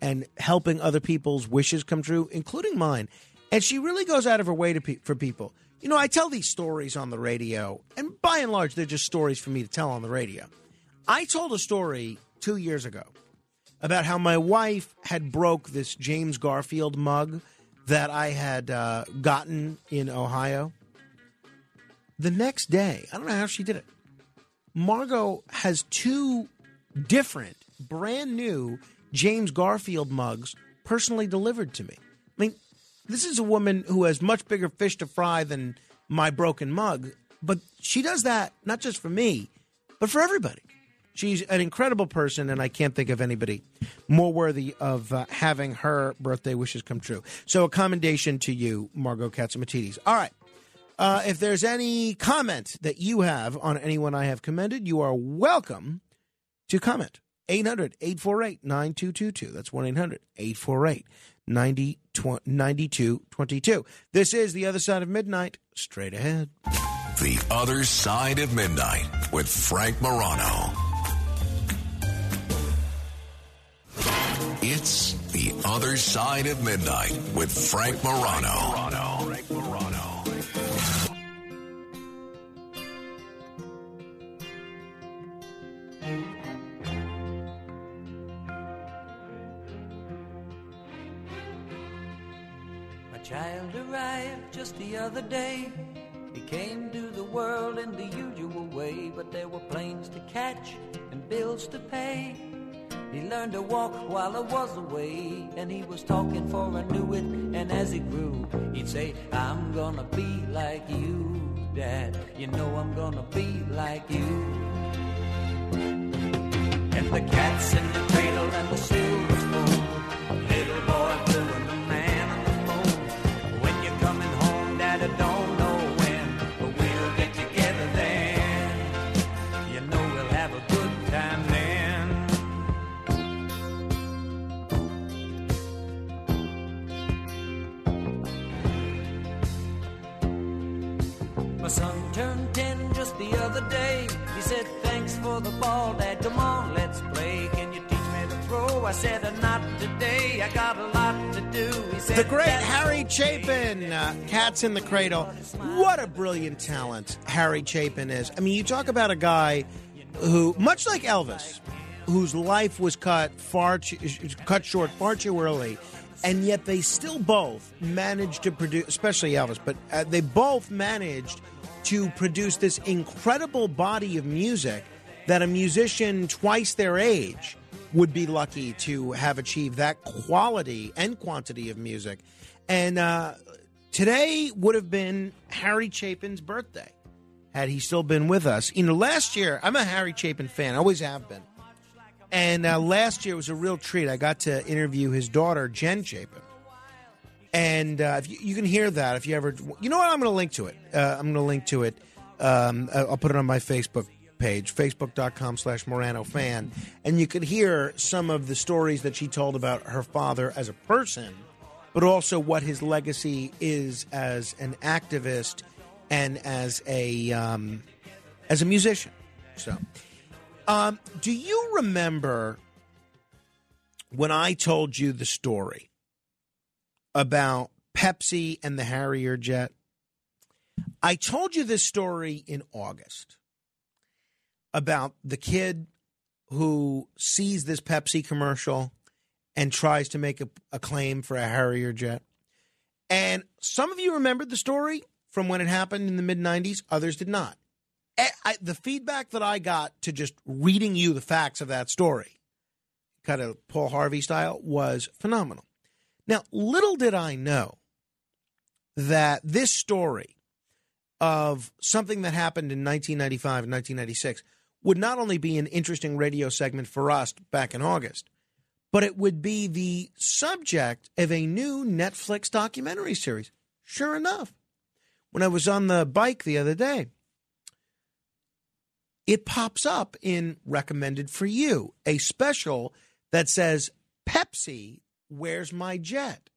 and helping other people's wishes come true, including mine. And she really goes out of her way to pe- for people. You know, I tell these stories on the radio, and by and large, they're just stories for me to tell on the radio. I told a story two years ago about how my wife had broke this James Garfield mug that I had uh, gotten in Ohio. The next day, I don't know how she did it. Margot has two different, brand new James Garfield mugs personally delivered to me. I mean, this is a woman who has much bigger fish to fry than my broken mug, but she does that not just for me, but for everybody. She's an incredible person, and I can't think of anybody more worthy of uh, having her birthday wishes come true. So, a commendation to you, Margot Catsimatidis. All right. Uh, if there's any comment that you have on anyone I have commended, you are welcome to comment. 800 848 9222. That's 1 800 848 9222. This is The Other Side of Midnight. Straight ahead. The Other Side of Midnight with Frank Morano. It's The Other Side of Midnight with Frank Morano. Frank Morano. Child arrived just the other day. He came to the world in the usual way, but there were planes to catch and bills to pay. He learned to walk while I was away, and he was talking for I knew it. And as he grew, he'd say, I'm gonna be like you, Dad. You know I'm gonna be like you. And the cat's in the cradle and the silver the other day. He said, Thanks for the ball, Dad. Come on, let's play. Can you teach me to throw? I said, "Uh, Not today. I got a lot to do. He said, The great Harry Chapin, uh, Cats in the Cradle. What a brilliant talent Harry Chapin is. I mean, you talk about a guy who, much like Elvis, whose life was cut far too, cut short far too early, and yet they still both managed to produce, especially Elvis, but uh, they both managed to produce this incredible body of music that a musician twice their age would be lucky to have achieved that quality and quantity of music. And uh, today would have been Harry Chapin's birthday had he still been with us. You know, last year, I'm a Harry Chapin fan, I always have been. And uh, last year was a real treat. I got to interview his daughter, Jen Chapin. And uh, if you, you can hear that if you ever, you know what? I'm going to link to it. Uh, I'm going to link to it. Um, I- I'll put it on my Facebook page, facebook.com slash Morano fan. And you could hear some of the stories that she told about her father as a person, but also what his legacy is as an activist and as a um, as a musician. So, um, do you remember when I told you the story about Pepsi and the Harrier jet? I told you this story in August about the kid who sees this Pepsi commercial and tries to make a, a claim for a Harrier jet. And some of you remembered the story from when it happened in the mid 90s, others did not. I, I, the feedback that I got to just reading you the facts of that story, kind of Paul Harvey style, was phenomenal. Now, little did I know that this story of something that happened in 1995 and 1996 would not only be an interesting radio segment for us back in August, but it would be the subject of a new Netflix documentary series. Sure enough, when I was on the bike the other day, it pops up in recommended for you a special that says Pepsi, where's my jet?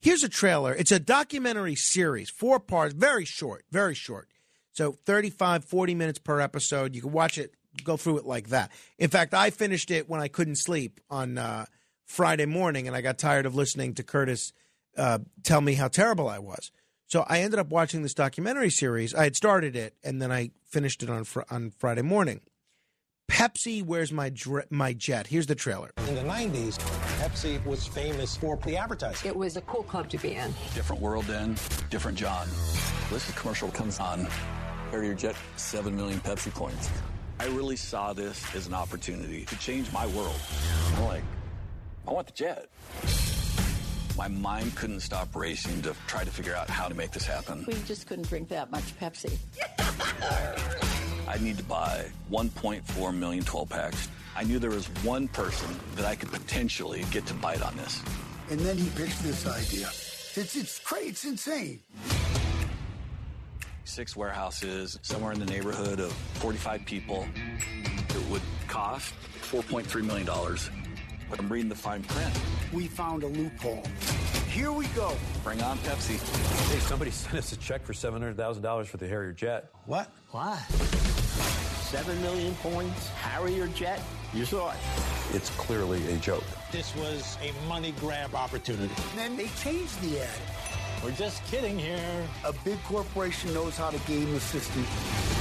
Here's a trailer. It's a documentary series, four parts, very short, very short. So 35, 40 minutes per episode. You can watch it, go through it like that. In fact, I finished it when I couldn't sleep on uh, Friday morning, and I got tired of listening to Curtis uh, tell me how terrible I was. So I ended up watching this documentary series. I had started it, and then I finished it on fr- on Friday morning. Pepsi, where's my dr- my jet? Here's the trailer. In the 90s, Pepsi was famous for the advertising. It was a cool club to be in. Different world then, different John. This commercial comes on. Harrier Jet, 7 million Pepsi points. I really saw this as an opportunity to change my world. I'm like, I want the jet. My mind couldn't stop racing to try to figure out how to make this happen. We just couldn't drink that much Pepsi. [laughs] I need to buy 1.4 million 12 packs. I knew there was one person that I could potentially get to bite on this. And then he pitched this idea. It's it's crazy. It's insane. Six warehouses, somewhere in the neighborhood of 45 people. It would cost $4.3 million. But I'm reading the fine print. We found a loophole. Here we go. Bring on Pepsi. Hey, somebody [laughs] sent us a check for $700,000 for the Harrier jet. What? Why? Seven million points, Harrier jet. You saw it. It's clearly a joke. This was a money grab opportunity. And then they changed the ad. We're just kidding here. A big corporation knows how to game the system.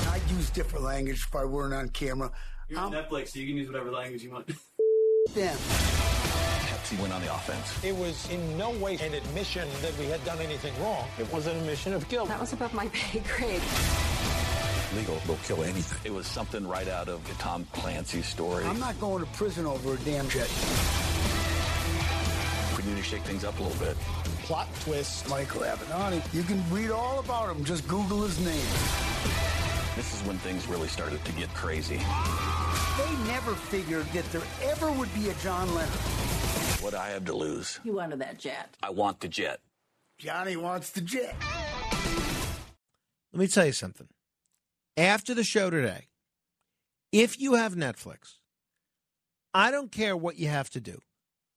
I'd use different language if I weren't on camera. You're on um, Netflix, so you can use whatever language you want. [laughs] Them. Pepsi went on the offense. It was in no way an admission that we had done anything wrong. It was an admission of guilt. That was above my pay grade. Legal will kill anything. It was something right out of the Tom Clancy story. I'm not going to prison over a damn jet. We need to shake things up a little bit. Plot twist. Michael Avenatti. You can read all about him. Just Google his name. This is when things really started to get crazy. They never figured that there ever would be a John Leonard. What I have to lose? You wanted that jet. I want the jet. Johnny wants the jet. Let me tell you something. After the show today, if you have Netflix, I don't care what you have to do.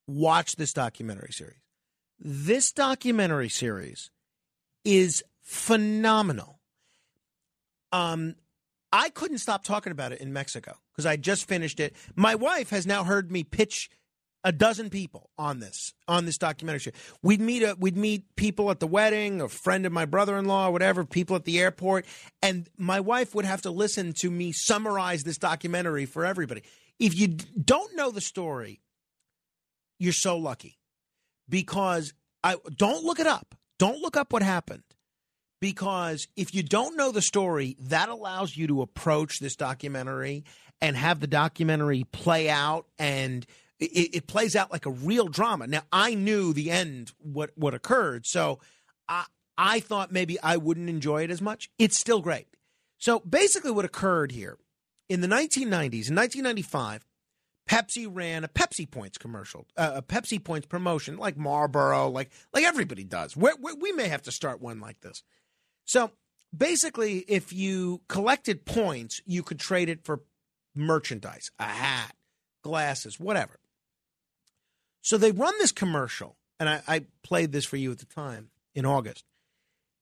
Watch this documentary series. This documentary series is phenomenal. Um, I couldn't stop talking about it in Mexico because I just finished it. My wife has now heard me pitch a dozen people on this on this documentary. show. We'd meet a, we'd meet people at the wedding, a friend of my brother-in-law, whatever, people at the airport, and my wife would have to listen to me summarize this documentary for everybody. If you don't know the story, you're so lucky because I don't look it up. Don't look up what happened because if you don't know the story, that allows you to approach this documentary and have the documentary play out and it, it plays out like a real drama. Now, I knew the end, what, what occurred. So I, I thought maybe I wouldn't enjoy it as much. It's still great. So basically, what occurred here in the 1990s, in 1995, Pepsi ran a Pepsi Points commercial, uh, a Pepsi Points promotion, like Marlboro, like like everybody does. we we we may have to start one like this. So basically, if you collected points, you could trade it for merchandise, a hat, glasses, whatever. So they run this commercial, and I, I played this for you at the time in August.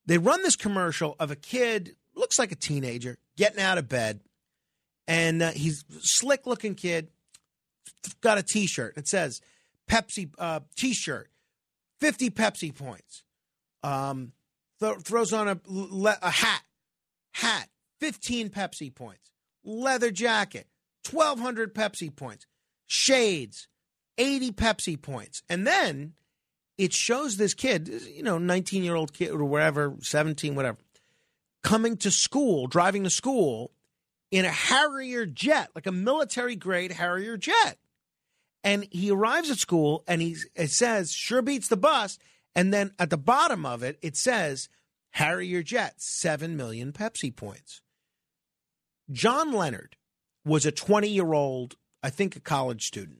They run this commercial of a kid, looks like a teenager, getting out of bed, and uh, he's slick looking kid, got a T-shirt. It says Pepsi uh, T-shirt, fifty Pepsi points. Um, th- throws on a, le- a hat, hat, fifteen Pepsi points. Leather jacket, twelve hundred Pepsi points. Shades, eighty Pepsi points, and then it shows this kid, you know, nineteen year old kid or wherever, seventeen, whatever, coming to school, driving to school in a Harrier jet, like a military grade Harrier jet. And he arrives at school and he it says, sure beats the bus. And then at the bottom of it, it says, Harrier jet, 7 million Pepsi points. John Leonard was a 20 year old, I think a college student,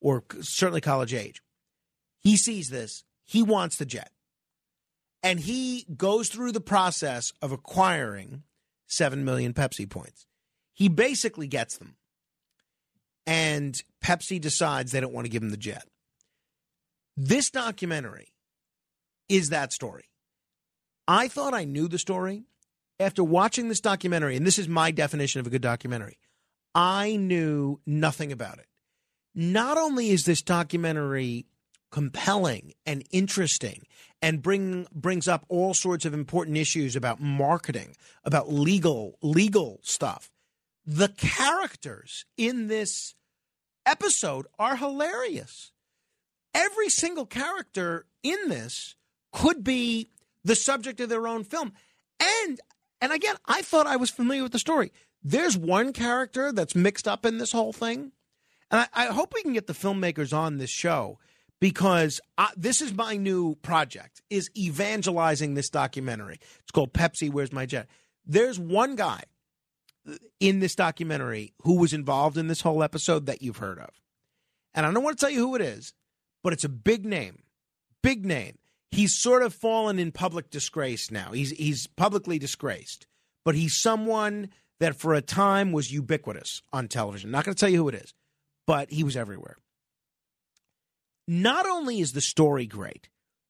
or certainly college age. He sees this, he wants the jet. And he goes through the process of acquiring 7 million Pepsi points. He basically gets them. And Pepsi decides they don't want to give him the jet. This documentary is that story. I thought I knew the story, after watching this documentary, and this is my definition of a good documentary, I knew nothing about it. Not only is this documentary compelling and interesting and bring brings up all sorts of important issues about marketing, about legal legal stuff. The characters in this episode are hilarious. Every single character in this could be the subject of their own film. And and again, I thought I was familiar with the story. There's one character that's mixed up in this whole thing. And I, I hope we can get the filmmakers on this show because I, this is my new project is evangelizing this documentary. It's called Pepsi Where's My Jet. There's one guy in this documentary who was involved in this whole episode that you've heard of. And I don't want to tell you who it is, but it's a big name. Big name. He's sort of fallen in public disgrace now. He's he's publicly disgraced, but he's someone that for a time was ubiquitous on television. Not going to tell you who it is, but he was everywhere. Not only is the story great,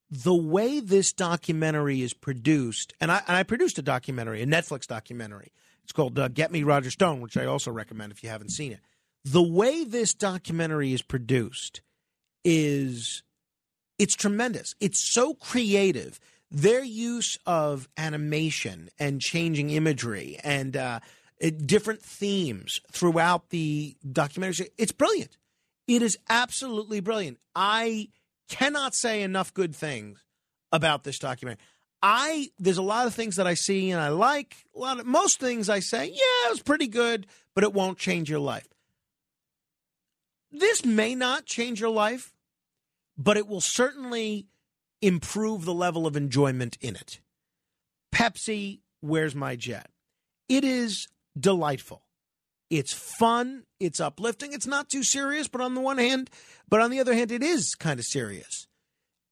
the way this documentary is produced, and I, and I produced a documentary, a Netflix documentary. It's called uh, Get Me Roger Stone, which I also recommend if you haven't seen it. The way this documentary is produced is it's tremendous. It's so creative. Their use of animation and changing imagery and uh, Uh, different themes throughout the documentary, it's brilliant. It is absolutely brilliant. I cannot say enough good things about this documentary. I there's a lot of things that I see and I like. A lot of most things I say, yeah, it was pretty good, but it won't change your life. This may not change your life, but it will certainly improve the level of enjoyment in it. Pepsi, where's my jet? It is delightful. It's fun, it's uplifting, it's not too serious, but on the one hand, but on the other hand, it is kind of serious.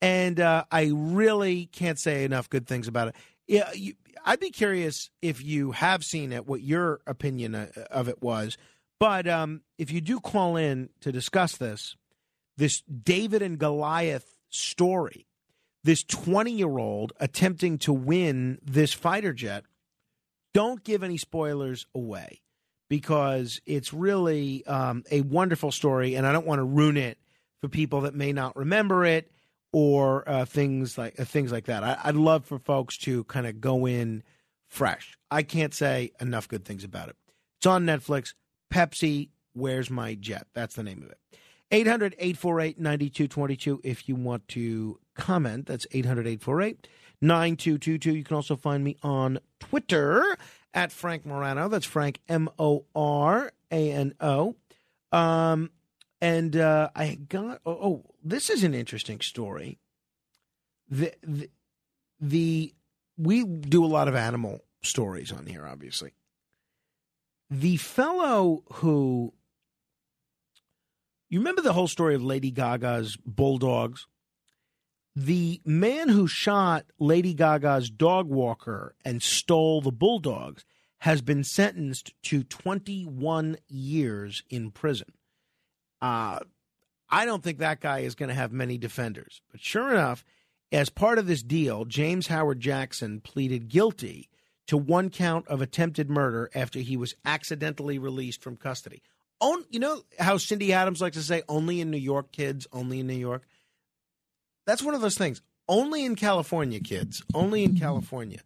And uh, I really can't say enough good things about it. Yeah, you, I'd be curious if you have seen it, what your opinion uh, of it was. But um, if you do call in to discuss this, this David and Goliath story, this 20 year old attempting to win this fighter jet, don't give any spoilers away because it's really um, a wonderful story, and I don't want to ruin it for people that may not remember it or uh, things like uh, things like that. I, I'd love for folks to kind of go in fresh. I can't say enough good things about it. It's on Netflix. Pepsi, Where's My Jet? That's the name of it. 800 848 9222 if you want to comment. That's 800 848 9222. You can also find me on Twitter at Frank Morano. That's Frank M O R A N O. Um, and uh, I got oh, oh, this is an interesting story. The, the the we do a lot of animal stories on here, obviously. The fellow who you remember the whole story of Lady Gaga's bulldogs? The man who shot Lady Gaga's dog walker and stole the bulldogs has been sentenced to 21 years in prison. Uh, I don't think that guy is going to have many defenders. But sure enough, as part of this deal, James Howard Jackson pleaded guilty to one count of attempted murder after he was accidentally released from custody. On, you know how Cindy Adams likes to say, only in New York, kids, only in New York? That's one of those things. Only in California, kids. Only in California.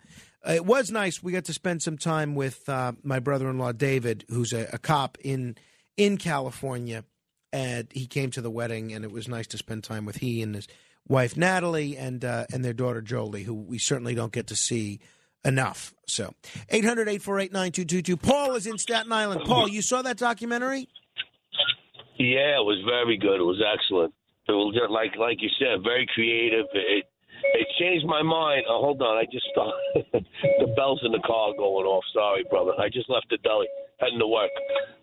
Uh, it was nice. We got to spend some time with uh, my brother-in-law David, who's a, a, cop in in California, and he came to the wedding, and it was nice to spend time with he and his wife Natalie and uh, and their daughter Jolie, who we certainly don't get to see enough. So 800-848-9222. Paul is in Staten Island. Paul, you saw that documentary? Yeah, it was very good. It was excellent. Like like you said, very creative. It it changed my mind. Oh, hold on, I just thought [laughs] the bells in the car going off. Sorry, brother. I just left the deli heading to work.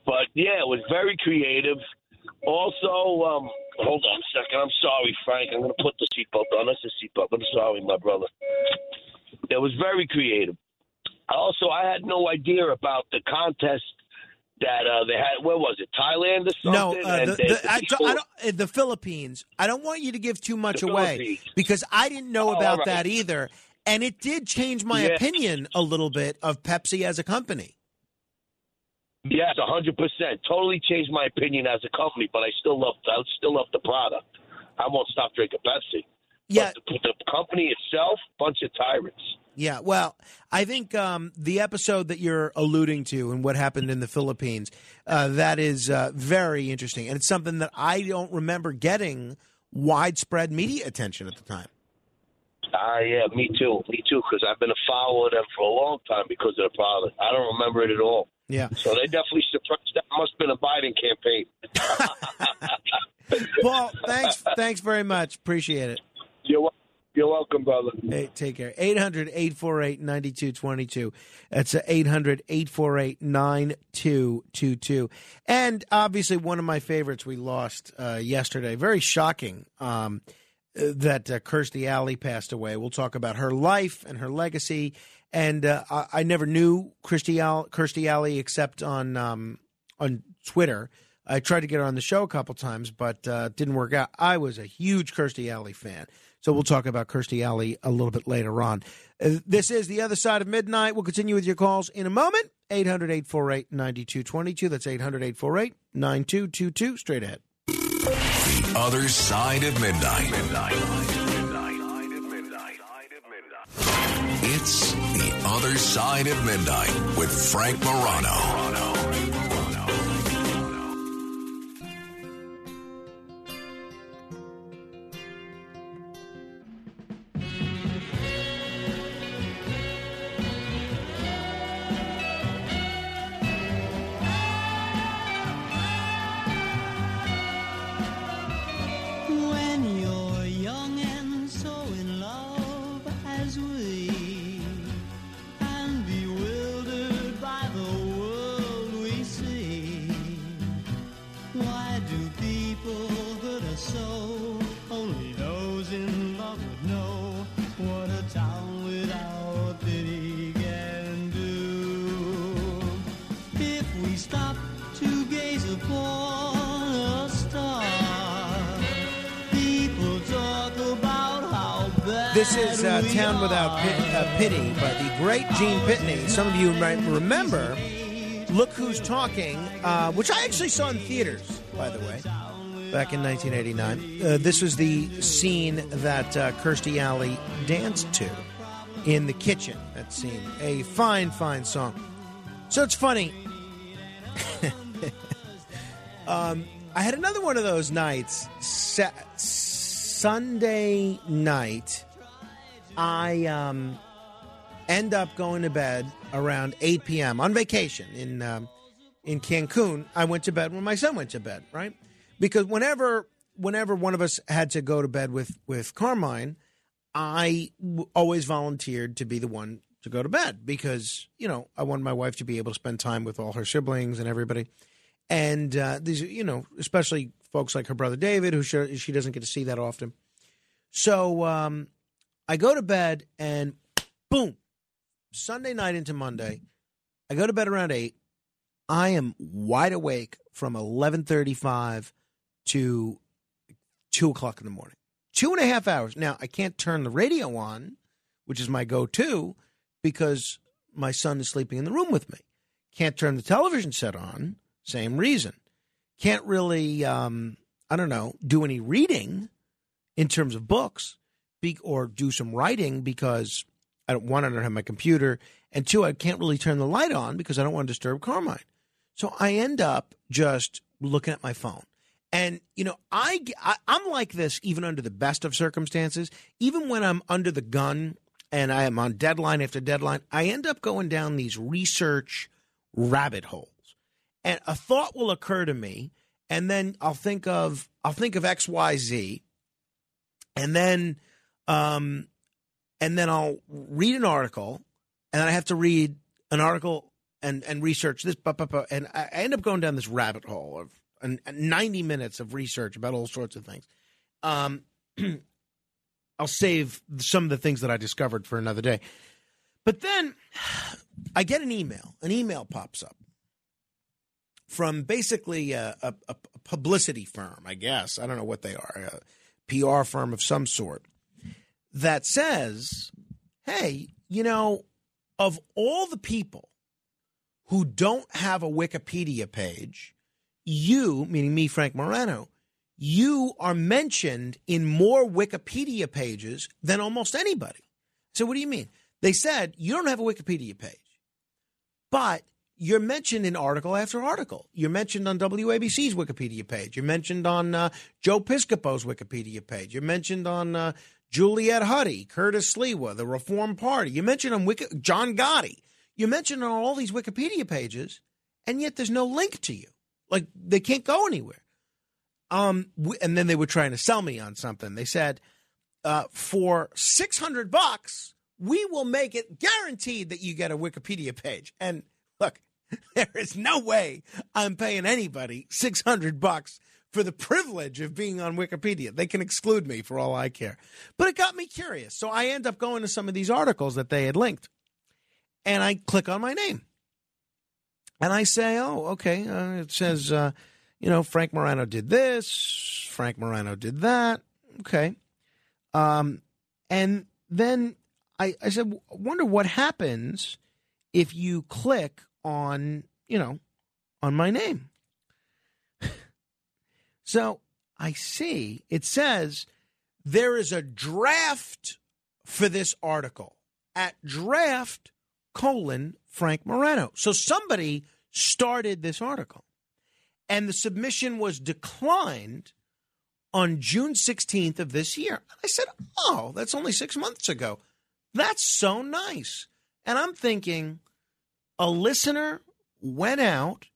But yeah, it was very creative. Also, um, hold on a second. I'm sorry, Frank. I'm gonna put the seatbelt on. That's the seatbelt. I'm sorry, my brother. It was very creative. Also, I had no idea about the contest that uh, they had. Where was it? Thailand or something? No, uh, the, they, the, I, I don't, uh, the Philippines. I don't want you to give too much away because I didn't know Oh, about right. that either. And it did change my Yeah. opinion a little bit of Pepsi as a company. Yes, a hundred percent. Totally changed my opinion as a company, but I still love I still love the product. I won't stop drinking Pepsi. Yeah. The, the company itself, bunch of tyrants. Yeah, well, I think um, the episode that you're alluding to and what happened in the Philippines, uh, that is uh, very interesting. And it's something that I don't remember getting widespread media attention at the time. Ah, yeah, me too, me too. Because I've been a follower of them for a long time because of the product. I don't remember it at all. Yeah. So they definitely suppressed. That must have been a Biden campaign. [laughs] [laughs] Paul, thanks, thanks very much. Appreciate it. You're wel- you're welcome, brother. Hey, take care. 800 848 9222. That's 800 848 9222. And obviously, one of my favorites we lost uh, yesterday. Very shocking um, that uh, Kirstie Alley passed away. We'll talk about her life and her legacy. And uh, I, I never knew Kirstie, Al- Kirstie Alley except on, um, on Twitter. I tried to get her on the show a couple times, but uh, didn't work out. I was a huge Kirstie Alley fan. So we'll talk about Kirstie Alley a little bit later on. Uh, this is The Other Side of Midnight. We'll continue with your calls in a moment. 800 848 9222. That's 800 848 9222. Straight ahead. The other side of midnight. It's the other side of midnight with Frank Morano. Uh, Town Without Pit, uh, Pity by the great Gene Pitney. Some of you might remember Look Who's Talking, uh, which I actually saw in theaters, by the way, back in 1989. Uh, this was the scene that uh, Kirstie Alley danced to in the kitchen. That scene. A fine, fine song. So it's funny. [laughs] um, I had another one of those nights, sa- Sunday night. I um, end up going to bed around 8 p.m. on vacation in um, in Cancun. I went to bed when my son went to bed, right? Because whenever whenever one of us had to go to bed with with Carmine, I w- always volunteered to be the one to go to bed because you know I wanted my wife to be able to spend time with all her siblings and everybody. And uh, these, you know, especially folks like her brother David, who she, she doesn't get to see that often. So um, I go to bed, and boom, Sunday night into Monday, I go to bed around eight. I am wide awake from eleven thirty-five to two o'clock in the morning. Two and a half hours. Now I can't turn the radio on, which is my go-to, because my son is sleeping in the room with me. Can't turn the television set on. Same reason. Can't really, um, I don't know, do any reading in terms of books, be, or do some writing because I don't one I don't have my computer, and two I can't really turn the light on because I don't want to disturb Carmine. So I end up just looking at my phone. And you know, I, I I'm like this even under the best of circumstances. Even when I'm under the gun and I am on deadline after deadline, I end up going down these research rabbit holes. And a thought will occur to me, and then I'll think of I'll think of X Y Z, and then um, and then I'll read an article, and then I have to read an article and and research this, blah, blah, blah, and I end up going down this rabbit hole of an, 90 minutes of research about all sorts of things. Um, [clears throat] I'll save some of the things that I discovered for another day. But then I get an email. An email pops up from basically a, a, a publicity firm, I guess. I don't know what they are, a PR firm of some sort, that says, hey, you know, of all the people who don't have a Wikipedia page, you, meaning me, Frank Morano, you are mentioned in more Wikipedia pages than almost anybody. So, what do you mean? They said you don't have a Wikipedia page, but you're mentioned in article after article. You're mentioned on WABC's Wikipedia page. You're mentioned on uh, Joe Piscopo's Wikipedia page. You're mentioned on uh, Juliet Huddy, Curtis Sliwa, the Reform Party. You're mentioned on Wiki- John Gotti. You're mentioned on all these Wikipedia pages, and yet there's no link to you. Like they can't go anywhere. Um, and then they were trying to sell me on something. They said, uh, for six hundred bucks, we will make it guaranteed that you get a Wikipedia page. And look, [laughs] there is no way I'm paying anybody six hundred bucks for the privilege of being on Wikipedia. They can exclude me for all I care. But it got me curious, so I end up going to some of these articles that they had linked, and I click on my name, and I say, "Oh, okay." Uh, it says, uh, you know, Frank Morano did this, Frank Morano did that. Okay. Um, and then I, I said, wonder what happens if you click on, you know, on my name. So I see it says there is a draft for this article at draft colon Frank Morano. So somebody started this article and the submission was declined on June 16th of this year. And I said, Oh, that's only six months ago. That's so nice. And I'm thinking a listener went out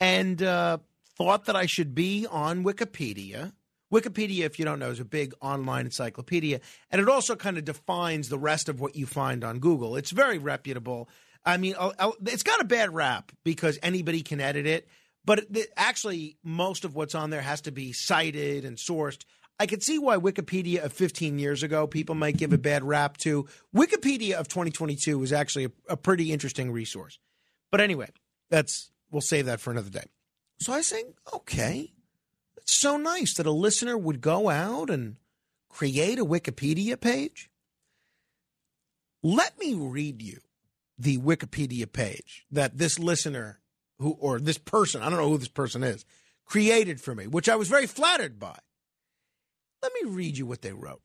and uh, thought that I should be on Wikipedia. Wikipedia, if you don't know, is a big online encyclopedia, and it also kind of defines the rest of what you find on Google. It's very reputable. I mean, I'll- I'll- it's got a bad rap because anybody can edit it, but actually, most of what's on there has to be cited and sourced. I could see why Wikipedia of 15 years ago people might give a bad rap to. Wikipedia of 2022 is actually a, a pretty interesting resource. But anyway, that's we'll save that for another day. So I say, okay, it's so nice that a listener would go out and create a Wikipedia page. Let me read you the Wikipedia page that this listener who or this person, I don't know who this person is, created for me, which I was very flattered by. Let me read you what they wrote.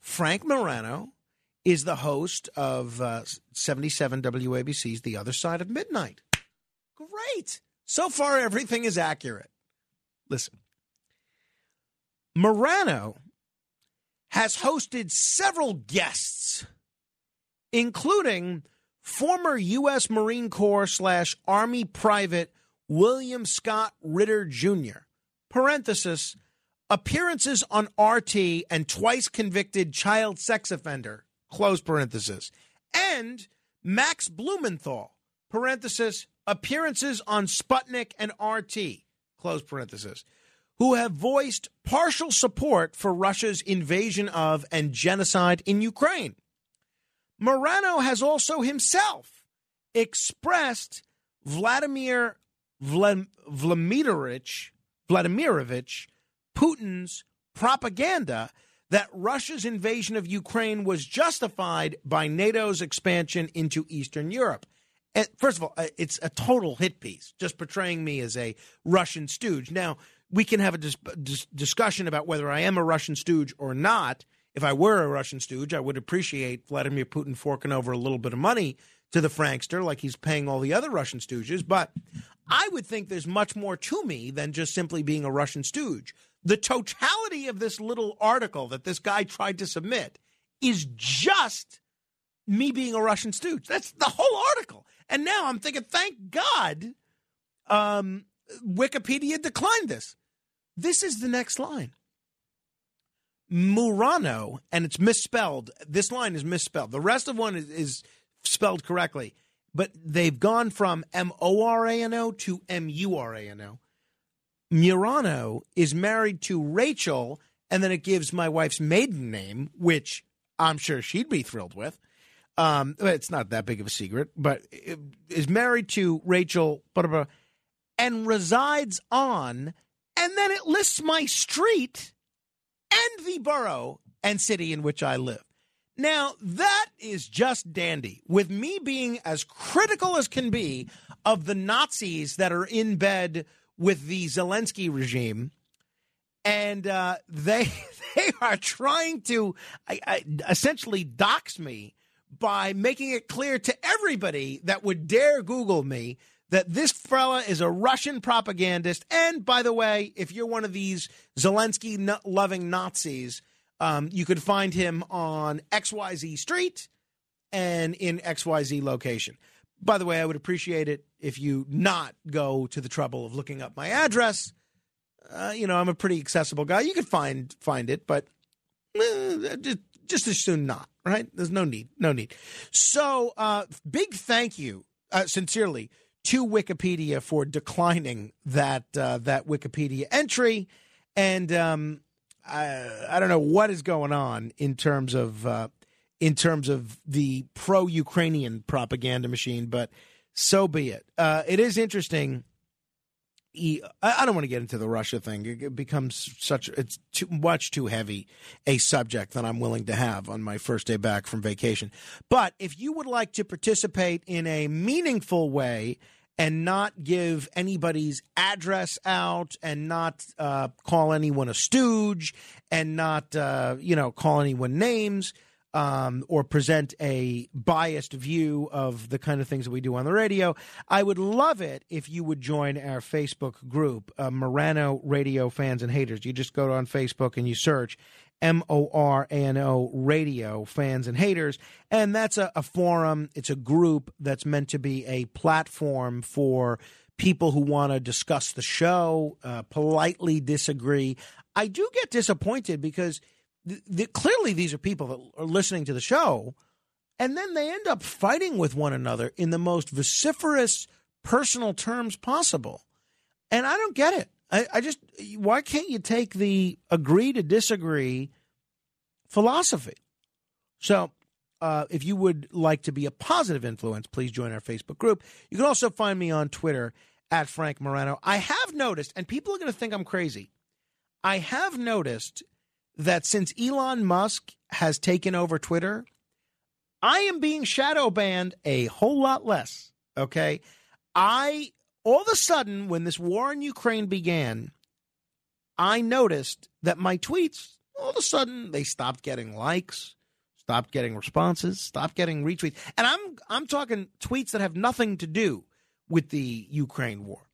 Frank Morano is the host of uh, 77 WABC's The Other Side of Midnight. Great. So far, everything is accurate. Listen, Morano has hosted several guests, including former U.S. Marine Corps slash Army Private William Scott Ritter Jr. Parenthesis appearances on RT and twice convicted child sex offender. Close parenthesis. And Max Blumenthal. Parenthesis appearances on Sputnik and RT. Close parenthesis. Who have voiced partial support for Russia's invasion of and genocide in Ukraine. Morano has also himself expressed Vladimir Vla- Vladimirovich Vladimirovich Putin's propaganda that Russia's invasion of Ukraine was justified by NATO's expansion into Eastern Europe. First of all, uh, it's a total hit piece, just portraying me as a Russian stooge. Now, we can have a dis- dis- discussion about whether I am a Russian stooge or not. If I were a Russian stooge, I would appreciate Vladimir Putin forking over a little bit of money to the frankster like he's paying all the other Russian stooges. But I would think there's much more to me than just simply being a Russian stooge. The totality of this little article that this guy tried to submit is just me being a Russian stooge. That's the whole article. And now I'm thinking, thank God um, Wikipedia declined this. This is the next line. Murano, and it's misspelled. This line is misspelled. The rest of one is, is spelled correctly, but they've gone from M O R A N O to M U R A N O. Murano is married to Rachel, and then it gives my wife's maiden name, which I'm sure she'd be thrilled with. Um, it's not that big of a secret, but is married to Rachel, blah, blah, blah, and resides on, and then it lists my street and the borough and city in which I live. Now, that is just dandy. With me being as critical as can be of the Nazis that are in bed with the Zelensky regime, and uh, [laughs] they they are trying to I, I, essentially dox me by making it clear to everybody that would dare Google me that this fella is a Russian propagandist. And by the way, if you're one of these Zelensky loving Nazis, um, you could find him on XYZ Street and in XYZ location. By the way, I would appreciate it if you not go to the trouble of looking up my address. Uh, you know, I'm a pretty accessible guy. You could find find it, but eh, just, just as soon not. Right? There's no need. No need. So, uh, big thank you, uh, sincerely, to Wikipedia for declining that uh, that Wikipedia entry, and um, I, I don't know what is going on in terms of uh, in terms of the pro-Ukrainian propaganda machine, but so be it. Uh, it is interesting. I don't want to get into the Russia thing. It it becomes such it's too much too heavy a subject that I'm willing to have on my first day back from vacation. But if you would like to participate in a meaningful way and not give anybody's address out and not uh, call anyone a stooge and not uh, you know call anyone names um, or present a biased view of the kind of things that we do on the radio, I would love it if you would join our Facebook group, uh, Morano Radio Fans and Haters. You just go on Facebook and you search M O R A N O Radio Fans and Haters. And that's a, a forum, it's a group that's meant to be a platform for people who want to discuss the show, uh, politely disagree. I do get disappointed because th- th- clearly these are people that are listening to the show, and then they end up fighting with one another in the most vociferous personal terms possible. And I don't get it. I, I just, why can't you take the agree to disagree philosophy? So, uh, if you would like to be a positive influence, please join our Facebook group. You can also find me on Twitter at Frank Morano. I have noticed, and people are going to think I'm crazy. I have noticed that since Elon Musk has taken over Twitter, I am being shadow banned a whole lot less. Okay. I, all of a sudden, when this war in Ukraine began, I noticed that my tweets, all of a sudden, they stopped getting likes, stopped getting responses, stopped getting retweets. And I'm, I'm talking tweets that have nothing to do with the Ukraine war.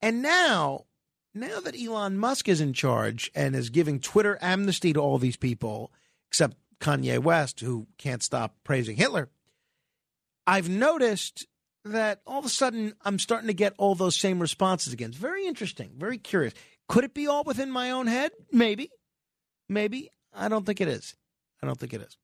And now, now that Elon Musk is in charge and is giving Twitter amnesty to all these people, except Kanye West, who can't stop praising Hitler, I've noticed that all of a sudden I'm starting to get all those same responses again. It's very interesting, very curious. Could it be all within my own head? Maybe. Maybe. I don't think it is. I don't think it is.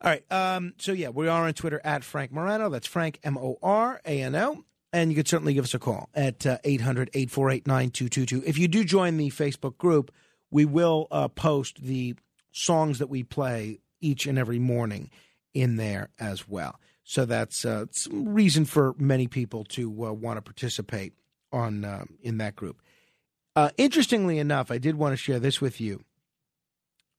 All right. Um, so, yeah, we are on Twitter at Frank Morano. That's Frank, M O R A N O. And you could certainly give us a call at uh, 800 848 9222. If you do join the Facebook group, we will uh, post the songs that we play each and every morning in there as well. So that's uh, reason for many people to uh, want to participate on uh, in that group. Uh, interestingly enough, I did want to share this with you.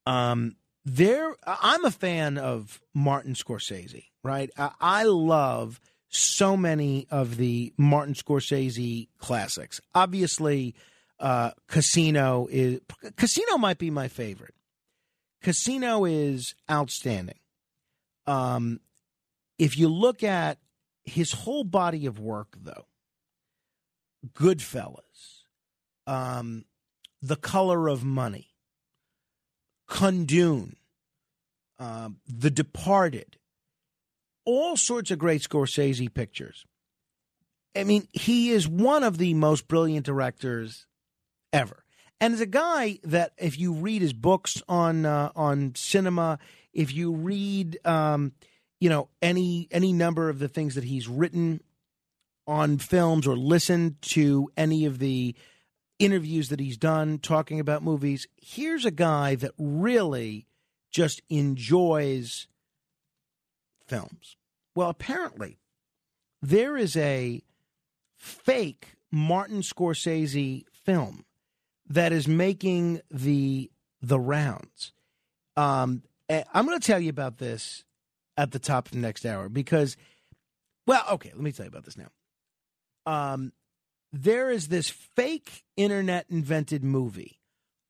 Um, there, I'm a fan of Martin Scorsese. Right, I, I love so many of the Martin Scorsese classics. Obviously, uh, Casino is Casino might be my favorite. Casino is outstanding. Um, if you look at his whole body of work, though, Goodfellas, um, The Color of Money, Kundun, um, The Departed, all sorts of great Scorsese pictures. I mean, he is one of the most brilliant directors ever. And as a guy that, if you read his books on uh, on cinema, if you read, um, you know, any any number of the things that he's written on films, or listened to any of the interviews that he's done talking about movies, here's a guy that really just enjoys films. Well, apparently, there is a fake Martin Scorsese film that is making the the rounds. Um, Uh, I'm going to tell you about this at the top of the next hour because, well, okay, let me tell you about this now. Um, there is this fake internet invented movie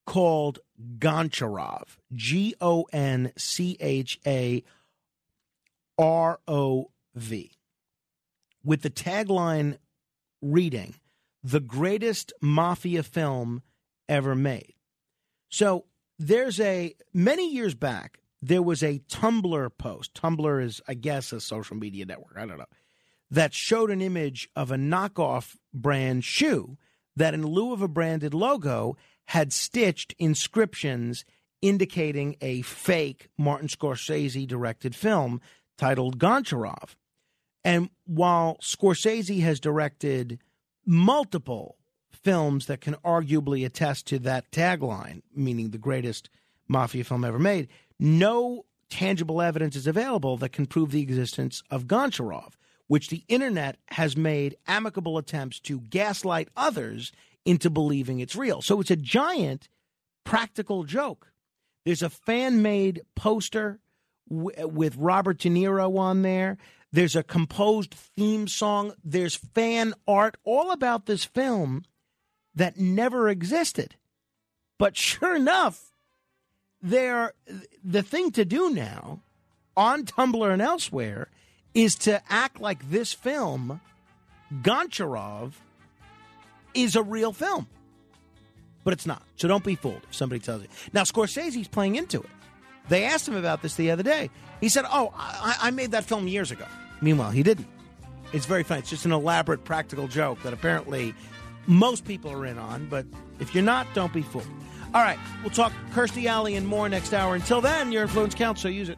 called Goncharov, G O N C H A R O V, with the tagline reading, The greatest mafia film ever made. So there's a, many years back, there was a Tumblr post. Tumblr is, I guess, a social media network. I don't know. That showed an image of a knockoff brand shoe that, in lieu of a branded logo, had stitched inscriptions indicating a fake Martin Scorsese directed film titled Goncharov. And while Scorsese has directed multiple films that can arguably attest to that tagline, meaning the greatest mafia film ever made, no tangible evidence is available that can prove the existence of Goncharov, which the internet has made amicable attempts to gaslight others into believing it's real. So it's a giant practical joke. There's a fan made poster with Robert De Niro on there. There's a composed theme song. There's fan art all about this film that never existed. But sure enough, there the thing to do now on Tumblr and elsewhere is to act like this film, Goncharov, is a real film. But it's not. So don't be fooled if somebody tells you. Now, Scorsese's playing into it. They asked him about this the other day. He said, Oh, I, I made that film years ago. Meanwhile, he didn't. It's very funny. It's just an elaborate practical joke that apparently most people are in on. But if you're not, don't be fooled. All right, we'll talk Kirstie Alley and more next hour. Until then, your influence counts, so use it.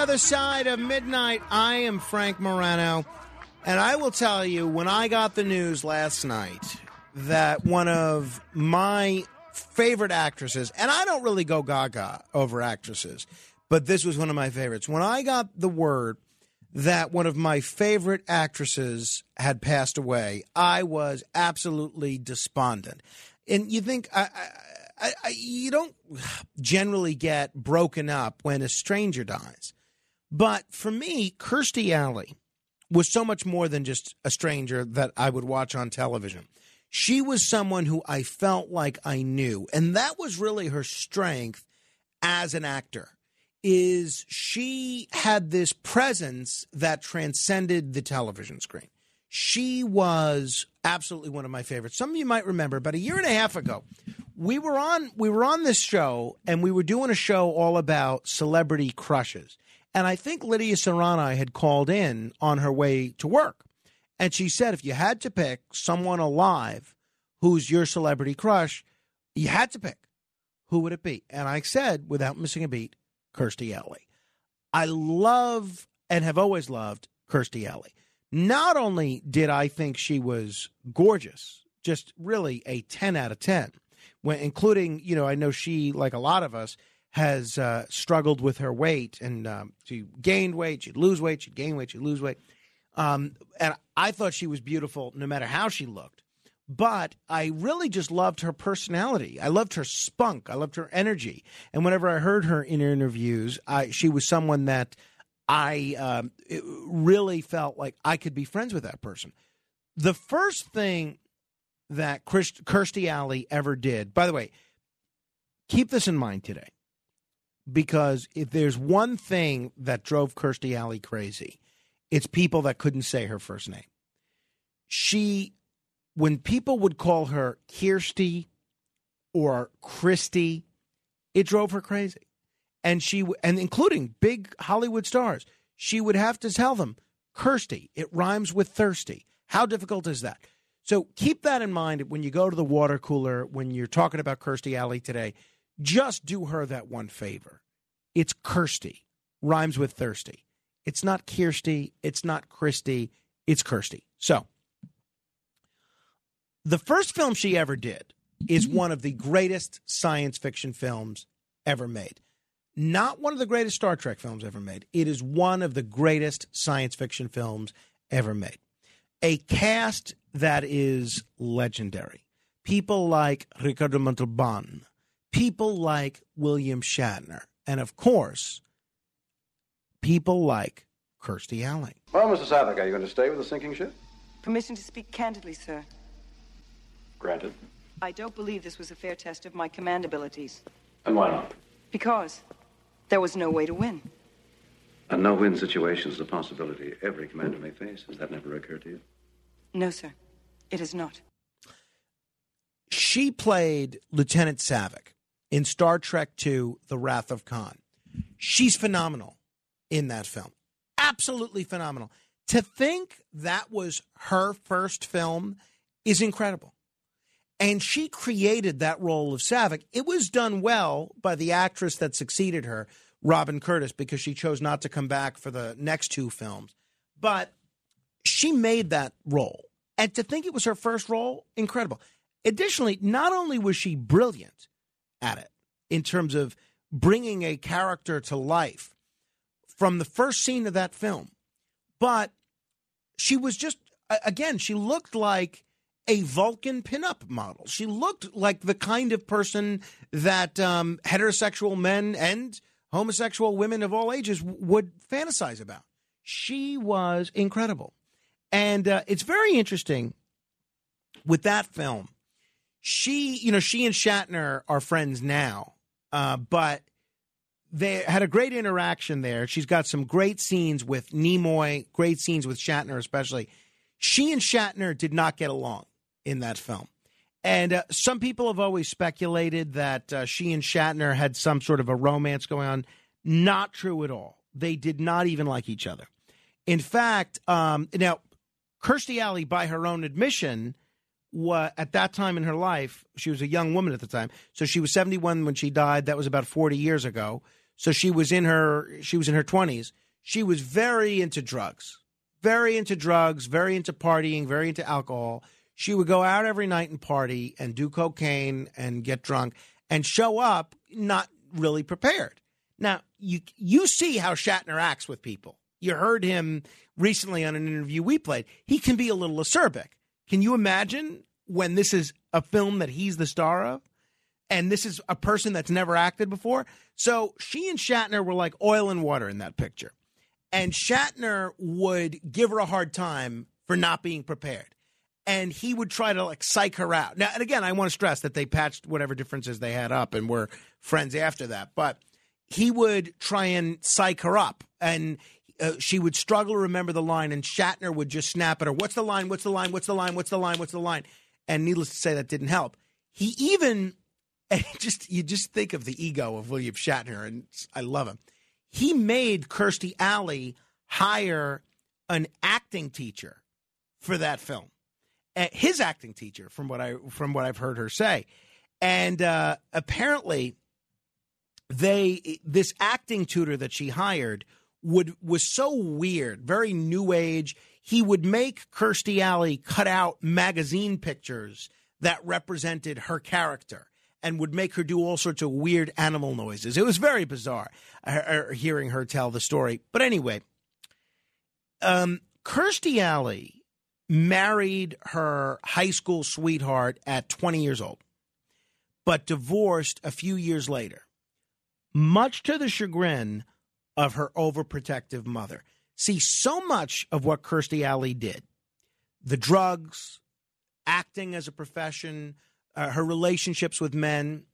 Other side of midnight. I am Frank Morano, and I will tell you when I got the news last night that one of my favorite actresses, and I don't really go gaga over actresses, but this was one of my favorites. When I got the word that one of my favorite actresses had passed away, I was absolutely despondent. And you think I, I, I, you don't generally get broken up when a stranger dies, but for me, Kirstie Alley was so much more than just a stranger that I would watch on television. She was someone who I felt like I knew, and that was really her strength as an actor is she had this presence that transcended the television screen. She was absolutely one of my favorites. Some of you might remember, about a year and a half ago, we were on we were on this show and we were doing a show all about celebrity crushes. And I think Lydia Serrani had called in on her way to work. And she said if you had to pick someone alive who's your celebrity crush, you had to pick. Who would it be? And I said, without missing a beat, Kirstie Alley. I love and have always loved Kirstie Alley. Not only did I think she was gorgeous, just really a 10 out of 10, when, including, you know, I know she, like a lot of us, has uh, struggled with her weight and um, she gained weight, she'd lose weight, she'd gain weight, she'd lose weight. Um, and I thought she was beautiful no matter how she looked. But I really just loved her personality. I loved her spunk. I loved her energy. And whenever I heard her in interviews, I, she was someone that I um, really felt like I could be friends with that person. The first thing that Kirstie Alley ever did, by the way, keep this in mind today. Because if there's one thing that drove Kirstie Alley crazy, it's people that couldn't say her first name. She, when people would call her Kirsty or Christy, it drove her crazy. And she, and including big Hollywood stars, she would have to tell them, Kirsty, it rhymes with thirsty. How difficult is that? So keep that in mind when you go to the water cooler, when you're talking about Kirstie Alley today. Just do her that one favor. It's Kirsty, rhymes with thirsty. It's not Kirsty, it's not Christy, it's Kirsty. So the first film she ever did is one of the greatest science fiction films ever made. Not one of the greatest Star Trek films ever made. It is one of the greatest science fiction films ever made. A cast that is legendary. People like Ricardo Montalban, people like William Shatner, and of course, people like Kirstie Alley. Well, Mr. Saavik, are you going to stay with the sinking ship? Permission to speak candidly, sir. Granted. I don't believe this was a fair test of my command abilities. And why not? Because there was no way to win. A no-win situation is a possibility every commander may face. Has that never occurred to you? No, sir. It has not. She played Lieutenant Saavik in Star Trek II The Wrath of Khan. She's phenomenal in that film. Absolutely phenomenal. To think that was her first film is incredible. And she created that role of Saavik. It was done well by the actress that succeeded her, Robin Curtis, because she chose not to come back for the next two films. But she made that role. And to think it was her first role, incredible. Additionally, not only was she brilliant at it in terms of bringing a character to life from the first scene of that film, but she was just, again, she looked like a Vulcan pinup model. She looked like the kind of person that um, heterosexual men and homosexual women of all ages would fantasize about. She was incredible. And uh, it's very interesting with that film. She, you know, she and Shatner are friends now, uh, but they had a great interaction there. She's got some great scenes with Nimoy, great scenes with Shatner, especially. She and Shatner did not get along in that film. And uh, some people have always speculated that uh, she and Shatner had some sort of a romance going on. Not true at all. They did not even like each other. In fact, um, now, Kirstie Alley, by her own admission, wa at that time in her life, she was a young woman at the time. So she was 71 when she died. That was about 40 years ago. So she was in her she was in her 20s. She was very into drugs. Very into drugs, very into partying, very into alcohol. She would go out every night and party and do cocaine and get drunk and show up not really prepared. Now, you you see how Shatner acts with people. You heard him recently on an interview we played. He can be a little acerbic. Can you imagine when this is a film that he's the star of? And this is a person that's never acted before. So she and Shatner were like oil and water in that picture. And Shatner would give her a hard time for not being prepared. And he would try to like psych her out. Now, and again, I want to stress that they patched whatever differences they had up and were friends after that. But he would try and psych her up. And uh, she would struggle to remember the line, and Shatner would just snap at her. What's the line? What's the line? What's the line? What's the line? What's the line? And needless to say, that didn't help. He even, [laughs] just you just think of the ego of William Shatner, and I love him. He made Kirstie Alley hire an acting teacher for that film. Uh, his acting teacher, from what I from what I've heard her say, and uh, apparently they this acting tutor that she hired would was so weird, very new age. He would make Kirstie Alley cut out magazine pictures that represented her character and would make her do all sorts of weird animal noises. It was very bizarre uh, hearing her tell the story. But anyway, um, Kirstie Alley married her high school sweetheart at 20 years old, but divorced a few years later, much to the chagrin of her overprotective mother. See, so much of what Kirstie Alley did, the drugs, acting as a profession, uh, her relationships with men,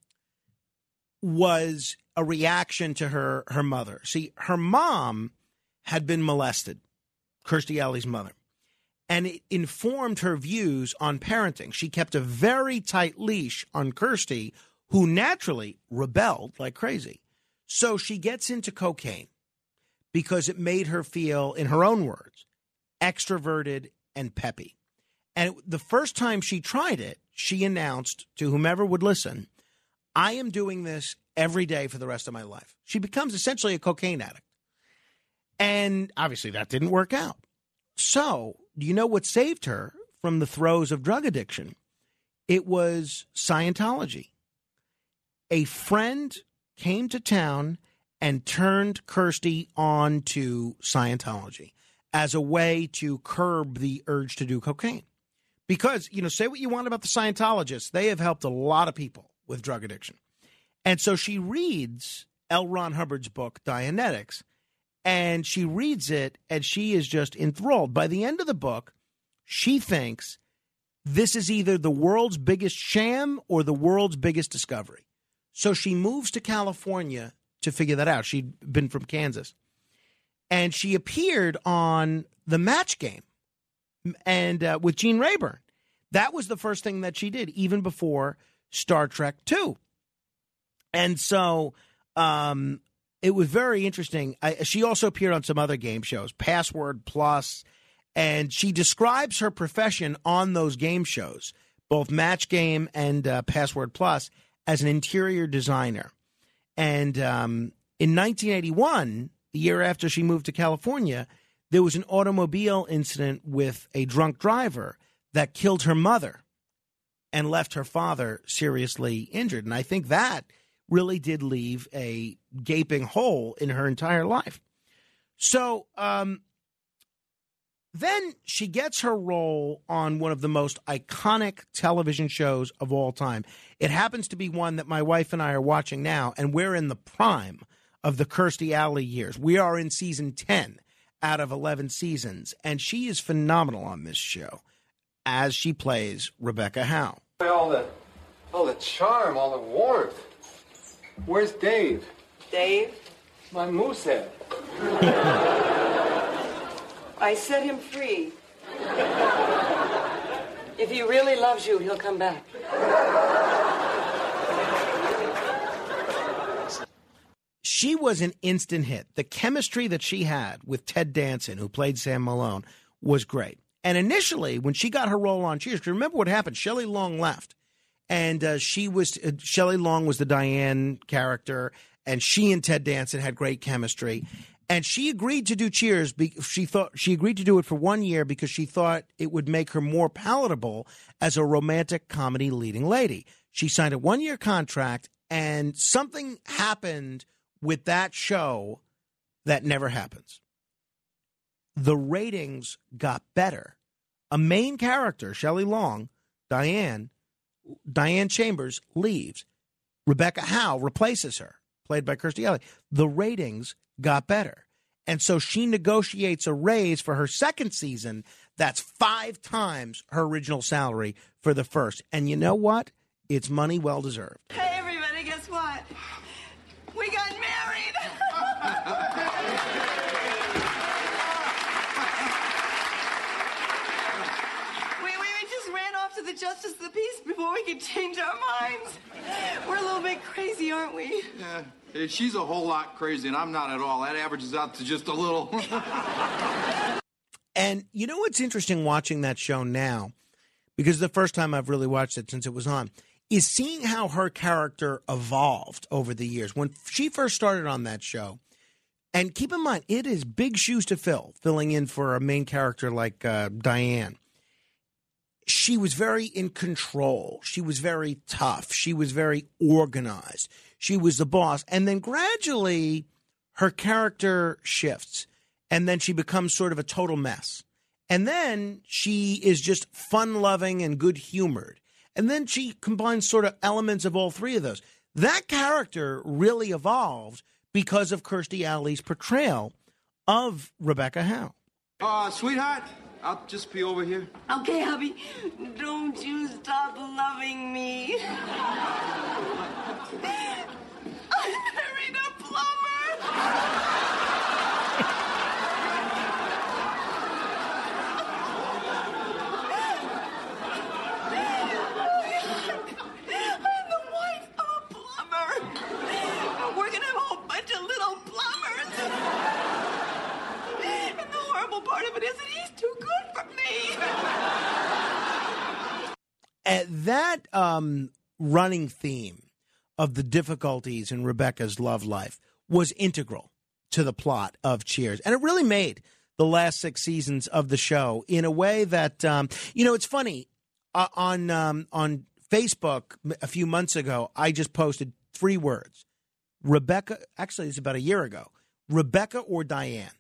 was a reaction to her her mother. See, her mom had been molested, Kirstie Alley's mother, and it informed her views on parenting. She kept a very tight leash on Kirstie, who naturally rebelled like crazy. So she gets into cocaine because it made her feel, in her own words, extroverted and peppy. And the first time she tried it, she announced to whomever would listen, I am doing this every day for the rest of my life. She becomes essentially a cocaine addict. And obviously that didn't work out. So, do you know what saved her from the throes of drug addiction? It was Scientology. A friend came to town and turned Kirsty on to Scientology as a way to curb the urge to do cocaine. Because, you know, say what you want about the Scientologists, they have helped a lot of people with drug addiction. And so she reads L. Ron Hubbard's book, Dianetics, and she reads it and she is just enthralled. By the end of the book, she thinks this is either the world's biggest sham or the world's biggest discovery. So she moves to California to figure that out. She'd been from Kansas. And she appeared on the match game and uh, with Gene Rayburn. That was the first thing that she did, even before Star Trek 2. And so um, it was very interesting. I, she also appeared on some other game shows, Password Plus, and she describes her profession on those game shows, both Match Game and uh, Password Plus, as an interior designer. And um, in 1981, the year after she moved to California, there was an automobile incident with a drunk driver that killed her mother and left her father seriously injured. And I think that really did leave a gaping hole in her entire life. So um, then she gets her role on one of the most iconic television shows of all time. It happens to be one that my wife and I are watching now, and we're in the prime of the Kirstie Alley years. We are in season 10 out of 11 seasons, and she is phenomenal on this show as she plays Rebecca Howe. All the, all the charm, all the warmth. Where's Dave? Dave, My moose head. [laughs] I set him free. If he really loves you, he'll come back. she was an instant hit. The chemistry that she had with Ted Danson, who played Sam Malone, was great. And initially, when she got her role on Cheers, remember what happened? Shelley Long left, and uh, she was uh, Shelley Long was the Diane character, and she and Ted Danson had great chemistry. And she agreed to do Cheers. Be- she thought she agreed to do it for one year because she thought it would make her more palatable as a romantic comedy leading lady. She signed a one year contract, and something happened with that show that never happens. The ratings got better. A main character, Shelley Long, Diane, Diane Chambers leaves. Rebecca Howe replaces her, played by Kirstie Alley. The ratings got better. And so she negotiates a raise for her second season that's five times her original salary for the first. And you know what? It's money well deserved. Hey, everybody, guess what? We got married! we, we, we just ran off to the Justice of the Peace before we can change our minds. We're a little bit crazy, aren't we? Yeah, she's a whole lot crazy, and I'm not at all. That averages out to just a little. [laughs] And you know what's interesting watching that show now, because the first time I've really watched it since it was on, is seeing how her character evolved over the years. When she first started on that show, and keep in mind, it is big shoes to fill, filling in for a main character like uh, Diane. She was very in control. She was very tough. She was very organized. She was the boss. And then gradually, her character shifts and then she becomes sort of a total mess. And then she is just fun loving and good humored. And then she combines sort of elements of all three of those. That character really evolved because of Kirstie Alley's portrayal of Rebecca Howe. uh, sweetheart, I'll just be over here. Okay, hubby, don't you stop loving me. [laughs] I'm the wife of a plumber. I'm working at a whole bunch of little plumbers. And the horrible part of it is that he's too good for me. And that um, running theme of the difficulties in Rebecca's love life was integral to the plot of Cheers. And it really made the last six seasons of the show in a way that, um, you know, it's funny. Uh, on um, on Facebook a few months ago, I just posted three words Rebecca, actually, it's about a year ago Rebecca or Diane.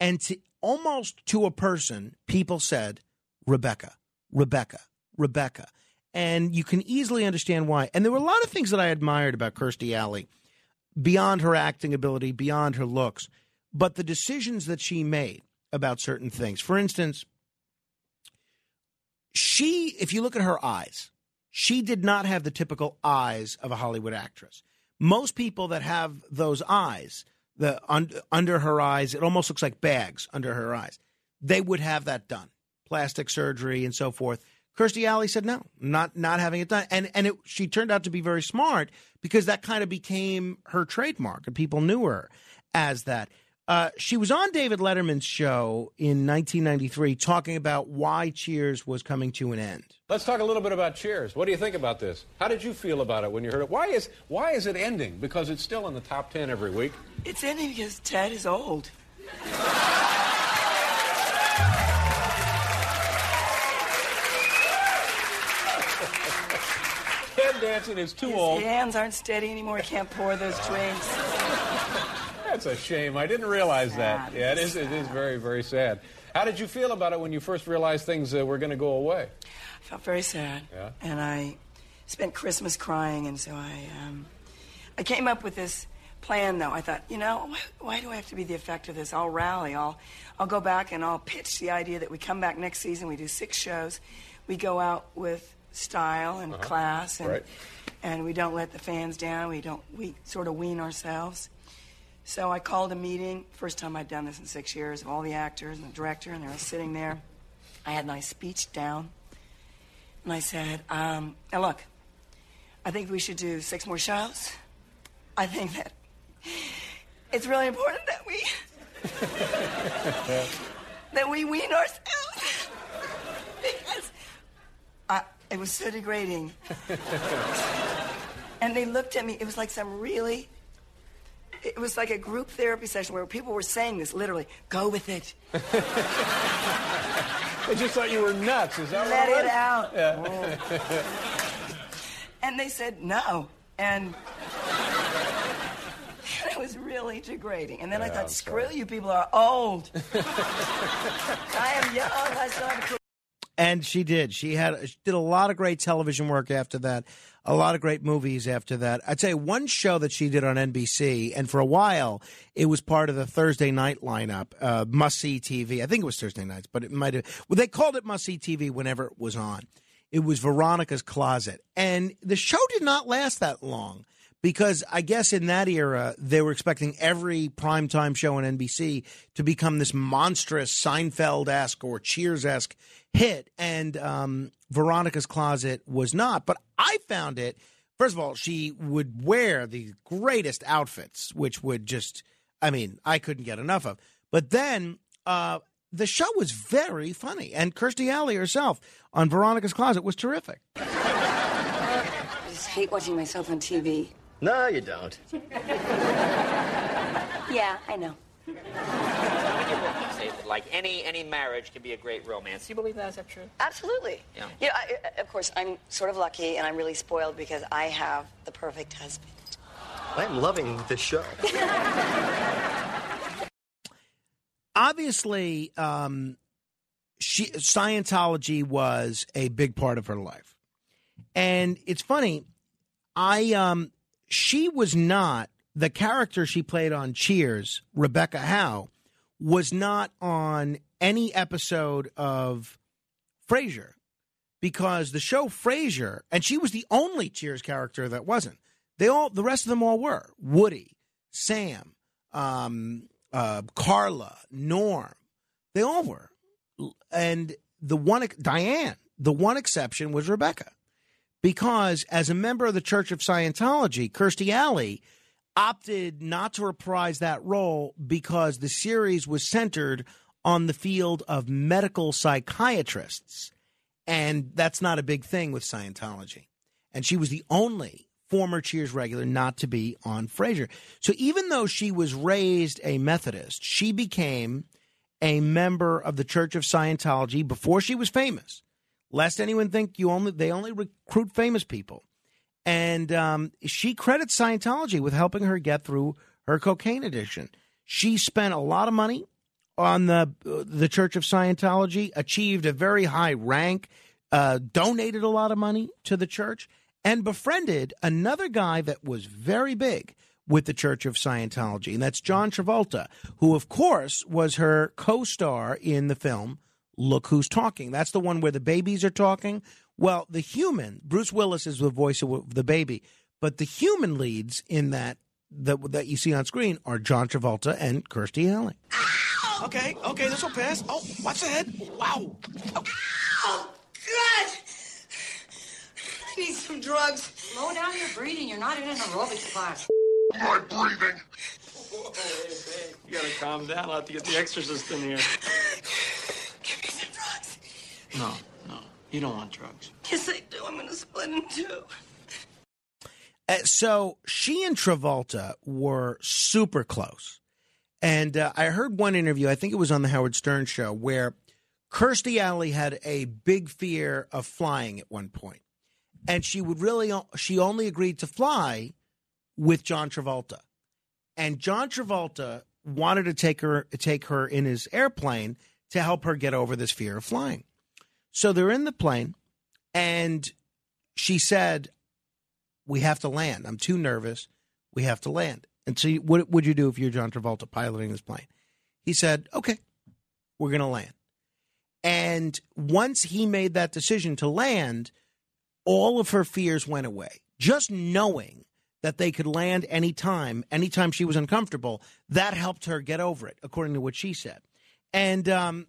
And to almost to a person, people said Rebecca, Rebecca, Rebecca. And you can easily understand why. And there were a lot of things that I admired about Kirstie Alley beyond her acting ability, beyond her looks, but the decisions that she made about certain things. For instance, she, if you look at her eyes, she did not have the typical eyes of a Hollywood actress. Most people that have those eyes, the un, under her eyes, it almost looks like bags under her eyes. They would have that done, plastic surgery and so forth. Kirstie Alley said no, not not having it done, and and it, she turned out to be very smart because that kind of became her trademark, and people knew her as that. Uh, she was on David Letterman's show in 1993 talking about why Cheers was coming to an end. Let's talk a little bit about Cheers. What do you think about this? How did you feel about it when you heard it? Why is why is it ending? Because it's still in the top ten every week. It's ending because Ted is old. [laughs] Ted Danson is too His old. His hands aren't steady anymore. He can't pour those drinks. That's a shame. I didn't realize that. Yeah, it is. It is very, very sad. How did you feel about it when you first realized things uh, were going to go away? I felt very sad. Yeah. And I spent Christmas crying, and so I, um, I came up with this plan. Though I thought, you know, why, why do I have to be the effect of this? I'll rally. I'll, I'll go back and I'll pitch the idea that we come back next season. We do six shows. We go out with style and Uh-huh. class, and Right. and we don't let the fans down. We don't. We sort of wean ourselves. So I called a meeting. First time I'd done this in six years of all the actors and the director, and they were all sitting there. I had my speech down, and I said, um, "Now look, I think we should do six more shows. I think that it's really important that we [laughs] that we wean ourselves [laughs] because I, it was so degrading." [laughs] And they looked at me. It was like some really. It was like a group therapy session where people were saying this literally. Go with it. [laughs] They just thought you were nuts. Is that what? Let it was? out. Yeah. [laughs] And they said no. And [laughs] it was really degrading. And then I Yeah, thought, I'm screw you people are old. I am young. I still have a. And she did. She had she did a lot of great television work after that, a lot of great movies after that. I'd say one show that she did on NBC, and for a while it was part of the Thursday night lineup, uh, must see TV. I think it was Thursday nights, but it might have. Well, they called it must see TV whenever it was on. It was Veronica's Closet, and the show did not last that long because I guess in that era they were expecting every primetime show on NBC to become this monstrous Seinfeld esque or Cheers esque hit, and um, Veronica's Closet was not. But I found it. First of all, she would wear the greatest outfits, which would just, I mean, I couldn't get enough of. But then uh, the show was very funny, and Kirstie Alley herself on Veronica's Closet was terrific. I just hate watching myself on TV. No, you don't. [laughs] Yeah, I know. Say that like any any marriage can be a great romance. Do you believe that? Is that true? Absolutely. Yeah. You know, I, I- of course, I'm sort of lucky and I'm really spoiled because I have the perfect husband. I'm loving this show. obviously, um, she Scientology was a big part of her life, and it's funny. I um, she was not the character she played on Cheers. Rebecca Howe was not on any episode of Frasier because the show Frasier, and she was the only Cheers character that wasn't. They all, the rest of them all were Woody, Sam, um, uh, Carla, Norm. They all were. And the one, Diane, the one exception was Rebecca. Because as a member of the Church of Scientology, Kirstie Alley opted not to reprise that role because the series was centered on the field of medical psychiatrists. And that's not a big thing with Scientology. And she was the only former Cheers regular not to be on Frasier. So even though she was raised a Methodist, she became a member of the Church of Scientology before she was famous. Lest anyone think you only they only recruit famous people. And um, she credits Scientology with helping her get through her cocaine addiction. She spent a lot of money on the the Church of Scientology, achieved a very high rank, uh, donated a lot of money to the church, and befriended another guy that was very big with the Church of Scientology, and that's John Travolta, who, of course, was her co star in the film Look Who's Talking. That's the one where the babies are talking. Well, the human, Bruce Willis is the voice of the baby, but the human leads in that that, that you see on screen are John Travolta and Kirstie Alley. Okay, okay, this will pass. Oh, watch the head. Wow. Oh, God! I need some drugs. Slow down your breathing. You're not in an aerobics class. My breathing. [laughs] You gotta calm down. I'll have to get the exorcist in here. Give me some drugs. No, no. You don't want drugs. Yes, I do. I'm gonna split in two. Uh, so she and Travolta were super close. And uh, I heard one interview, I think it was on the Howard Stern show, where Kirstie Alley had a big fear of flying at one point. And she would really, she only agreed to fly with John Travolta. And John Travolta wanted to take her take her in his airplane to help her get over this fear of flying. So they're in the plane and she said, "We have to land. I'm too nervous. We have to land." And so, what would you do if you're John Travolta piloting this plane? He said, "Okay, we're going to land." And once he made that decision to land, all of her fears went away. Just knowing that they could land anytime, anytime she was uncomfortable, that helped her get over it, according to what she said. And um,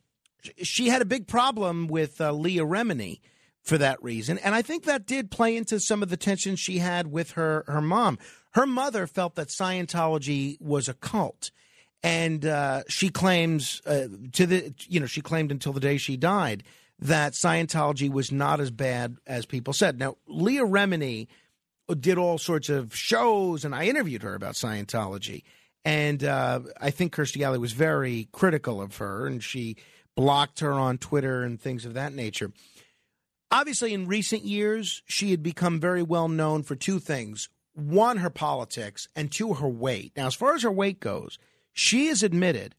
she had a big problem with uh, Leah Remini for that reason, and I think that did play into some of the tension she had with her her mom. Her mother felt that Scientology was a cult, and uh, she claims uh, to the you know she claimed until the day she died that Scientology was not as bad as people said. Now Leah Remini did all sorts of shows, and I interviewed her about Scientology. And uh, I think Kirstie Alley was very critical of her, and she blocked her on Twitter and things of that nature. Obviously, in recent years, she had become very well known for two things one, her politics, and two, her weight. Now, as far as her weight goes, she has admitted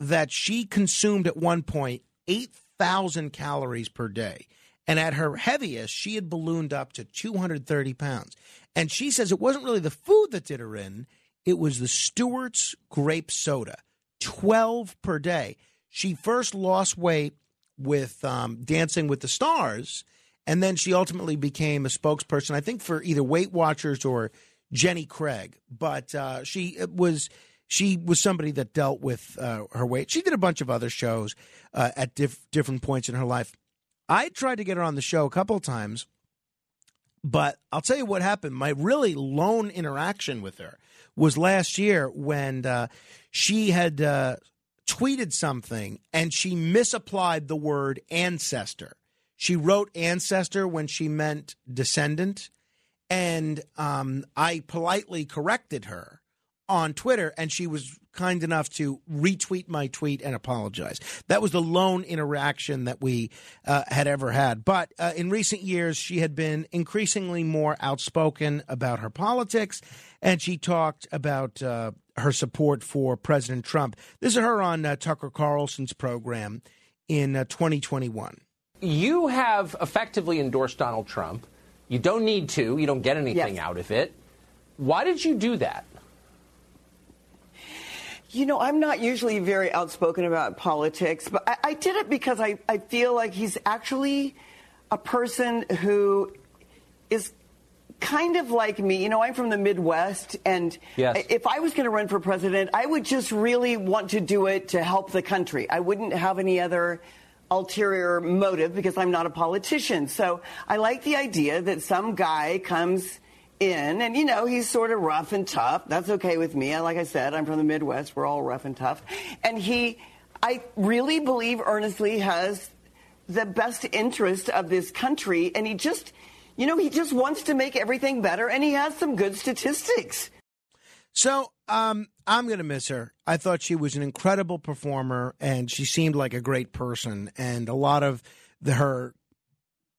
that she consumed at one point 8,000 calories per day. And at her heaviest, she had ballooned up to 230 pounds. And she says it wasn't really the food that did her in, it was the Stewart's grape soda, 12 per day. She first lost weight with um, Dancing with the Stars, and then she ultimately became a spokesperson, I think, for either Weight Watchers or Jenny Craig. But uh, she was. She was somebody that dealt with uh, her weight. She did a bunch of other shows uh, at diff- different points in her life. I tried to get her on the show a couple of times, but I'll tell you what happened. My really lone interaction with her was last year when uh, she had uh, tweeted something and she misapplied the word ancestor. She wrote ancestor when she meant descendant. And um, I politely corrected her on Twitter, and she was kind enough to retweet my tweet and apologize. That was the lone interaction that we uh, had ever had. But uh, in recent years, she had been increasingly more outspoken about her politics, and she talked about uh, her support for President Trump. This is her on uh, Tucker Carlson's program in uh, 2021. You have effectively endorsed Donald Trump. You don't need to, you don't get anything Yes. out of it. Why did you do that? You know, I'm not usually very outspoken about politics, but I, I did it because I, I feel like he's actually a person who is kind of like me. You know, I'm from the Midwest, and Yes. if I was going to run for president, I would just really want to do it to help the country. I wouldn't have any other ulterior motive because I'm not a politician. So I like the idea that some guy comes in and you know he's sort of rough and tough that's okay with me like i said i'm from the midwest we're all rough and tough and he i really believe earnestly has the best interest of this country and he just you know he just wants to make everything better and he has some good statistics So um, I'm going to miss her. I thought she was an incredible performer, and she seemed like a great person. And a lot of the, her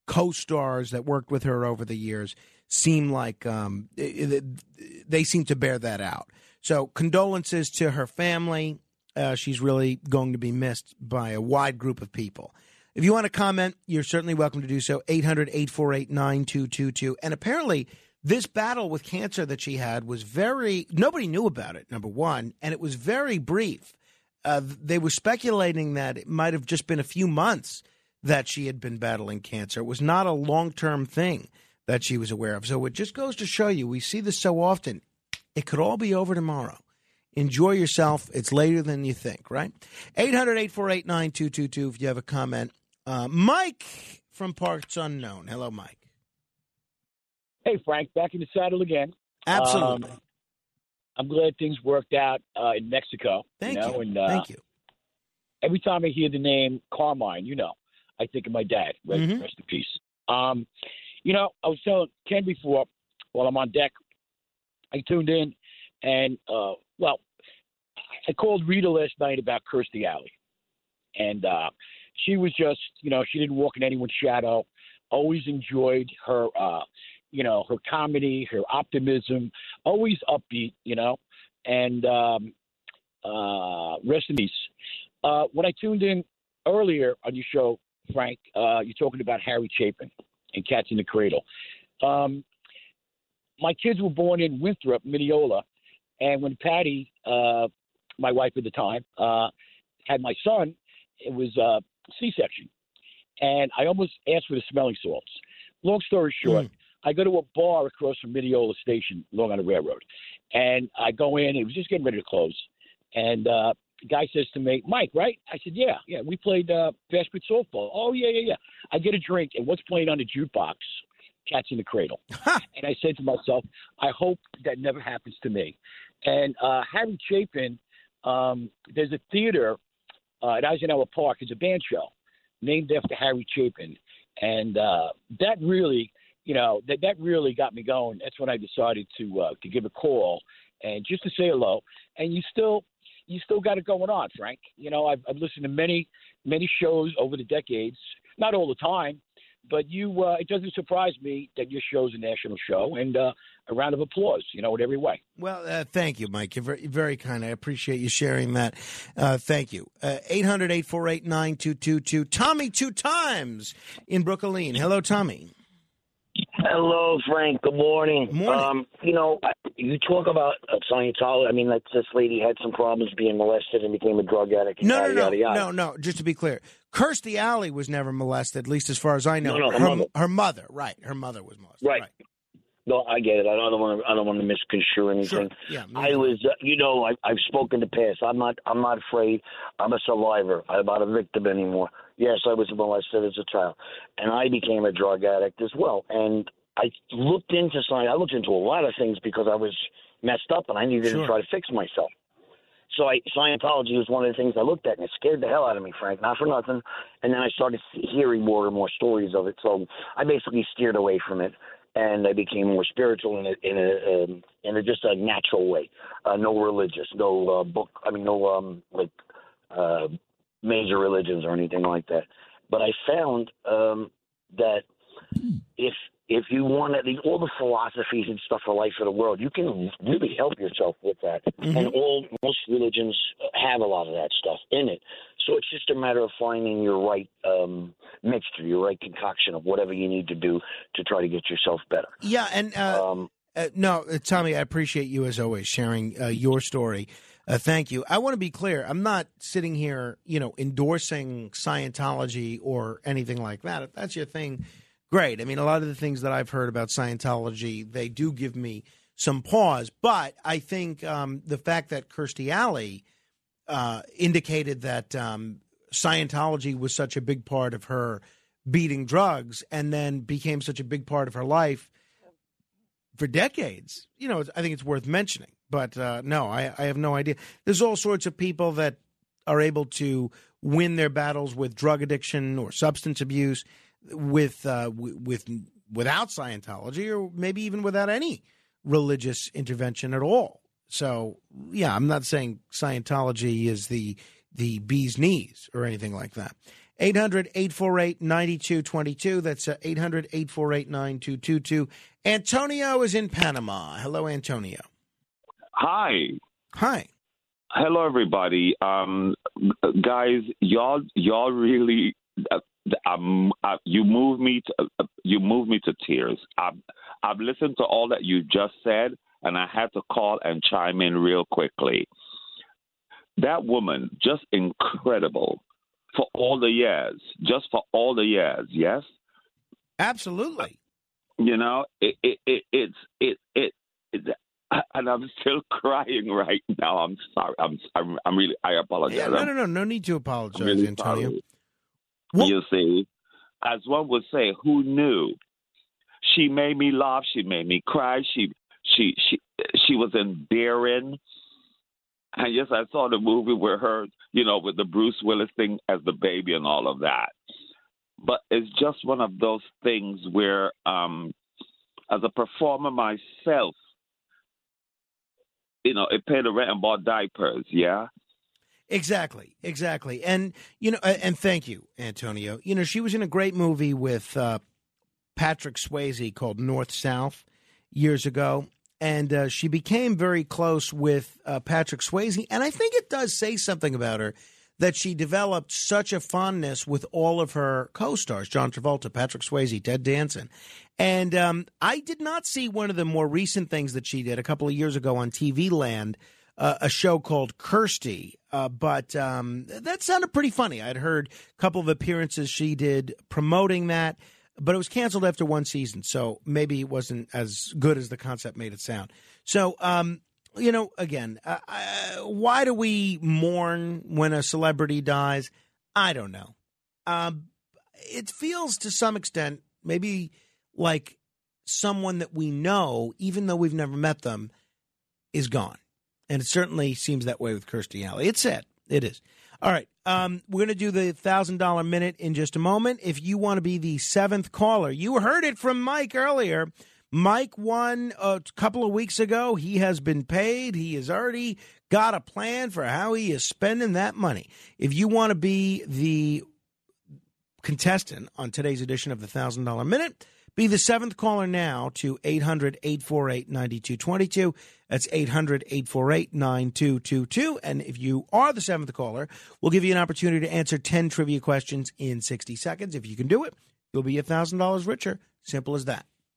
co-stars that worked with her over the years seem like um, they seem to bear that out. So condolences to her family. Uh, she's really going to be missed by a wide group of people. If you want to comment, you're certainly welcome to do so. 800 848 9222. And apparently, this battle with cancer that she had was very, nobody knew about it, number one, and it was very brief. Uh, they were speculating that it might have just been a few months that she had been battling cancer. It was not a long term thing that she was aware of. So it just goes to show you, we see this so often. It could all be over tomorrow. Enjoy yourself. It's later than you think, right? 800 848 9222 if you have a comment. Uh, Mike from Parts Unknown. Hello, Mike. Hey, Frank, back in the saddle again. Absolutely. Um, I'm glad things worked out uh, in Mexico. Thank know, you. And, uh, Thank you. Every time I hear the name Carmine, you know, I think of my dad. Rest, Mhm. rest in peace. Um, you know, I was telling Ken before, while I'm on deck, I tuned in, and uh, well, I called Rita last night about Kirstie Alley, and uh, she was just, you know, she didn't walk in anyone's shadow. Always enjoyed her, uh, you know, her comedy, her optimism, always upbeat, you know, and um, uh, rest in peace. Uh, when I tuned in earlier on your show, Frank, uh, you're talking about Harry Chapin and Cats in the Cradle. Um, my kids were born in Winthrop, Mineola, and when Patty, uh, my wife at the time, uh, had my son, it was uh, C-section, and I almost asked for the smelling salts. Long story short, I go to a bar across from Mineola Station, Long Island Railroad, and I go in. It was just getting ready to close, and uh, the guy says to me, "Mike, right?" I said, "Yeah, yeah. We played uh, pitch softball." Oh yeah, yeah, yeah. I get a drink, and what's playing on the jukebox? Cats in the Cradle. [laughs] and I said to myself, I hope that never happens to me. And uh, Harry Chapin, um, there's a theater uh, at Eisenhower Park. It's a band show named after Harry Chapin, and uh, that really, you know, that that really got me going. That's when I decided to uh, to give a call and just to say hello. And you still you still got it going on, Frank. You know, I've, I've listened to many many shows over the decades, not all the time, but you uh, it doesn't surprise me that your show's a national show. And uh, a round of applause, you know, in every way. Well, uh, thank you, Mike. You're very, very kind. I appreciate you sharing that. Uh, thank you. 800 848 9222. Tommy, two times in Brooklyn. Hello, Tommy. Hello, Frank. Good morning. Morning. Um, you know, you talk about uh, Scientology. I mean, like this lady had some problems being molested and became a drug addict. No, no, yada, no, yada, yada. no, no. Just to be clear, Kirstie Alley was never molested, at least as far as I know. No, no, her her, mother. her mother, right? Her mother was molested. Right. No, I get it. I don't want to. I don't want to misconstrue anything. Sure. Yeah, I was, uh, you know, I, I've spoken to past. I'm not. I'm not afraid. I'm a survivor. I'm not a victim anymore. Yes, I was molested as a child, and I became a drug addict as well. And I looked into science. I looked into a lot of things because I was messed up, and I needed Sure. to try to fix myself. So I, Scientology was one of the things I looked at, and it scared the hell out of me, Frank. Not for nothing. And then I started hearing more and more stories of it. So I basically steered away from it, and I became more spiritual in a in a um, in a just a natural way. Uh, no religious, no uh, book. I mean, no um like uh, major religions or anything like that. But I found um, that if if you want to, all the philosophies and stuff for life of the world, you can really help yourself with that. And all most religions have a lot of that stuff in it. So it's just a matter of finding your right um, mixture, your right concoction of whatever you need to do to try to get yourself better. Yeah, and uh, Um, uh, no, uh, Tommy, I appreciate you as always sharing uh, your story. Uh, thank you. I want to be clear. I'm not sitting here, you know, endorsing Scientology or anything like that. If that's your thing, great. I mean, a lot of the things that I've heard about Scientology, they do give me some pause. But I think um, the fact that Kirstie Alley uh, indicated that um, Scientology was such a big part of her beating drugs and then became such a big part of her life for decades, you know, I think it's worth mentioning. But uh, no, I, I have no idea. There's all sorts of people that are able to win their battles with drug addiction or substance abuse with uh, w- with without Scientology or maybe even without any religious intervention at all. So yeah, I'm not saying Scientology is the the bee's knees or anything like that. 800 848 9222. That's 800 848 9222. Antonio is in Panama. Hello, Antonio. Hi. Hi. Hello, everybody. Um, guys, y'all, y'all really, uh, um, uh, you move me to, uh, you move me to tears. I've, I've listened to all that you just said, and I had to call and chime in real quickly. That woman, just incredible for all the years, just for all the years. Yes. Absolutely. You know, it, it, it it's it, it it [laughs] and I'm still crying right now. I'm sorry. I'm I'm, I'm really. I apologize. Yeah, no, no, no, no need to apologize, really Antonio. sorry. You see, as one would say, who knew? She made me laugh. She made me cry. She she she she was endearing. And yes, I saw the movie with her, you know, with the Bruce Willis thing as the baby and all of that. But it's just one of those things where, um, as a performer myself, you know, it paid the rent and bought diapers. Yeah. Exactly, exactly. And you know, and thank you, Antonio. You know, she was in a great movie with uh, Patrick Swayze called North South years ago, and uh, she became very close with uh, Patrick Swayze. And I think it does say something about her that she developed such a fondness with all of her co-stars: John Travolta, Patrick Swayze, Ted Danson. And um, I did not see one of the more recent things that she did a couple of years ago on TV Land uh, a show called Kirstie, uh, but um, that sounded pretty funny. I'd heard a couple of appearances she did promoting that, but it was canceled after one season, so maybe it wasn't as good as the concept made it sound. So, um, you know, again, uh, uh, why do we mourn when a celebrity dies? I don't know. Um, it feels to some extent maybe like someone that we know, even though we've never met them, is gone. And it certainly seems that way with Kirstie Alley. It's sad. It is. All right. Um, we're going to do the $1,000 minute in just a moment. If you want to be the seventh caller, you heard it from Mike earlier. Mike won a couple of weeks ago. He has been paid. He has already got a plan for how he is spending that money. If you want to be the contestant on today's edition of the $1,000 Minute, be the seventh caller now to 800 848 9222. That's 800 848 9222. And if you are the seventh caller, we'll give you an opportunity to answer 10 trivia questions in 60 seconds. If you can do it, you'll be $1,000 richer. Simple as that.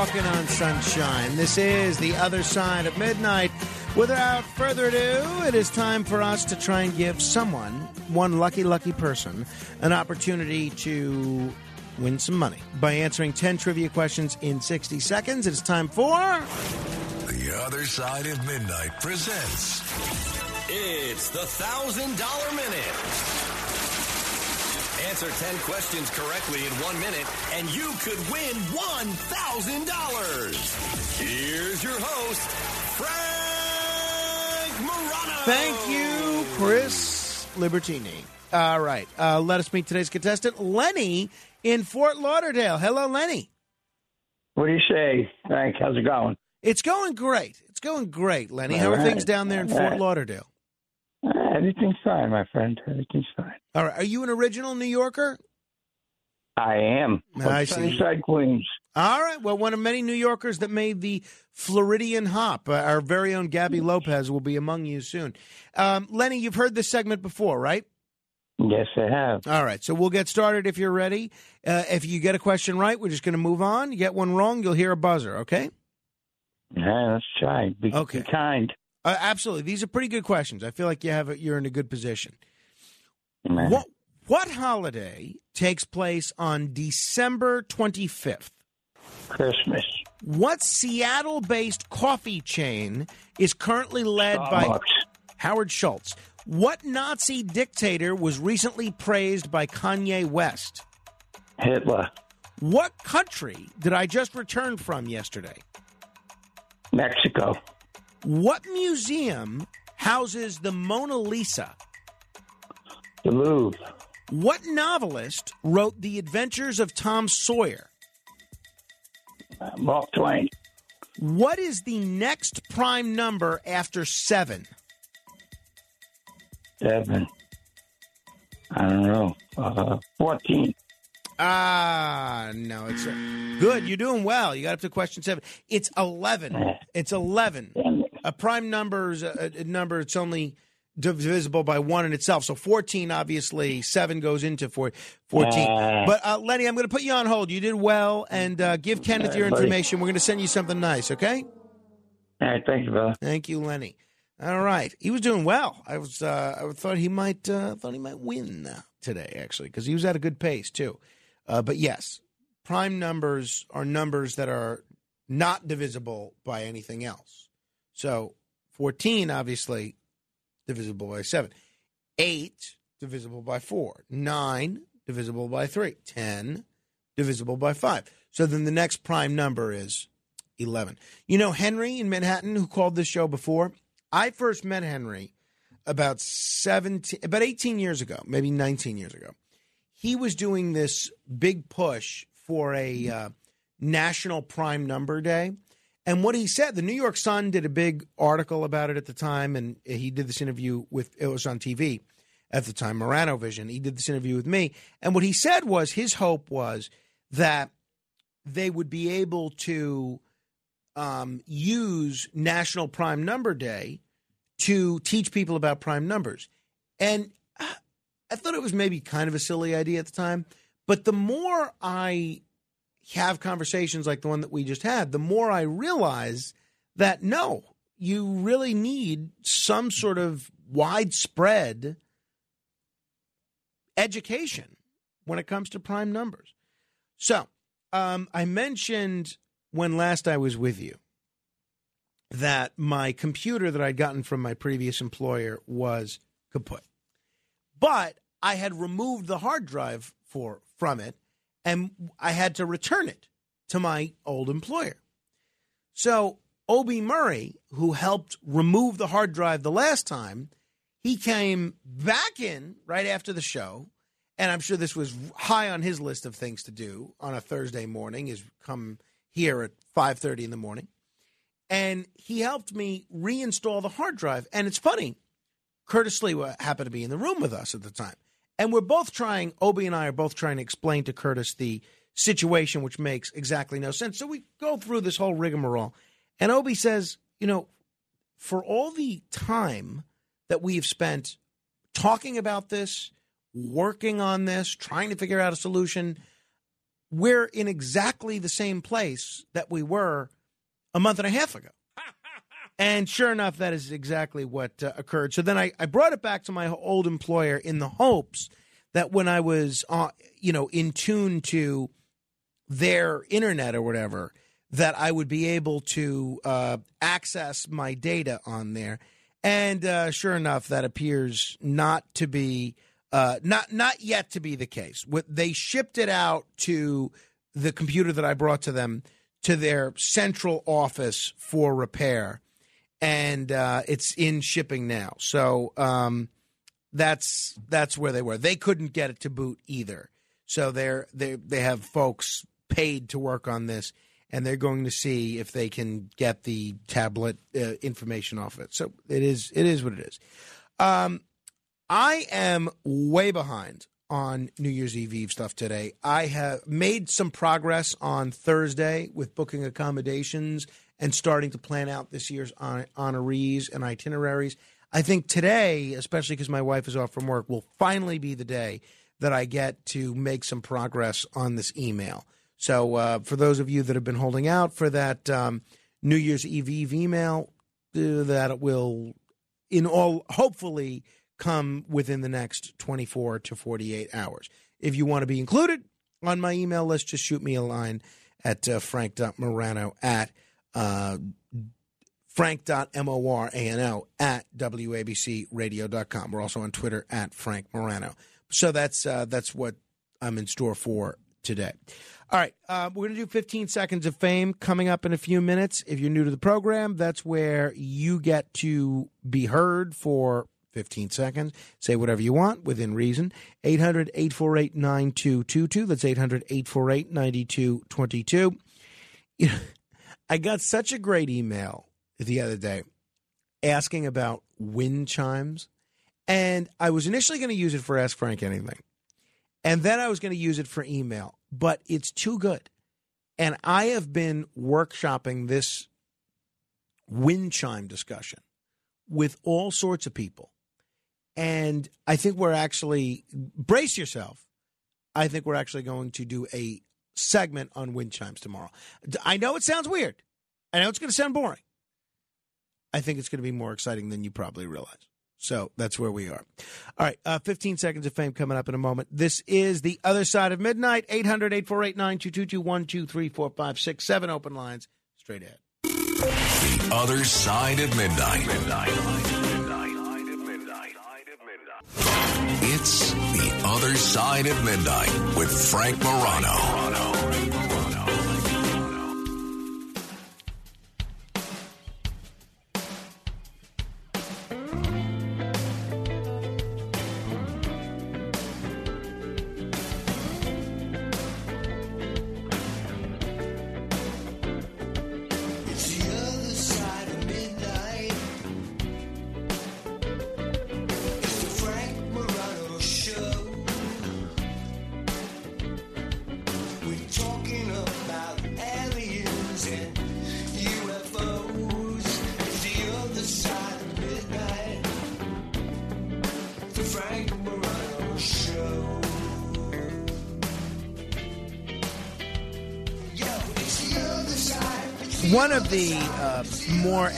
Walking on sunshine. This is the other side of midnight Without further ado, it is time for us to try and give someone, one lucky, lucky person, an opportunity to win some money by answering 10 trivia questions in 60 seconds. It's time for. The Other Side of Midnight presents. It's the thousand dollar minute. Answer 10 questions correctly in one minute, and you could win $1,000. Here's your host, Frank Morano. Thank you, Chris Libertini. All right. Uh, let us meet today's contestant, Lenny in Fort Lauderdale. Hello, Lenny. What do you say, Frank? How's it going? It's going great. It's going great, Lenny. How All are right. things down there in All Fort right. Lauderdale? Uh, everything's fine, my friend. Everything's fine. All right. Are you an original New Yorker? I am. I see. Sunnyside, Queens. All right. Well, one of many New Yorkers that made the Floridian hop. Uh, our very own Gabby Lopez will be among you soon. Um, Lenny, you've heard this segment before, right? Yes, I have. All right. So we'll get started if you're ready. Uh, if you get a question right, we're just going to move on. You get one wrong, you'll hear a buzzer, okay? Yeah, let's try. Be, Okay. be kind. Uh, absolutely. These are pretty good questions. I feel like you have a, you're in a good position. Man. What what holiday takes place on December 25th? Christmas. What Seattle-based coffee chain is currently led by Howard Schultz? What Nazi dictator was recently praised by Kanye West? Hitler. What country did I just return from yesterday? Mexico. What museum houses the Mona Lisa? The Louvre. What novelist wrote The Adventures of Tom Sawyer? Uh, Mark Twain. What is the next prime number after seven? Seven. I don't know. Uh, 14. Ah, no, it's good. You're doing well. You got up to question seven. It's eleven. It's eleven. A prime number is a, a number. It's only divisible by one in itself. So fourteen, obviously, seven goes into four, 14. Ah. but uh, Lenny, I'm going to put you on hold. You did well, and uh, give Kenneth your right, buddy. information. We're going to send you something nice. Okay. All right, thank you, brother. Thank you, Lenny. All right, he was doing well. I was, uh, I thought he might, uh, thought he might win uh, today actually because he was at a good pace too. Uh, but yes, prime numbers are numbers that are not divisible by anything else. So fourteen, obviously, divisible by seven. Eight divisible by four. Nine divisible by three. Ten divisible by five. So then the next prime number is 11. You know Henry in Manhattan who called this show before? I first met Henry about 17 about 18 years ago, maybe 19 years ago. He was doing this big push for a uh, national prime number day. And what he said, the New York Sun did a big article about it at the time, and he did this interview with it was on TV at the time, Morano Vision. He did this interview with me, and what he said was his hope was that they would be able to um, use National Prime Number Day to teach people about prime numbers. And uh, I thought it was maybe kind of a silly idea at the time. But the more I have conversations like the one that we just had, the more I realize that no, you really need some sort of widespread education when it comes to prime numbers. So, um, I mentioned when last I was with you that my computer that I'd gotten from my previous employer was kaput. But I had removed the hard drive for from it and I had to return it to my old employer. So Obie Murray, who helped remove the hard drive the last time, he came back in right after the show, and I'm sure this was high on his list of things to do on a Thursday morning. Is come here at 5:30 in the morning, and he helped me reinstall the hard drive. And it's funny, Curtis Lee happened to be in the room with us at the time, and we're both trying. Obie and I are both trying to explain to Curtis the situation, which makes exactly no sense. So we go through this whole rigmarole, and Obie says, you know, for all the time that we have spent talking about this, working on this, trying to figure out a solution, we're in exactly the same place that we were a month and a half ago. And sure enough, that is exactly what uh, occurred. So then I, I brought it back to my old employer in the hopes that when I was, uh, you know, in tune to their internet or whatever, that I would be able to uh, access my data on there. And uh, sure enough, that appears not to be uh, not not yet to be the case. What they shipped it out to the computer that I brought to them to their central office for repair, and uh, it's in shipping now. So um, that's that's where they were. They couldn't get it to boot either. So they're they they have folks paid to work on this, and they're going to see if they can get the tablet uh, information off it. So it is it is what it is. Um, I am way behind on New Year's Eve Eve stuff today. I have made some progress on Thursday with booking accommodations and starting to plan out this year's hon- honorees and itineraries. I think today, especially because my wife is off from work, will finally be the day that I get to make some progress on this email. So, uh, for those of you that have been holding out for that um, New Year's Eve Eve email, uh, that will, in all, hopefully, come within the next 24 to 48 hours. If you want to be included on my email list, just shoot me a line at uh, frank.morano at uh, frank.morano at wabcradio.com. We're also on Twitter at Frank Morano. So that's uh, that's what I'm in store for today. All right, uh, we're going to do 15 seconds of fame coming up in a few minutes. If you're new to the program, that's where you get to be heard for 15 seconds. Say whatever you want within reason. 800 848 9222. That's 800 848 9222. I got such a great email the other day asking about wind chimes. And I was initially going to use it for Ask Frank Anything. And then I was going to use it for email, but it's too good. And I have been workshopping this wind chime discussion with all sorts of people. And I think we're actually, brace yourself. I think we're actually going to do a segment on wind chimes tomorrow. I know it sounds weird. I know it's going to sound boring. I think it's going to be more exciting than you probably realize. So that's where we are. All right, uh, 15 seconds of fame coming up in a moment. This is The Other Side of Midnight, 800 848 9222 1, 2, 3, 4, 5, 6, 7 open lines, straight ahead. The Other Side of Midnight. It's The Other Side of Midnight with Frank Morano.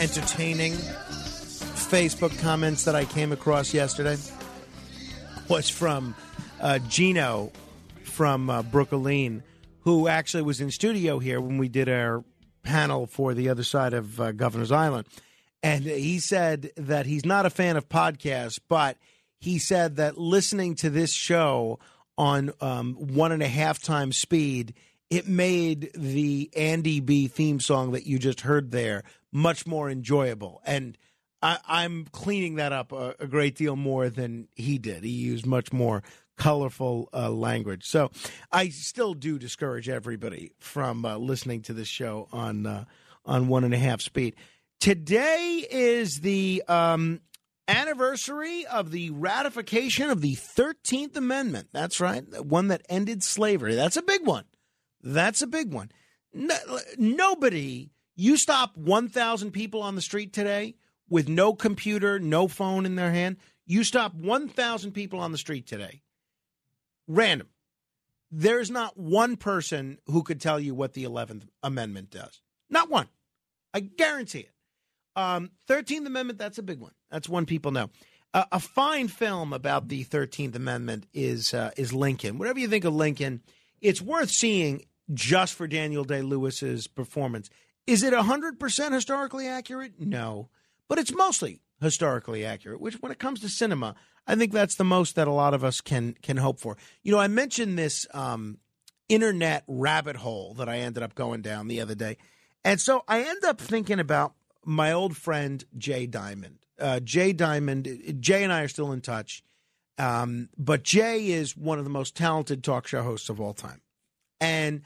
Entertaining Facebook comments that I came across yesterday was from uh, Gino from uh, Brooklyn, who actually was in studio here when we did our panel for the other side of uh, Governor's Island. And he said that he's not a fan of podcasts, but he said that listening to this show on um, one and a half times speed, it made the Andy B theme song that you just heard there much more enjoyable. And I, I'm cleaning that up a, a great deal more than he did. He used much more colorful uh, language. So I still do discourage everybody from uh, listening to this show on uh, on one and a half speed. Today is the um, anniversary of the ratification of the Thirteenth Amendment. That's right, the one that ended slavery. That's a big one. That's a big one. No, nobody. You stop 1,000 people on the street today with no computer, no phone in their hand. You stop 1,000 people on the street today, random. There's not one person who could tell you what the 11th Amendment does. Not one. I guarantee it. Um, Thirteenth Amendment. That's a big one. That's one people know. Uh, a fine film about the Thirteenth Amendment is uh, is Lincoln. Whatever you think of Lincoln, it's worth seeing just for Daniel Day Lewis's performance. Is it hundred percent historically accurate? No, but it's mostly historically accurate. Which, when it comes to cinema, I think that's the most that a lot of us can can hope for. You know, I mentioned this um, internet rabbit hole that I ended up going down the other day, and so I end up thinking about my old friend Jay Diamond. Uh, Jay Diamond, Jay and I are still in touch, um, but Jay is one of the most talented talk show hosts of all time. And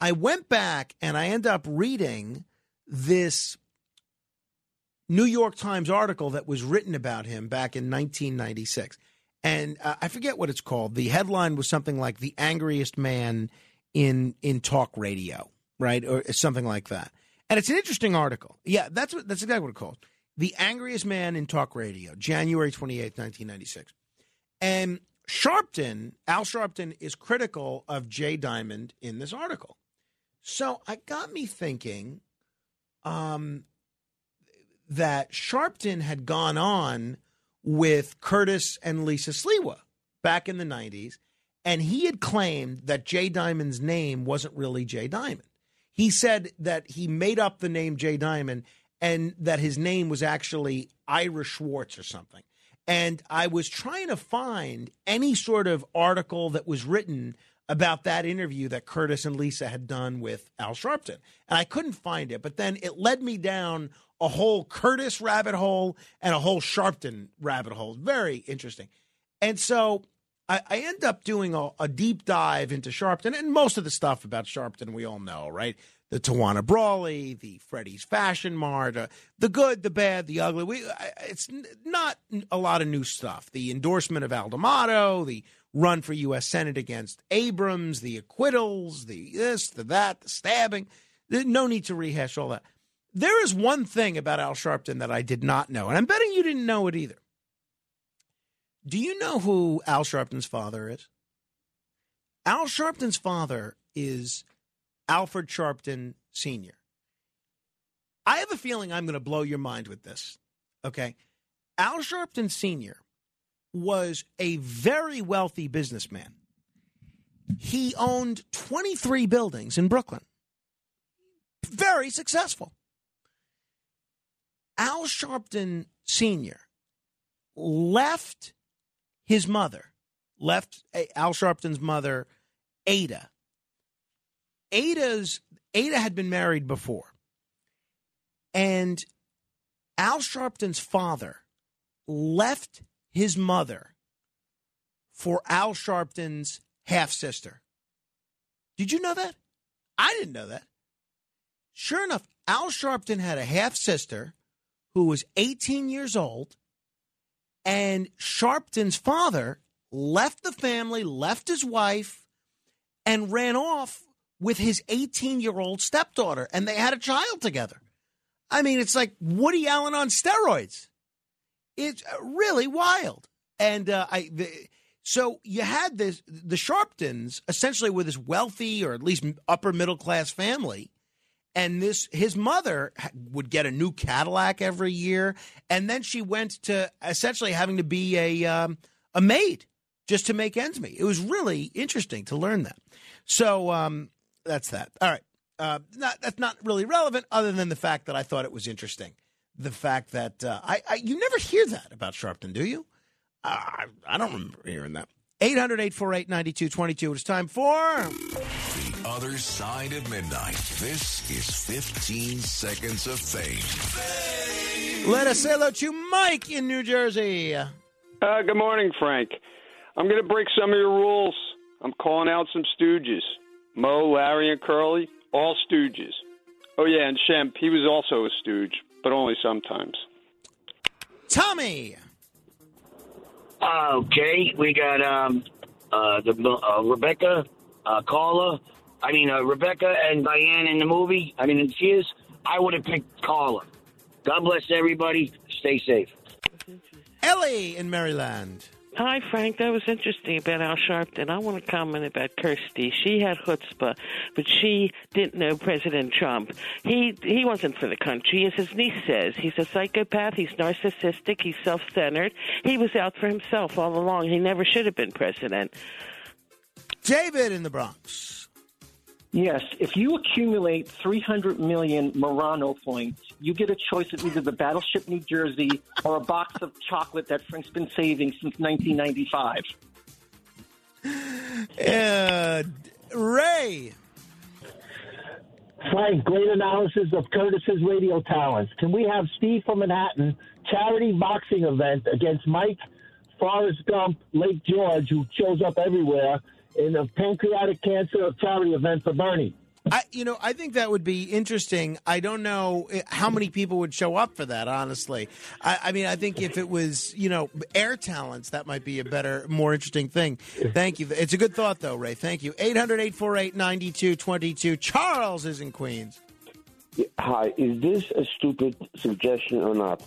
I went back and I end up reading this New York Times article that was written about him back in 1996. And uh, I forget what it's called. The headline was something like "The Angriest Man in in Talk Radio," right, or something like that. And it's an interesting article. Yeah, that's what that's exactly what it's called. The Angriest Man in Talk Radio, January 28th, 1996. And Sharpton, Al Sharpton, is critical of Jay Diamond in this article. So I got me thinking um, that Sharpton had gone on with Curtis and Lisa Sliwa back in the 90s, and he had claimed that Jay Diamond's name wasn't really Jay Diamond. He said that he made up the name Jay Diamond and that his name was actually Ira Schwartz or something. And I was trying to find any sort of article that was written about that interview that Curtis and Lisa had done with Al Sharpton. And I couldn't find it. But then it led me down a whole Curtis rabbit hole and a whole Sharpton rabbit hole. Very interesting. And so I, I end up doing a, a, deep dive into Sharpton and most of the stuff about Sharpton we all know, right? The Tawana Brawley, the Freddy's Fashion Mart, uh, the good, the bad, the ugly. We, it's not a lot of new stuff. The endorsement of Al D'Amato, the run for U.S. Senate against Abrams, the acquittals, the this, the that, the stabbing. No need to rehash all that. There is one thing about Al Sharpton that I did not know, and I'm betting you didn't know it either. Do you know who Al Sharpton's father is? Al Sharpton's father is Alfred Sharpton Sr. I have a feeling I'm going to blow your mind with this. Okay. Al Sharpton Sr. was a very wealthy businessman. He owned 23 buildings in Brooklyn. Very successful. Al Sharpton Sr. left his mother, left eh, Al Sharpton's mother, Ada. Ada's Ada had been married before. And Al Sharpton's father left his mother for Al Sharpton's half sister. Did you know that? I didn't know that. Sure enough, Al Sharpton had a half sister who was 18 years old and Sharpton's father left the family, left his wife, and ran off with his 18 year old stepdaughter, and they had a child together. I mean, it's like Woody Allen on steroids. It's really wild. And uh, I, the, so you had this the Sharptons essentially with this wealthy or at least upper middle class family and this his mother would get a new Cadillac every year, and then she went to essentially having to be a um, a maid just to make ends meet. It was really interesting to learn that. So um, that's that. All right, uh, not, that's not really relevant, other than the fact that I thought it was interesting. The fact that uh, I, I, you never hear that about Sharpton, do you? Uh, I, I don't remember hearing that. 800 848 9222. It's time for. The Other Side of Midnight. This is 15 Seconds of Fame. Let us say hello to Mike in New Jersey. Uh, good morning, Frank. I'm going to break some of your rules. I'm calling out some stooges Mo, Larry, and Curly, all stooges. Oh, yeah, and Shemp, he was also a stooge, but only sometimes. Tommy. Okay, we got um, uh, the uh, Rebecca, uh, Carla. I mean, uh, Rebecca and Diane in the movie. I mean, in Cheers. I would have picked Carla. God bless everybody. Stay safe. Ellie in Maryland. Hi, Frank. That was interesting about Al Sharpton. I want to comment about Kirstie. She had chutzpah, but she didn't know President Trump. He he wasn't for the country, as his niece says. He's a psychopath. He's narcissistic. He's self-centered. He was out for himself all along. He never should have been president. David in the Bronx. Yes, if you accumulate 300 million Morano points, you get a choice of either the Battleship New Jersey or a box of chocolate that Frank's been saving since 1995. Uh, Ray. Frank, great analysis of Curtis's radio talents. Can we have Steve from Manhattan charity boxing event against Mike Forrest Gump, Lake George, who shows up everywhere in a pancreatic cancer charity event for Bernie? I, you know, I think that would be interesting. I don't know eh, how many people would show up for that. Honestly, I, I mean, I think if it was, you know, air talents, that might be a better, more interesting thing. Thank you. It's a good thought, though, Ray. Thank you. 800-848-9222. Charles is in Queens. Hi, is this a stupid suggestion or not?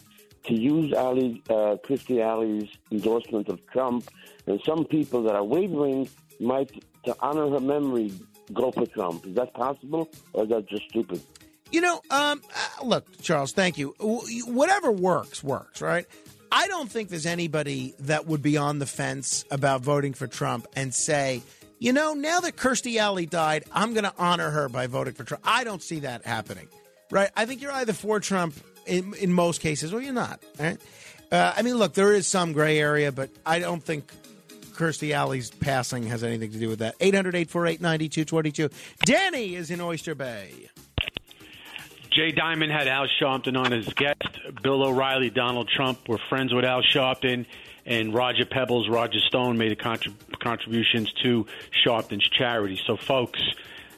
To use Ali, uh, Christy Alley's endorsement of Trump, and some people that are wavering might, to honor her memory, go for Trump. Is that possible, or is that just stupid? You know, um, uh, look, Charles, thank you. Whatever works, works, right? I don't think there's anybody that would be on the fence about voting for Trump and say, you know, now that Kirstie Alley died, I'm going to honor her by voting for Trump. I don't see that happening, right? I think you're either for Trump in, in most cases or you're not, right? Uh, I mean, look, there is some gray area, but I don't think Kirstie Alley's passing has anything to do with that. 800 848 9222. Danny is in Oyster Bay. Jay Diamond had Al Sharpton on as guest. Bill O'Reilly, Donald Trump were friends with Al Sharpton, and Roger Pebbles, Roger Stone made contrib- contributions to Sharpton's charity. So, folks,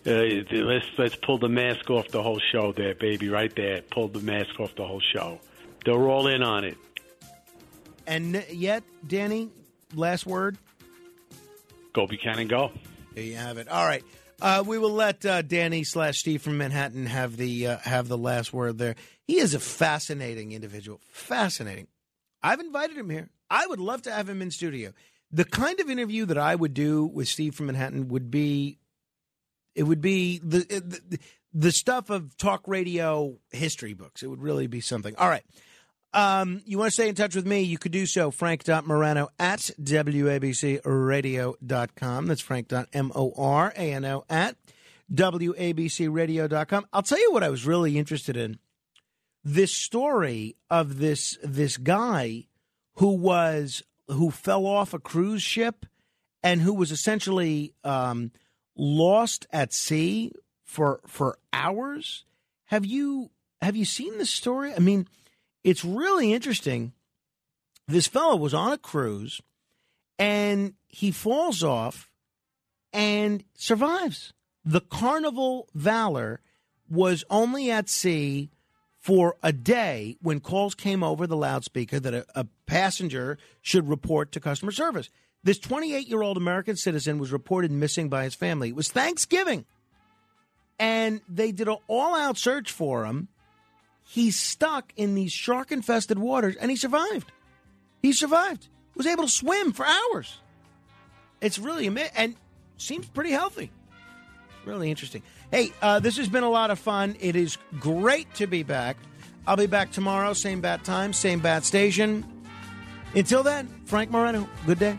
uh, let's let's pull the mask off the whole show, there, baby, right there. Pull the mask off the whole show. They're all in on it. And yet, Danny, last word? Go Buchanan, go. There you have it. All right. Uh, we will let uh, Danny slash Steve from Manhattan have the uh, have the last word there. He is a fascinating individual. Fascinating. I've invited him here. I would love to have him in studio. The kind of interview that I would do with Steve from Manhattan would be, it would be the the, the stuff of talk radio history books. It would really be something. All right. Um, you want to stay in touch with me? You could do so. Frank.Morano at WABCRadio.com. That's Frank.M-O-R-A-N-O at WABCRadio.com. I'll tell you what I was really interested in. This story of this this guy who was who fell off a cruise ship and who was essentially um, lost at sea for for hours. Have you have you seen this story? I mean, it's really interesting. This fellow was on a cruise and he falls off and survives. The Carnival Valor was only at sea for a day when calls came over the loudspeaker that a, a passenger should report to customer service. This 28 year old American citizen was reported missing by his family. It was Thanksgiving. And they did an all out search for him. He's stuck in these shark infested waters and he survived. He survived. Was able to swim for hours. It's really amazing and seems pretty healthy. Really interesting. Hey, uh, this has been a lot of fun. It is great to be back. I'll be back tomorrow, same bat time, same bat station. Until then, Frank Morano, good day.